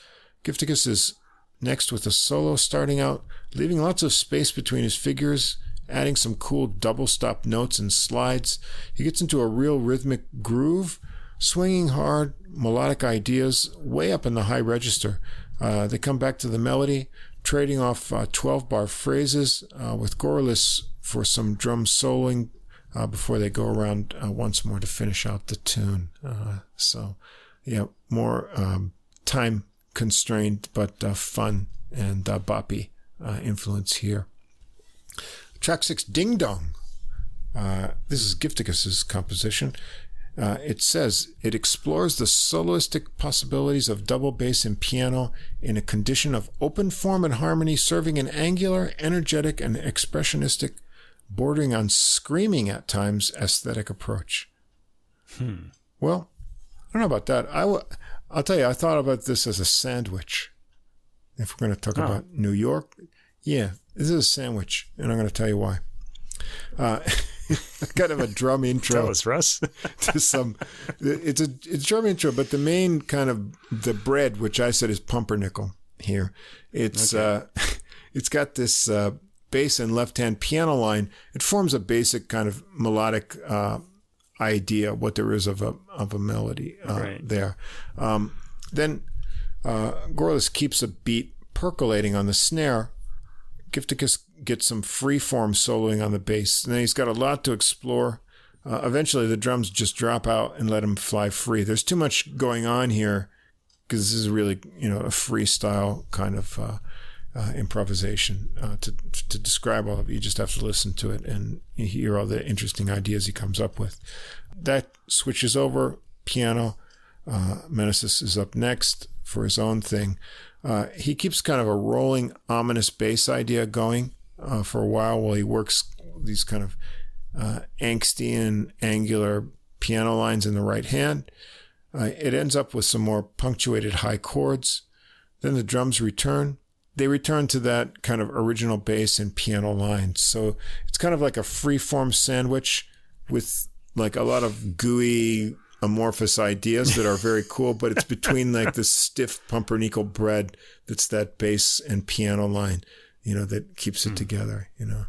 Giftakis is next with a solo starting out, leaving lots of space between his figures, adding some cool double stop notes and slides. He gets into a real rhythmic groove, swinging hard, melodic ideas way up in the high register. Uh, they come back to the melody, trading off uh, 12 bar phrases uh, with Gorliss for some drum soloing uh, before they go around uh, once more to finish out the tune. Uh, so, yeah, more um, time constrained but fun and boppy influence here. Track six, Ding Dong. this is Giftakis's composition. Uh, it says it explores the soloistic possibilities of double bass and piano in a condition of open form and harmony, serving an angular, energetic, and expressionistic, bordering on screaming at times, aesthetic approach. Hmm. Well, I don't know about that. I w- I'll tell you, I thought about this as a sandwich. If we're going to talk oh. about New York, yeah, this is a sandwich, and I'm going to tell you why. Uh, kind of a drum intro. Tell us, Russ. to some, it's a it's drum intro, but the main kind of the bread, which I said is pumpernickel here. It's okay. uh, it's got this uh, bass and left hand piano line. It forms a basic kind of melodic uh, idea what there is of a of a melody uh, right. there. Um, then uh, Gorliss keeps a beat percolating on the snare. Giftakis gets some free form soloing on the bass. And then he's got a lot to explore. Uh, eventually, the drums just drop out and let him fly free. There's too much going on here because this is really, you know, a freestyle kind of uh, improvisation. Uh, to to describe all of it, you just have to listen to it and hear all the interesting ideas he comes up with. That switches over piano. Uh, Meneses is up next for his own thing. Uh, he keeps kind of a rolling, ominous bass idea going uh, for a while while he works these kind of uh, angsty and angular piano lines in the right hand. Uh, it ends up with some more punctuated high chords. Then the drums return. They return to that kind of original bass and piano line. So it's kind of like a free form sandwich with like a lot of gooey, amorphous ideas that are very cool, but it's between like the stiff pumpernickel bread that's that bass and piano line you know, that keeps it mm. together, you know.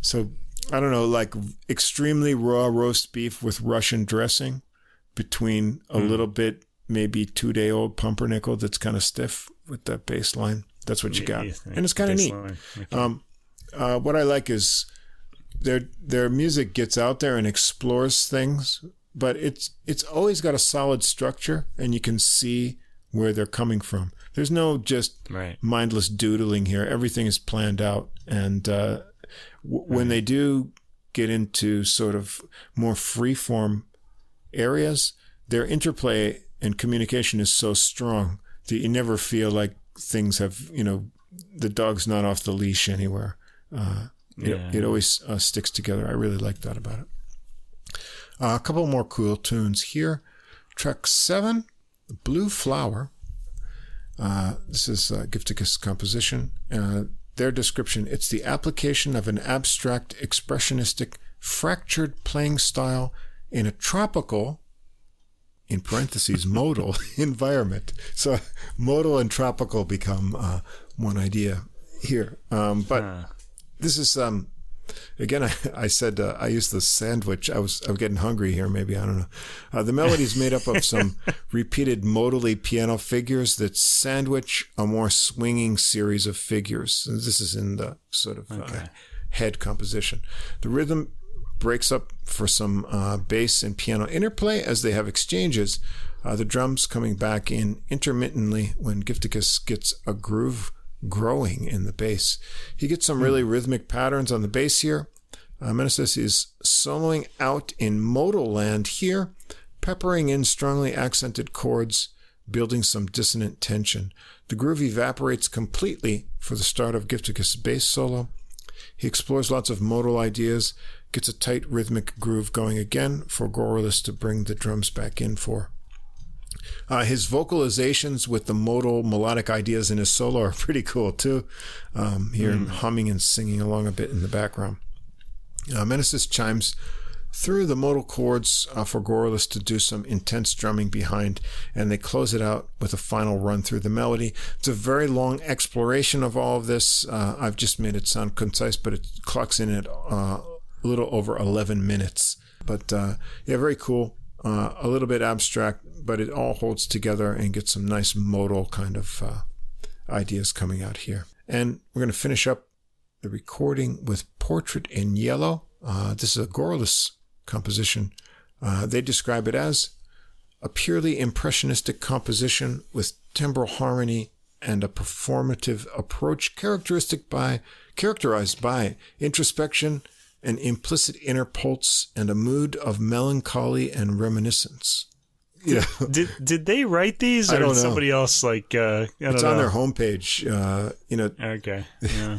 So I don't know, like extremely raw roast beef with Russian dressing between a mm. little bit, maybe two day old pumpernickel that's kind of stiff with that baseline. That's what you got. Yeah, and it's kind of neat. Okay. Um, uh, what I like is their their music gets out there and explores things, but it's it's always got a solid structure, and you can see where they're coming from. There's no just right. mindless doodling here. Everything is planned out. And uh, w- right. when they do get into sort of more free form areas, their interplay and communication is so strong that you never feel like things have, you know, the dog's not off the leash anywhere. Uh, yeah. it, it, always uh, sticks together. I really like that about it. Uh, a couple more cool tunes here. Track seven Blue Flower. Uh, this is uh, Giftakis composition. Uh, their description it's the application of an abstract, expressionistic, fractured playing style in a tropical, in parentheses, modal environment. So modal and tropical become uh, one idea here. Um, but this is um, again, I, I said uh, I used the sandwich. I was I'm getting hungry here. Maybe I don't know. Uh, the melody is made up of some repeated modally piano figures that sandwich a more swinging series of figures. This is in the sort of uh, okay. uh, head composition. The rhythm breaks up for some uh, bass and piano interplay as they have exchanges. Uh, the drums coming back in intermittently when Giftakis gets a groove growing in the bass. He gets some really mm. rhythmic patterns on the bass here. Uh, Meneses is soloing out in modal land here, peppering in strongly accented chords, building some dissonant tension. The groove evaporates completely for the start of Giftakis' bass solo. He explores lots of modal ideas, gets a tight rhythmic groove going again for Gorliss to bring the drums back in for. Uh, his vocalizations with the modal melodic ideas in his solo are pretty cool too. Um, here mm. humming and singing along a bit in the background. Uh, Meneses chimes through the modal chords uh, for Gorliss to do some intense drumming behind, and they close it out with a final run through the melody. It's a very long exploration of all of this. Uh, I've just made it sound concise, but it clocks in at uh, a little over 11 minutes. But uh, yeah, very cool. Uh, a little bit abstract, but it all holds together and gets some nice modal kind of uh, ideas coming out here. And we're going to finish up the recording with Portrait in Yellow. Uh, this is a Gorliss composition. Uh, they describe it as a purely impressionistic composition with timbral harmony and a performative approach characteristic by characterized by introspection an implicit inner pulse and a mood of melancholy and reminiscence yeah. Did did they write these, or did somebody else like? Uh, it's on their homepage. Uh, you know. Okay. Yeah.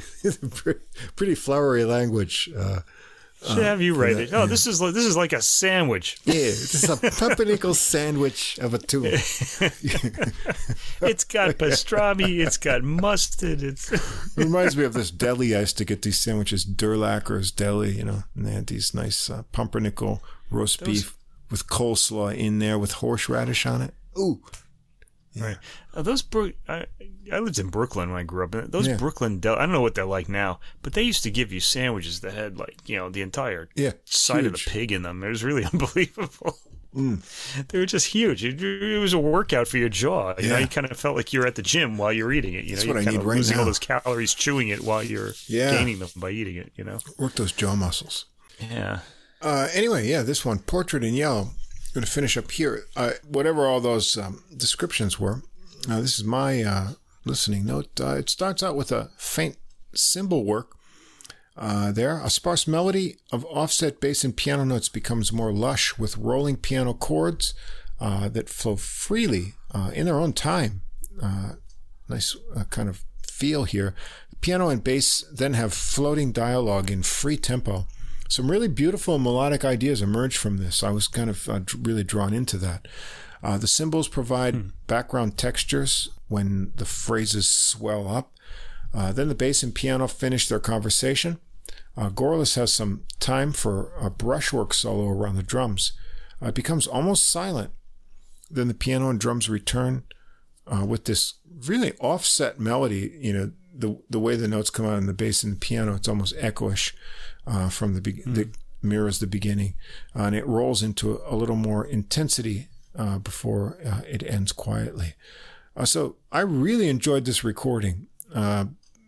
pretty flowery language. Uh, should have you write it. Oh, yeah. this is like this is like a sandwich. Yeah, is a pumpernickel sandwich of a tune. it's got pastrami. It's got mustard. It's it reminds me of this deli I used to get these sandwiches, Durlacker's Deli. You know, and they had these nice uh, pumpernickel roast Those, beef with coleslaw in there with horseradish on it. Ooh. Yeah. Right. Uh, those Bro- I, I lived in Brooklyn when I grew up. Those yeah. Brooklyn del- I don't know what they're like now, but they used to give you sandwiches that had like you know the entire yeah, side huge. of the pig in them. It was really unbelievable. Mm. They were just huge. It, it, was a workout for your jaw. You yeah. know, you kind of felt like you were at the gym while you're eating it. You know, That's you're what I need right losing now. all those calories chewing it while you're yeah. gaining them by eating it. You know, work those jaw muscles. Yeah. Uh, anyway, yeah, this one, Portrait in Yellow going to finish up here. Uh, whatever all those um, descriptions were, uh, this is my uh, listening note. Uh, it starts out with a faint cymbal work. Uh, there, a sparse melody of offset bass and piano notes becomes more lush with rolling piano chords that flow freely in their own time. nice kind of feel here. Piano and bass then have floating dialogue in free tempo some really beautiful melodic ideas emerged from this. I was kind of uh, really drawn into that. Uh, the cymbals provide hmm. background textures when the phrases swell up. Uh, then the bass and piano finish their conversation. Uh, Gorliss has some time for a brushwork solo around the drums. Uh, it becomes almost silent. Then the piano and drums return uh, with this really offset melody. You know, the the way the notes come out in the bass and the piano, it's almost echoish uh, from the, be- mm. the mirrors the beginning, uh, and it rolls into a, little more intensity uh, before uh, it ends quietly. Uh, so I really enjoyed this recording. Uh,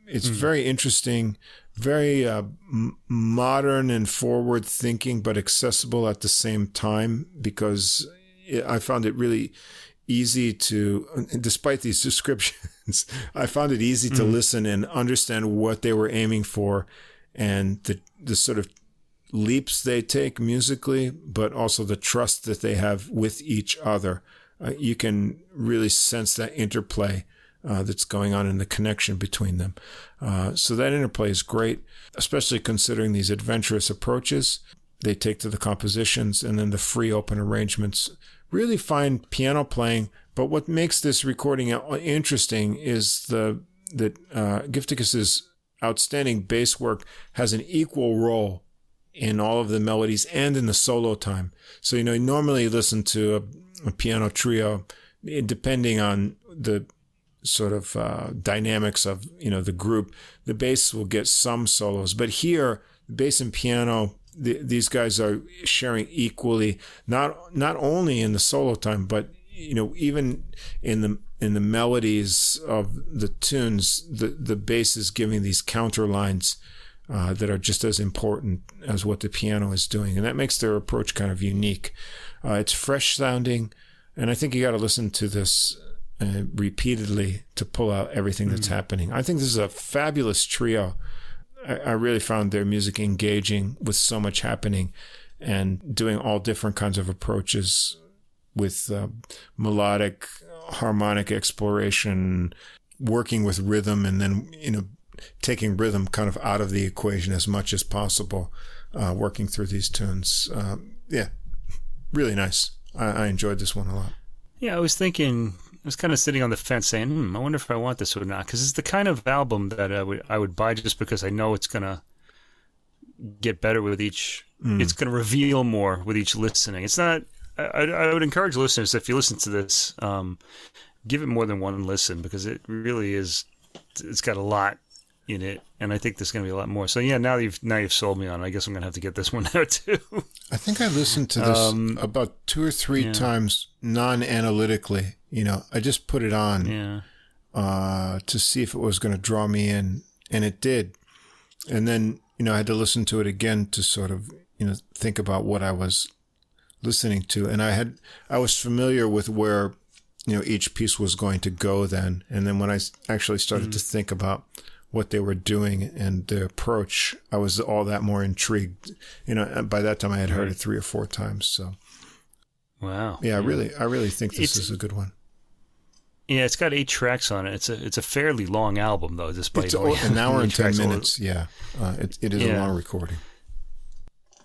it's mm. very interesting, very m- modern and forward thinking, but accessible at the same time because it, I found it really easy to, despite these descriptions, I found it easy to mm. listen and understand what they were aiming for and the the sort of leaps they take musically, but also the trust that they have with each other. Uh, you can really sense that interplay uh, that's going on in the connection between them. Uh, so that interplay is great, especially considering these adventurous approaches they take to the compositions and then the free open arrangements. Really fine piano playing, but what makes this recording interesting is the that uh, Giftakis's outstanding bass work has an equal role in all of the melodies and in the solo time. So, you know, you normally listen to a, a piano trio, depending on the sort of uh, dynamics of, you know, the group, the bass will get some solos. But here, bass and piano, the, these guys are sharing equally, not, not only in the solo time, but, you know, even in the in the melodies of the tunes, the, the bass is giving these counter lines uh, that are just as important as what the piano is doing. And that makes their approach kind of unique. Uh, it's fresh sounding. And I think you got to listen to this uh, repeatedly to pull out everything that's mm happening. I think this is a fabulous trio. I, I really found their music engaging with so much happening and doing all different kinds of approaches with uh, melodic harmonic exploration, working with rhythm, and then you know taking rhythm kind of out of the equation as much as possible, uh, working through these tunes. Um, yeah, really nice. I, I enjoyed this one a lot. Yeah, I was thinking I was kind of sitting on the fence saying, hmm, I wonder if I want this or not. Because it's the kind of album that I would, I would buy just because I know it's going to get better with each, mm. it's going to reveal more with each listening. It's not, I, I, would encourage listeners, if you listen to this, um, give it more than one listen because it really is, it's got a lot in it, and I think there's going to be a lot more. So yeah, now you've now you've sold me on. it. I guess I'm going to have to get this one out too. I think I listened to this um, about two or three yeah. times non-analytically. You know, I just put it on yeah. uh, to see if it was going to draw me in, and it did. And then you know I had to listen to it again to sort of you know think about what I was listening to, and I had I was familiar with where you know each piece was going to go then, and then when I actually started mm. to think about what they were doing and the approach, I was all that more intrigued. You know, by that time I had heard it three or four times. So, wow, yeah, I really, I really think this it's, is a good one. Yeah, it's got eight tracks on it. It's a it's a fairly long album though, despite it's all, an hour and ten minutes. Yeah, uh, it it is yeah. a long recording.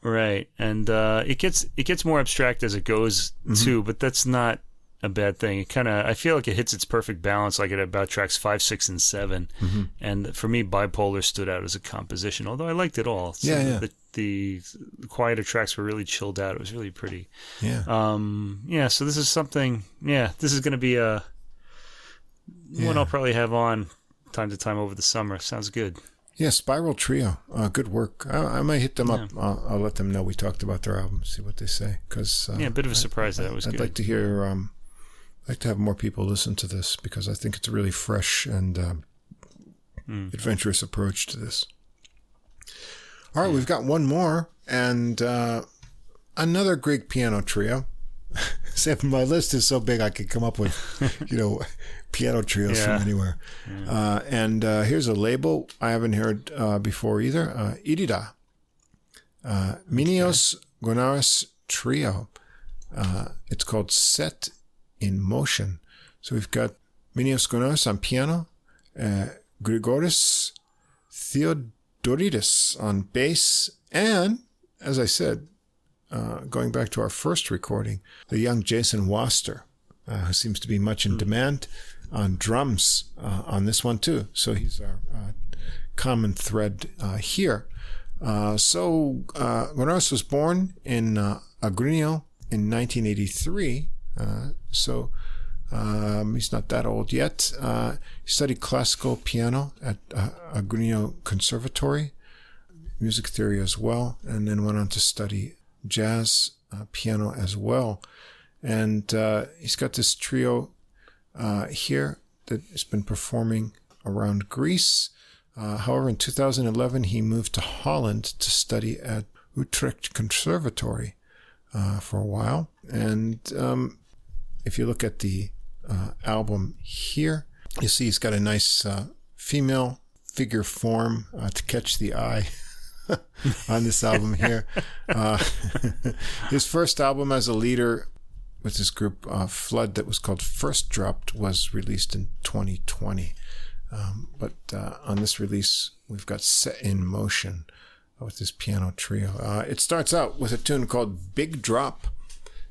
Right, and uh, it gets it gets more abstract as it goes mm-hmm. too, but that's not a bad thing. It kind of I feel like it hits its perfect balance, like at about tracks five, six, and 7 mm-hmm. And for me, bipolar stood out as a composition, although I liked it all. So yeah, yeah. The, the, the, quieter tracks were really chilled out. It was really pretty. Yeah. Um. Yeah. So this is something. Yeah. This is going to be a yeah. one I'll probably have on time to time over the summer. Sounds good. Yeah, Spiral Trio, uh, good work. I, I, might hit them up. I'll, I'll, let them know we talked about their album, see what they say. Cause uh, yeah, a bit of a surprise I, that was. I'd good. like to hear um, I'd like to have more people listen to this because I think it's a really fresh and um, mm. adventurous approach to this. All right, yeah. we've got one more and uh, another Greek piano trio. Except my list is so big, I could come up with, you know, piano trios yeah. from anywhere. Yeah. Uh, and uh, here's a label I haven't heard uh, before either. Uh, Irida, uh, Minos Gounaris Trio. Uh, it's called Set in motion. So we've got Minos Gounaris on piano, uh, Grigoris Theodoridis on bass, and, as I said, uh, going back to our first recording, the young Jason Wastor, uh, who seems to be much in hmm. demand on drums uh, on this one too. So he's our uh, common thread uh, here. Uh, so uh, was born in uh, Agrinio in 1983 uh, so um, he's not that old yet. He studied classical piano at Agrinio Conservatory, music theory as well, and then went on to study jazz piano as well. And he's got this trio uh, here that has been performing around Greece. however, in 2011, he moved to Holland to study at Utrecht Conservatory for a while. And um, if you look at the uh, album here, you see he's got a nice uh, female figure form uh, to catch the eye on this album here. Uh, his first album as a leader with this group uh, Flood, that was called First Dropped, was released in 2020. Um, but uh, on this release, we've got Set in Motion with this piano trio. it starts out with a tune called Big Drop.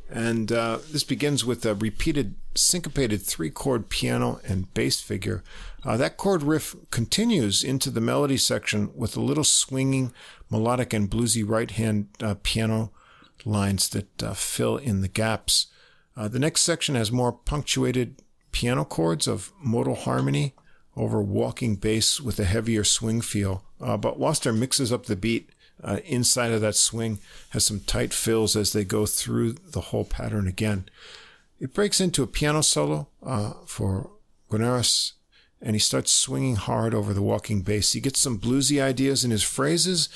And uh, this begins with a repeated syncopated three chord piano and bass figure. Uh, that chord riff continues into the melody section with a little swinging melodic and bluesy right hand uh, piano lines that uh, fill in the gaps. Uh, the next section has more punctuated piano chords of modal harmony over walking bass with a heavier swing feel. Uh, but Wastor mixes up the beat uh, inside of that swing has some tight fills as they go through the whole pattern again. It breaks into a piano solo uh, for Gounaris, and he starts swinging hard over the walking bass. He gets some bluesy ideas in his phrases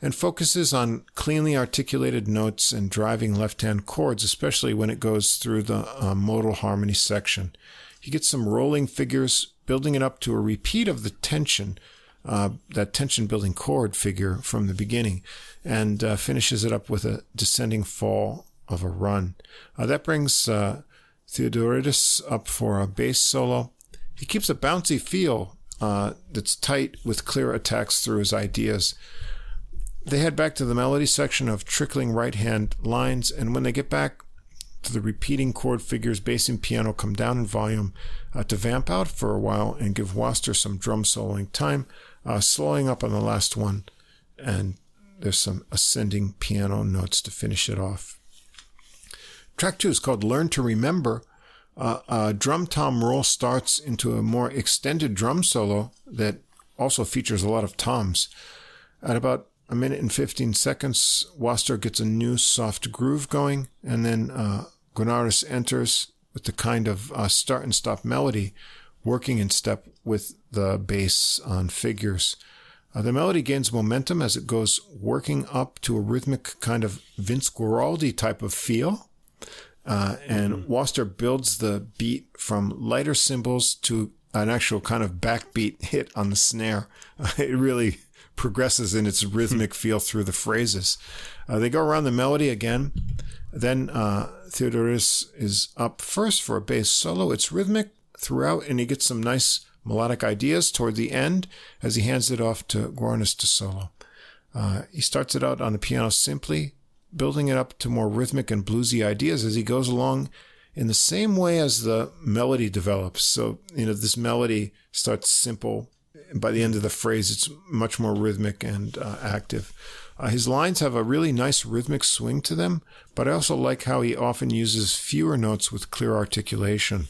and focuses on cleanly articulated notes and driving left hand chords, especially when it goes through the uh, modal harmony section. He gets some rolling figures, building it up to a repeat of the tension uh, that tension building chord figure from the beginning and uh, finishes it up with a descending fall of a run. Uh, that brings uh, Theodoridis up for a bass solo. He keeps a bouncy feel uh, that's tight with clear attacks through his ideas. They head back to the melody section of trickling right hand lines, and when they get back to the repeating chord figures, bass and piano come down in volume uh, to vamp out for a while and give Wastor some drum soloing time, uh, slowing up on the last one, and there's some ascending piano notes to finish it off. Track two is called Learn to Remember. Uh, a drum tom roll starts into a more extended drum solo that also features a lot of toms. At about a minute and 15 seconds, Wastor gets a new soft groove going, and then uh, enters with the kind of uh, start and stop melody working in step with the bass on figures. Uh, the melody gains momentum as it goes working up to a rhythmic kind of Vince Guaraldi type of feel. Uh, and mm-hmm. Wastor builds the beat from lighter cymbals to an actual kind of backbeat hit on the snare. It really progresses in its rhythmic feel through the phrases. Uh, they go around the melody again. Then uh, Theodoridis is up first for a bass solo. It's rhythmic throughout, and he gets some nice melodic ideas toward the end as he hands it off to Gounaris to solo. Uh, he starts it out on the piano simply, building it up to more rhythmic and bluesy ideas as he goes along in the same way as the melody develops. So, you know, this melody starts simple by the end of the phrase, it's much more rhythmic and uh, active. Uh, his lines have a really nice rhythmic swing to them, but I also like how he often uses fewer notes with clear articulation.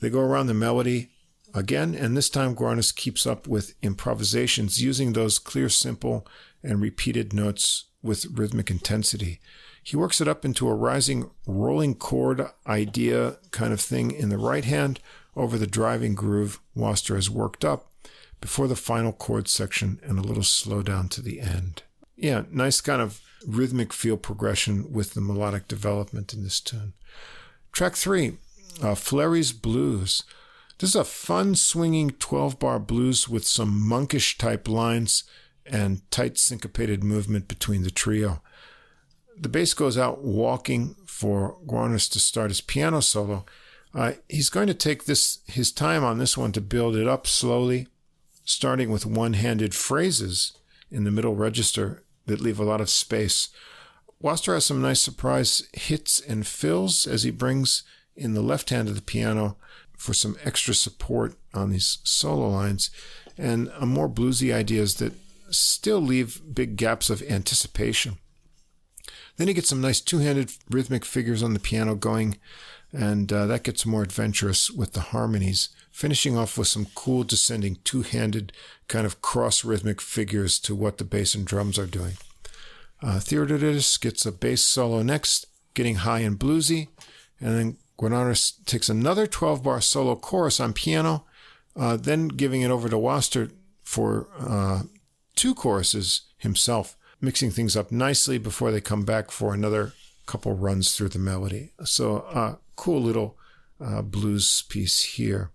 They go around the melody again, and this time Gounaris keeps up with improvisations using those clear, simple, and repeated notes with rhythmic intensity. He works it up into a rising rolling chord idea kind of thing in the right hand over the driving groove Wastor has worked up before the final chord section and a little slowdown to the end. Yeah, nice kind of rhythmic feel progression with the melodic development in this tune. Track three, uh, Blues. This is a fun swinging 12 bar blues with some monkish type lines and tight syncopated movement between the trio. The bass goes out walking for Gounaris to start his piano solo. Uh, he's going to take this his time on this one to build it up slowly starting with one handed phrases in the middle register that leave a lot of space. Wastor has some nice surprise hits and fills as he brings in the left hand of the piano for some extra support on these solo lines and more bluesy ideas that still leave big gaps of anticipation. Then he gets some nice two handed rhythmic figures on the piano going, and uh, that gets more adventurous with the harmonies finishing off with some cool descending two-handed kind of cross rhythmic figures to what the bass and drums are doing. Uh, gets a bass solo next, getting high and bluesy, and then Gounaris takes another 12-bar solo chorus on piano, uh, then giving it over to Wastor for uh, two choruses himself, mixing things up nicely before they come back for another couple runs through the melody. So, uh, cool little uh, blues piece here.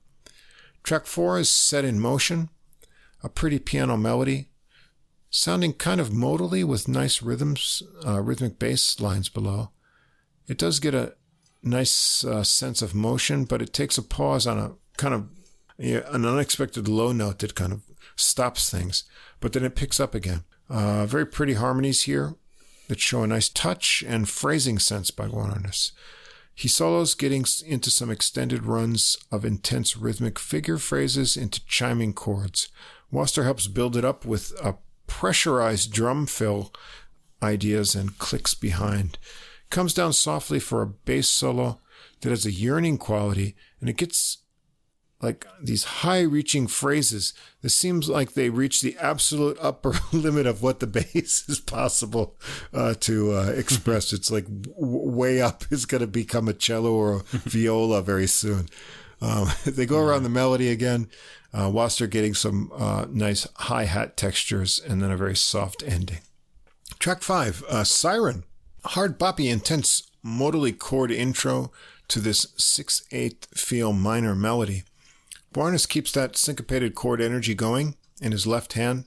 Track four is set in motion, a pretty piano melody, sounding kind of modally with nice rhythms, uh, rhythmic bass lines below. It does get a nice uh, sense of motion, but it takes a pause on a kind of an unexpected low note that kind of stops things, but then it picks up again. Uh, very pretty harmonies here that show a nice touch and phrasing sense by Gounaris. He solos getting into some extended runs of intense rhythmic figure phrases into chiming chords. Wastor helps build it up with a pressurized drum fill ideas and clicks behind. Comes down softly for a bass solo that has a yearning quality and it gets like these high reaching phrases that seems like they reach the absolute upper limit of what the bass is possible uh, to uh, express. it's like w- way up is going to become a cello or a viola very soon. Um, they go around the melody again. Uh, whilst they're getting some uh, nice hi hat textures and then a very soft ending. Track five, uh, Siren. Hard boppy, intense, modally chord intro to this 6 8 feel minor melody. Gounaris keeps that syncopated chord energy going in his left hand.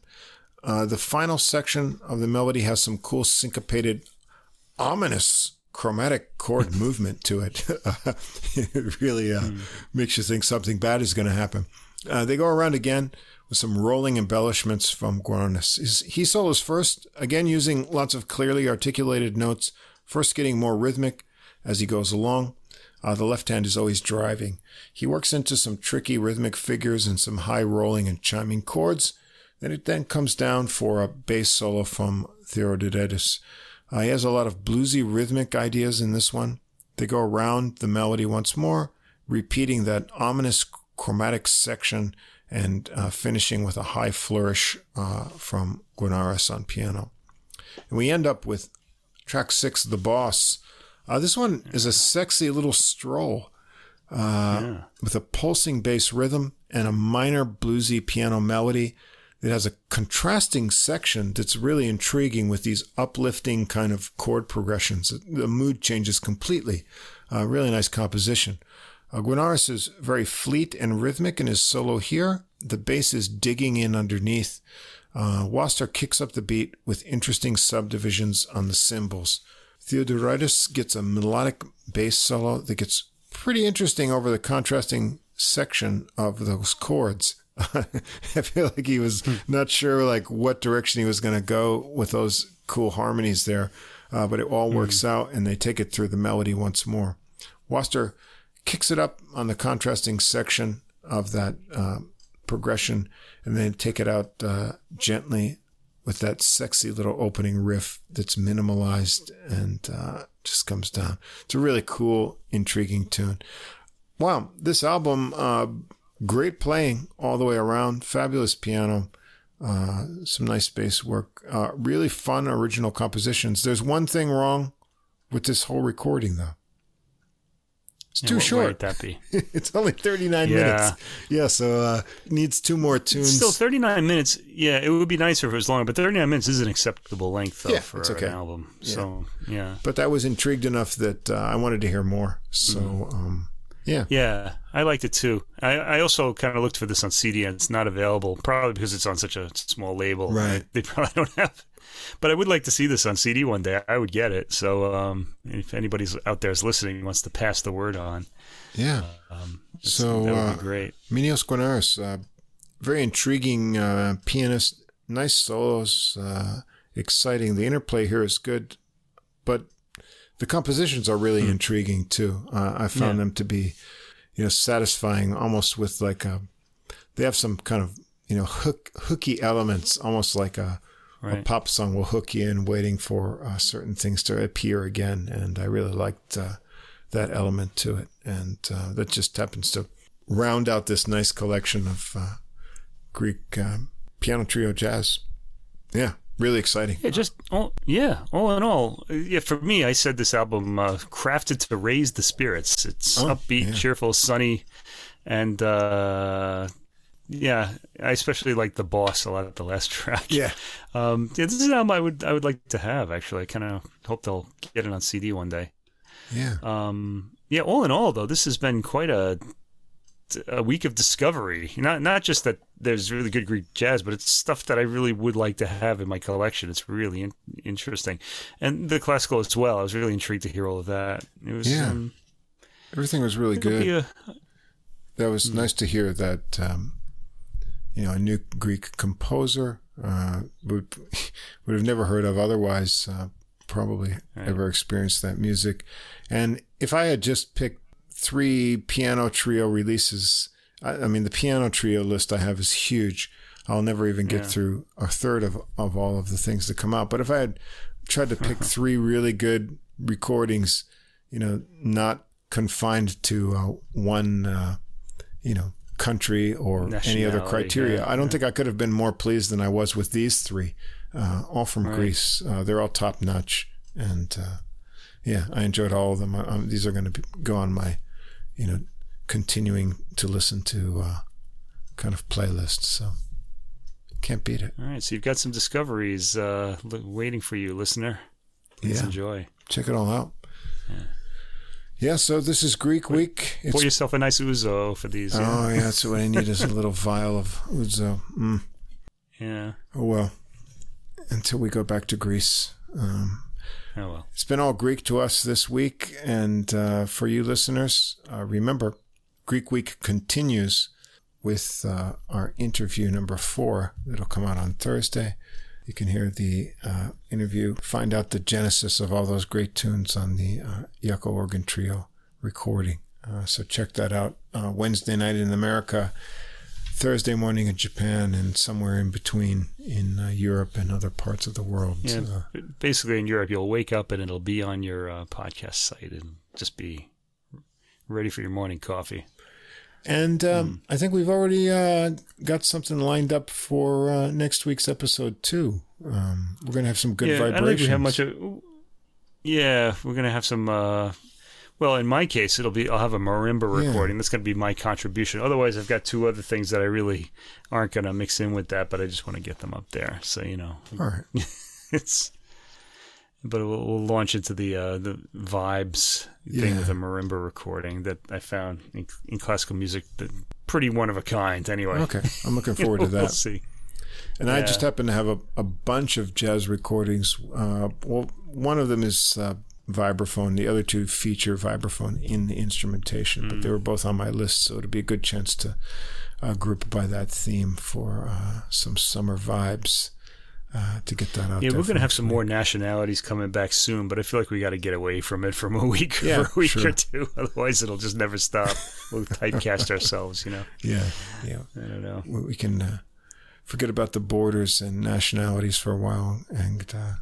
Uh, the final section of the melody has some cool syncopated, ominous chromatic chord movement to it. it really uh, mm. makes you think something bad is going to happen. Uh, they go around again with some rolling embellishments from Gounaris. He solos first, again using lots of clearly articulated notes, first getting more rhythmic as he goes along. Uh, the left hand is always driving. He works into some tricky rhythmic figures and some high rolling and chiming chords. Then it then comes down for a bass solo from Theodoridis. Uh, he has a lot of bluesy rhythmic ideas in this one. They go around the melody once more, repeating that ominous chromatic section and uh, finishing with a high flourish uh, from Gounaris on piano. And we end up with track six, The Boss. Uh, this one is a sexy little stroll uh, yeah. with a pulsing bass rhythm and a minor bluesy piano melody. It has a contrasting section that's really intriguing with these uplifting kind of chord progressions. The mood changes completely. Uh, really nice composition. Uh, is very fleet and rhythmic in his solo here. The bass is digging in underneath. Uh, Wastor kicks up the beat with interesting subdivisions on the cymbals. Theodoridis gets a melodic bass solo that gets pretty interesting over the contrasting section of those chords. I feel like he was not sure like what direction he was going to go with those cool harmonies there, uh, but it all works mm. out and they take it through the melody once more. Wastor kicks it up on the contrasting section of that uh, progression and then take it out uh, gently with that sexy little opening riff that's minimalized and uh, just comes down. It's a really cool, intriguing tune. Wow, this album uh, Great playing all the way around. Fabulous piano. Uh, some nice bass work. Uh, really fun original compositions. There's one thing wrong with this whole recording, though. It's too yeah, short. Would that be? it's only 39 yeah. minutes. Yeah, so uh, needs two more tunes. Still 39 minutes. Yeah, it would be nicer if it was longer, but 39 minutes is an acceptable length though, yeah, for okay. an album. So, yeah. But that was intrigued enough that uh, I wanted to hear more. So, mm. um, yeah. Yeah, I liked it too. I, I also kind of looked for this on CD and it's not available, probably because it's on such a small label. Right. They probably don't have. But I would like to see this on CD one day. I would get it. So um, if anybody's out there is listening wants to pass the word on. Yeah. Um, so that would uh, be great. Minos Gounaris, uh, very intriguing uh, pianist, nice solos, uh, exciting. The interplay here is good, but the compositions are really mm. intriguing too. Uh, I found yeah. them to be, you know, satisfying almost with like a, they have some kind of, you know, hook, hooky elements, almost like a, right. a pop song will hook you in waiting for uh, certain things to appear again. And I really liked uh, that element to it. And uh, that just happens to round out this nice collection of uh, Greek um, piano trio jazz. Yeah, really exciting. Yeah, just all yeah, all in all, yeah. For me, I said this album uh, crafted to raise the spirits. It's oh, upbeat, yeah. cheerful, sunny, and uh, yeah, I especially like the boss a lot of the last track. Yeah, um, yeah, this is an album I would I would like to have. Actually, I kind of hope they'll get it on CD one day. Yeah. Um. Yeah. All in all, though, this has been quite a a week of discovery. Not not just that there's really good Greek jazz, but it's stuff that I really would like to have in my collection. It's really in- interesting, and the classical as well. I was really intrigued to hear all of that. It was yeah, um, everything was really good. A, that was hmm. nice to hear that. Um, you know, a new Greek composer uh, would would have never heard of otherwise. Uh, probably right. ever experienced that music, and if I had just picked three piano trio releases. I, I, mean, the piano trio list I have is huge. I'll never even get yeah. through a third of, of all of the things that come out. But if I had tried to pick three really good recordings, you know, not confined to uh, one, uh, you know, country or any other criteria, yeah, I don't yeah. think I could have been more pleased than I was with these three, uh, all from right. Greece. Uh, they're all top notch. And, uh, yeah, I enjoyed all of them. Um, these are going to go on my you know, continuing to listen to uh, kind of playlists. So can't beat it. All right, so you've got some discoveries uh, waiting for you, listener. Please yeah. enjoy. Check it all out. Yeah. Yeah, so this is Greek week. It's, pour yourself a nice ouzo for these. Yeah. Oh yeah, that's what I need is a little vial of ouzo. Mm. Yeah. Oh well. Until we go back to Greece. Um, Oh well. It's been all Greek to us this week, and uh, for you listeners, uh, remember, Greek Week continues with uh, our interview number four that'll come out on Thursday. You can hear the uh, interview, find out the genesis of all those great tunes on the uh, Yucko Organ Trio recording. Uh, so check that out. Uh, Wednesday night in America, Thursday morning in Japan, and somewhere in between in uh, Europe and other parts of the world. Yeah, Uh, basically in Europe, you'll wake up and it'll be on your uh, podcast site and just be ready for your morning coffee. And um, I think we've already uh, got something lined up for uh, next week's episode too. Um, we're gonna have some good yeah, I think vibrations. we have much of. Yeah, we're gonna have some. Uh, well, in my case, it'll be I'll have a marimba Yeah. recording. That's gonna be my contribution. Otherwise, I've got two other things that I really aren't gonna mix in with that, but I just want to get them up there. So you know, All right. it's. But we'll, we'll launch into the uh, the vibes thing with a marimba recording that I found in, in classical music. That pretty one of a kind, anyway. Okay, I'm looking forward to we'll that. see. And I just happen to have a, a bunch of jazz recordings. Uh, well, one of them is uh, vibraphone. The other two feature vibraphone in the instrumentation, but they were both on my list, so it'd be a good chance to uh, group by that theme for uh, some summer vibes uh, to get that out. Yeah, we're gonna have some week. more nationalities coming back soon, but I feel like we got to get away from it from a week Yeah, for a week sure. or two. Otherwise, it'll just never stop. We'll typecast ourselves, you know. Yeah, yeah. I don't know. we we can uh, forget about the borders and nationalities for a while and uh,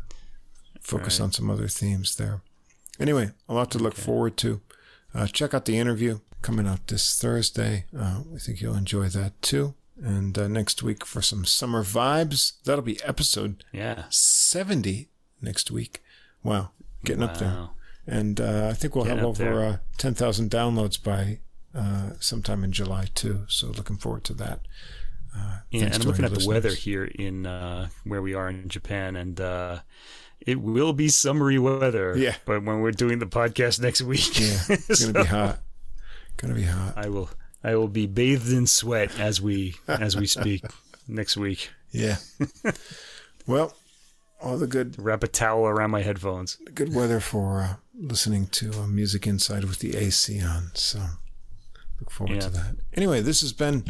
focus Right. on some other themes there. Anyway, a lot to look forward to. Uh, check out the interview coming out this Thursday. Uh, we think you'll enjoy that too. And uh, next week for some summer vibes, that'll be episode Yeah. 70 next week. Wow, getting up there. And uh, I think we'll have over uh, 10,000 downloads by uh, sometime in July too. So looking forward to that. Uh, Yeah, and I'm looking at the weather here in uh, where we are in Japan, and uh, it will be summery weather. Yeah. But when we're doing the podcast next week, Yeah, it's gonna be hot. Gonna be hot. I will I will be bathed in sweat as we as we speak next week. Yeah. well, all the good Wrap a towel around my headphones. good weather for uh, listening to uh, music inside with the AC on. So look forward Yeah. to that. Anyway, this has been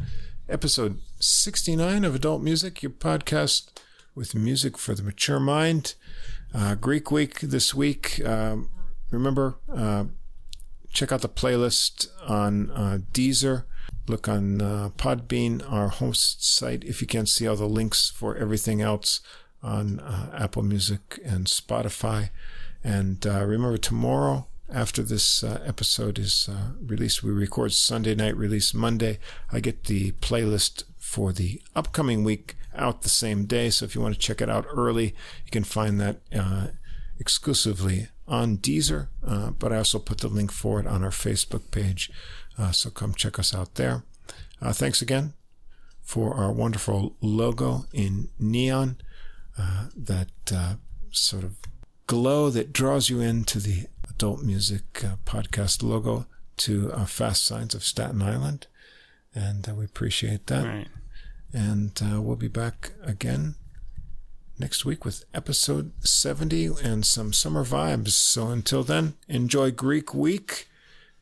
episode 69 of Adult Music, your podcast with music for the mature mind. Uh, Greek Week this week. Um, remember, uh, check out the playlist on uh, Deezer. Look on uh, Podbean, our host site, if you can't see all the links for everything else on uh, Apple Music and Spotify. And uh, remember, tomorrow, after this uh, episode is uh, released, we record Sunday night, release Monday. I get the playlist for the upcoming week out the same day. So if you want to check it out early, you can find that exclusively on Deezer. Uh, but I also put the link for it on our Facebook page. Uh, so come check us out there. Uh, thanks again for our wonderful logo in neon, uh, that uh, sort of glow that draws you into the adult music uh, podcast logo to uh, Fast Signs of Staten Island. And uh, we appreciate that. Right. And uh, we'll be back again next week with episode 70 and some summer vibes. So until then, enjoy Greek week,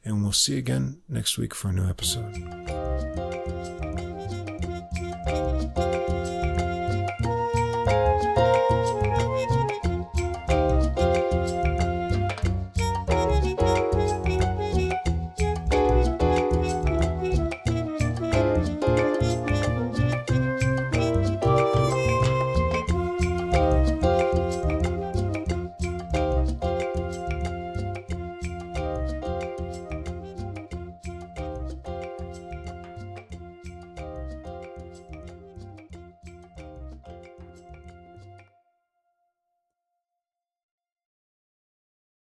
and we'll see you again next week for a new episode.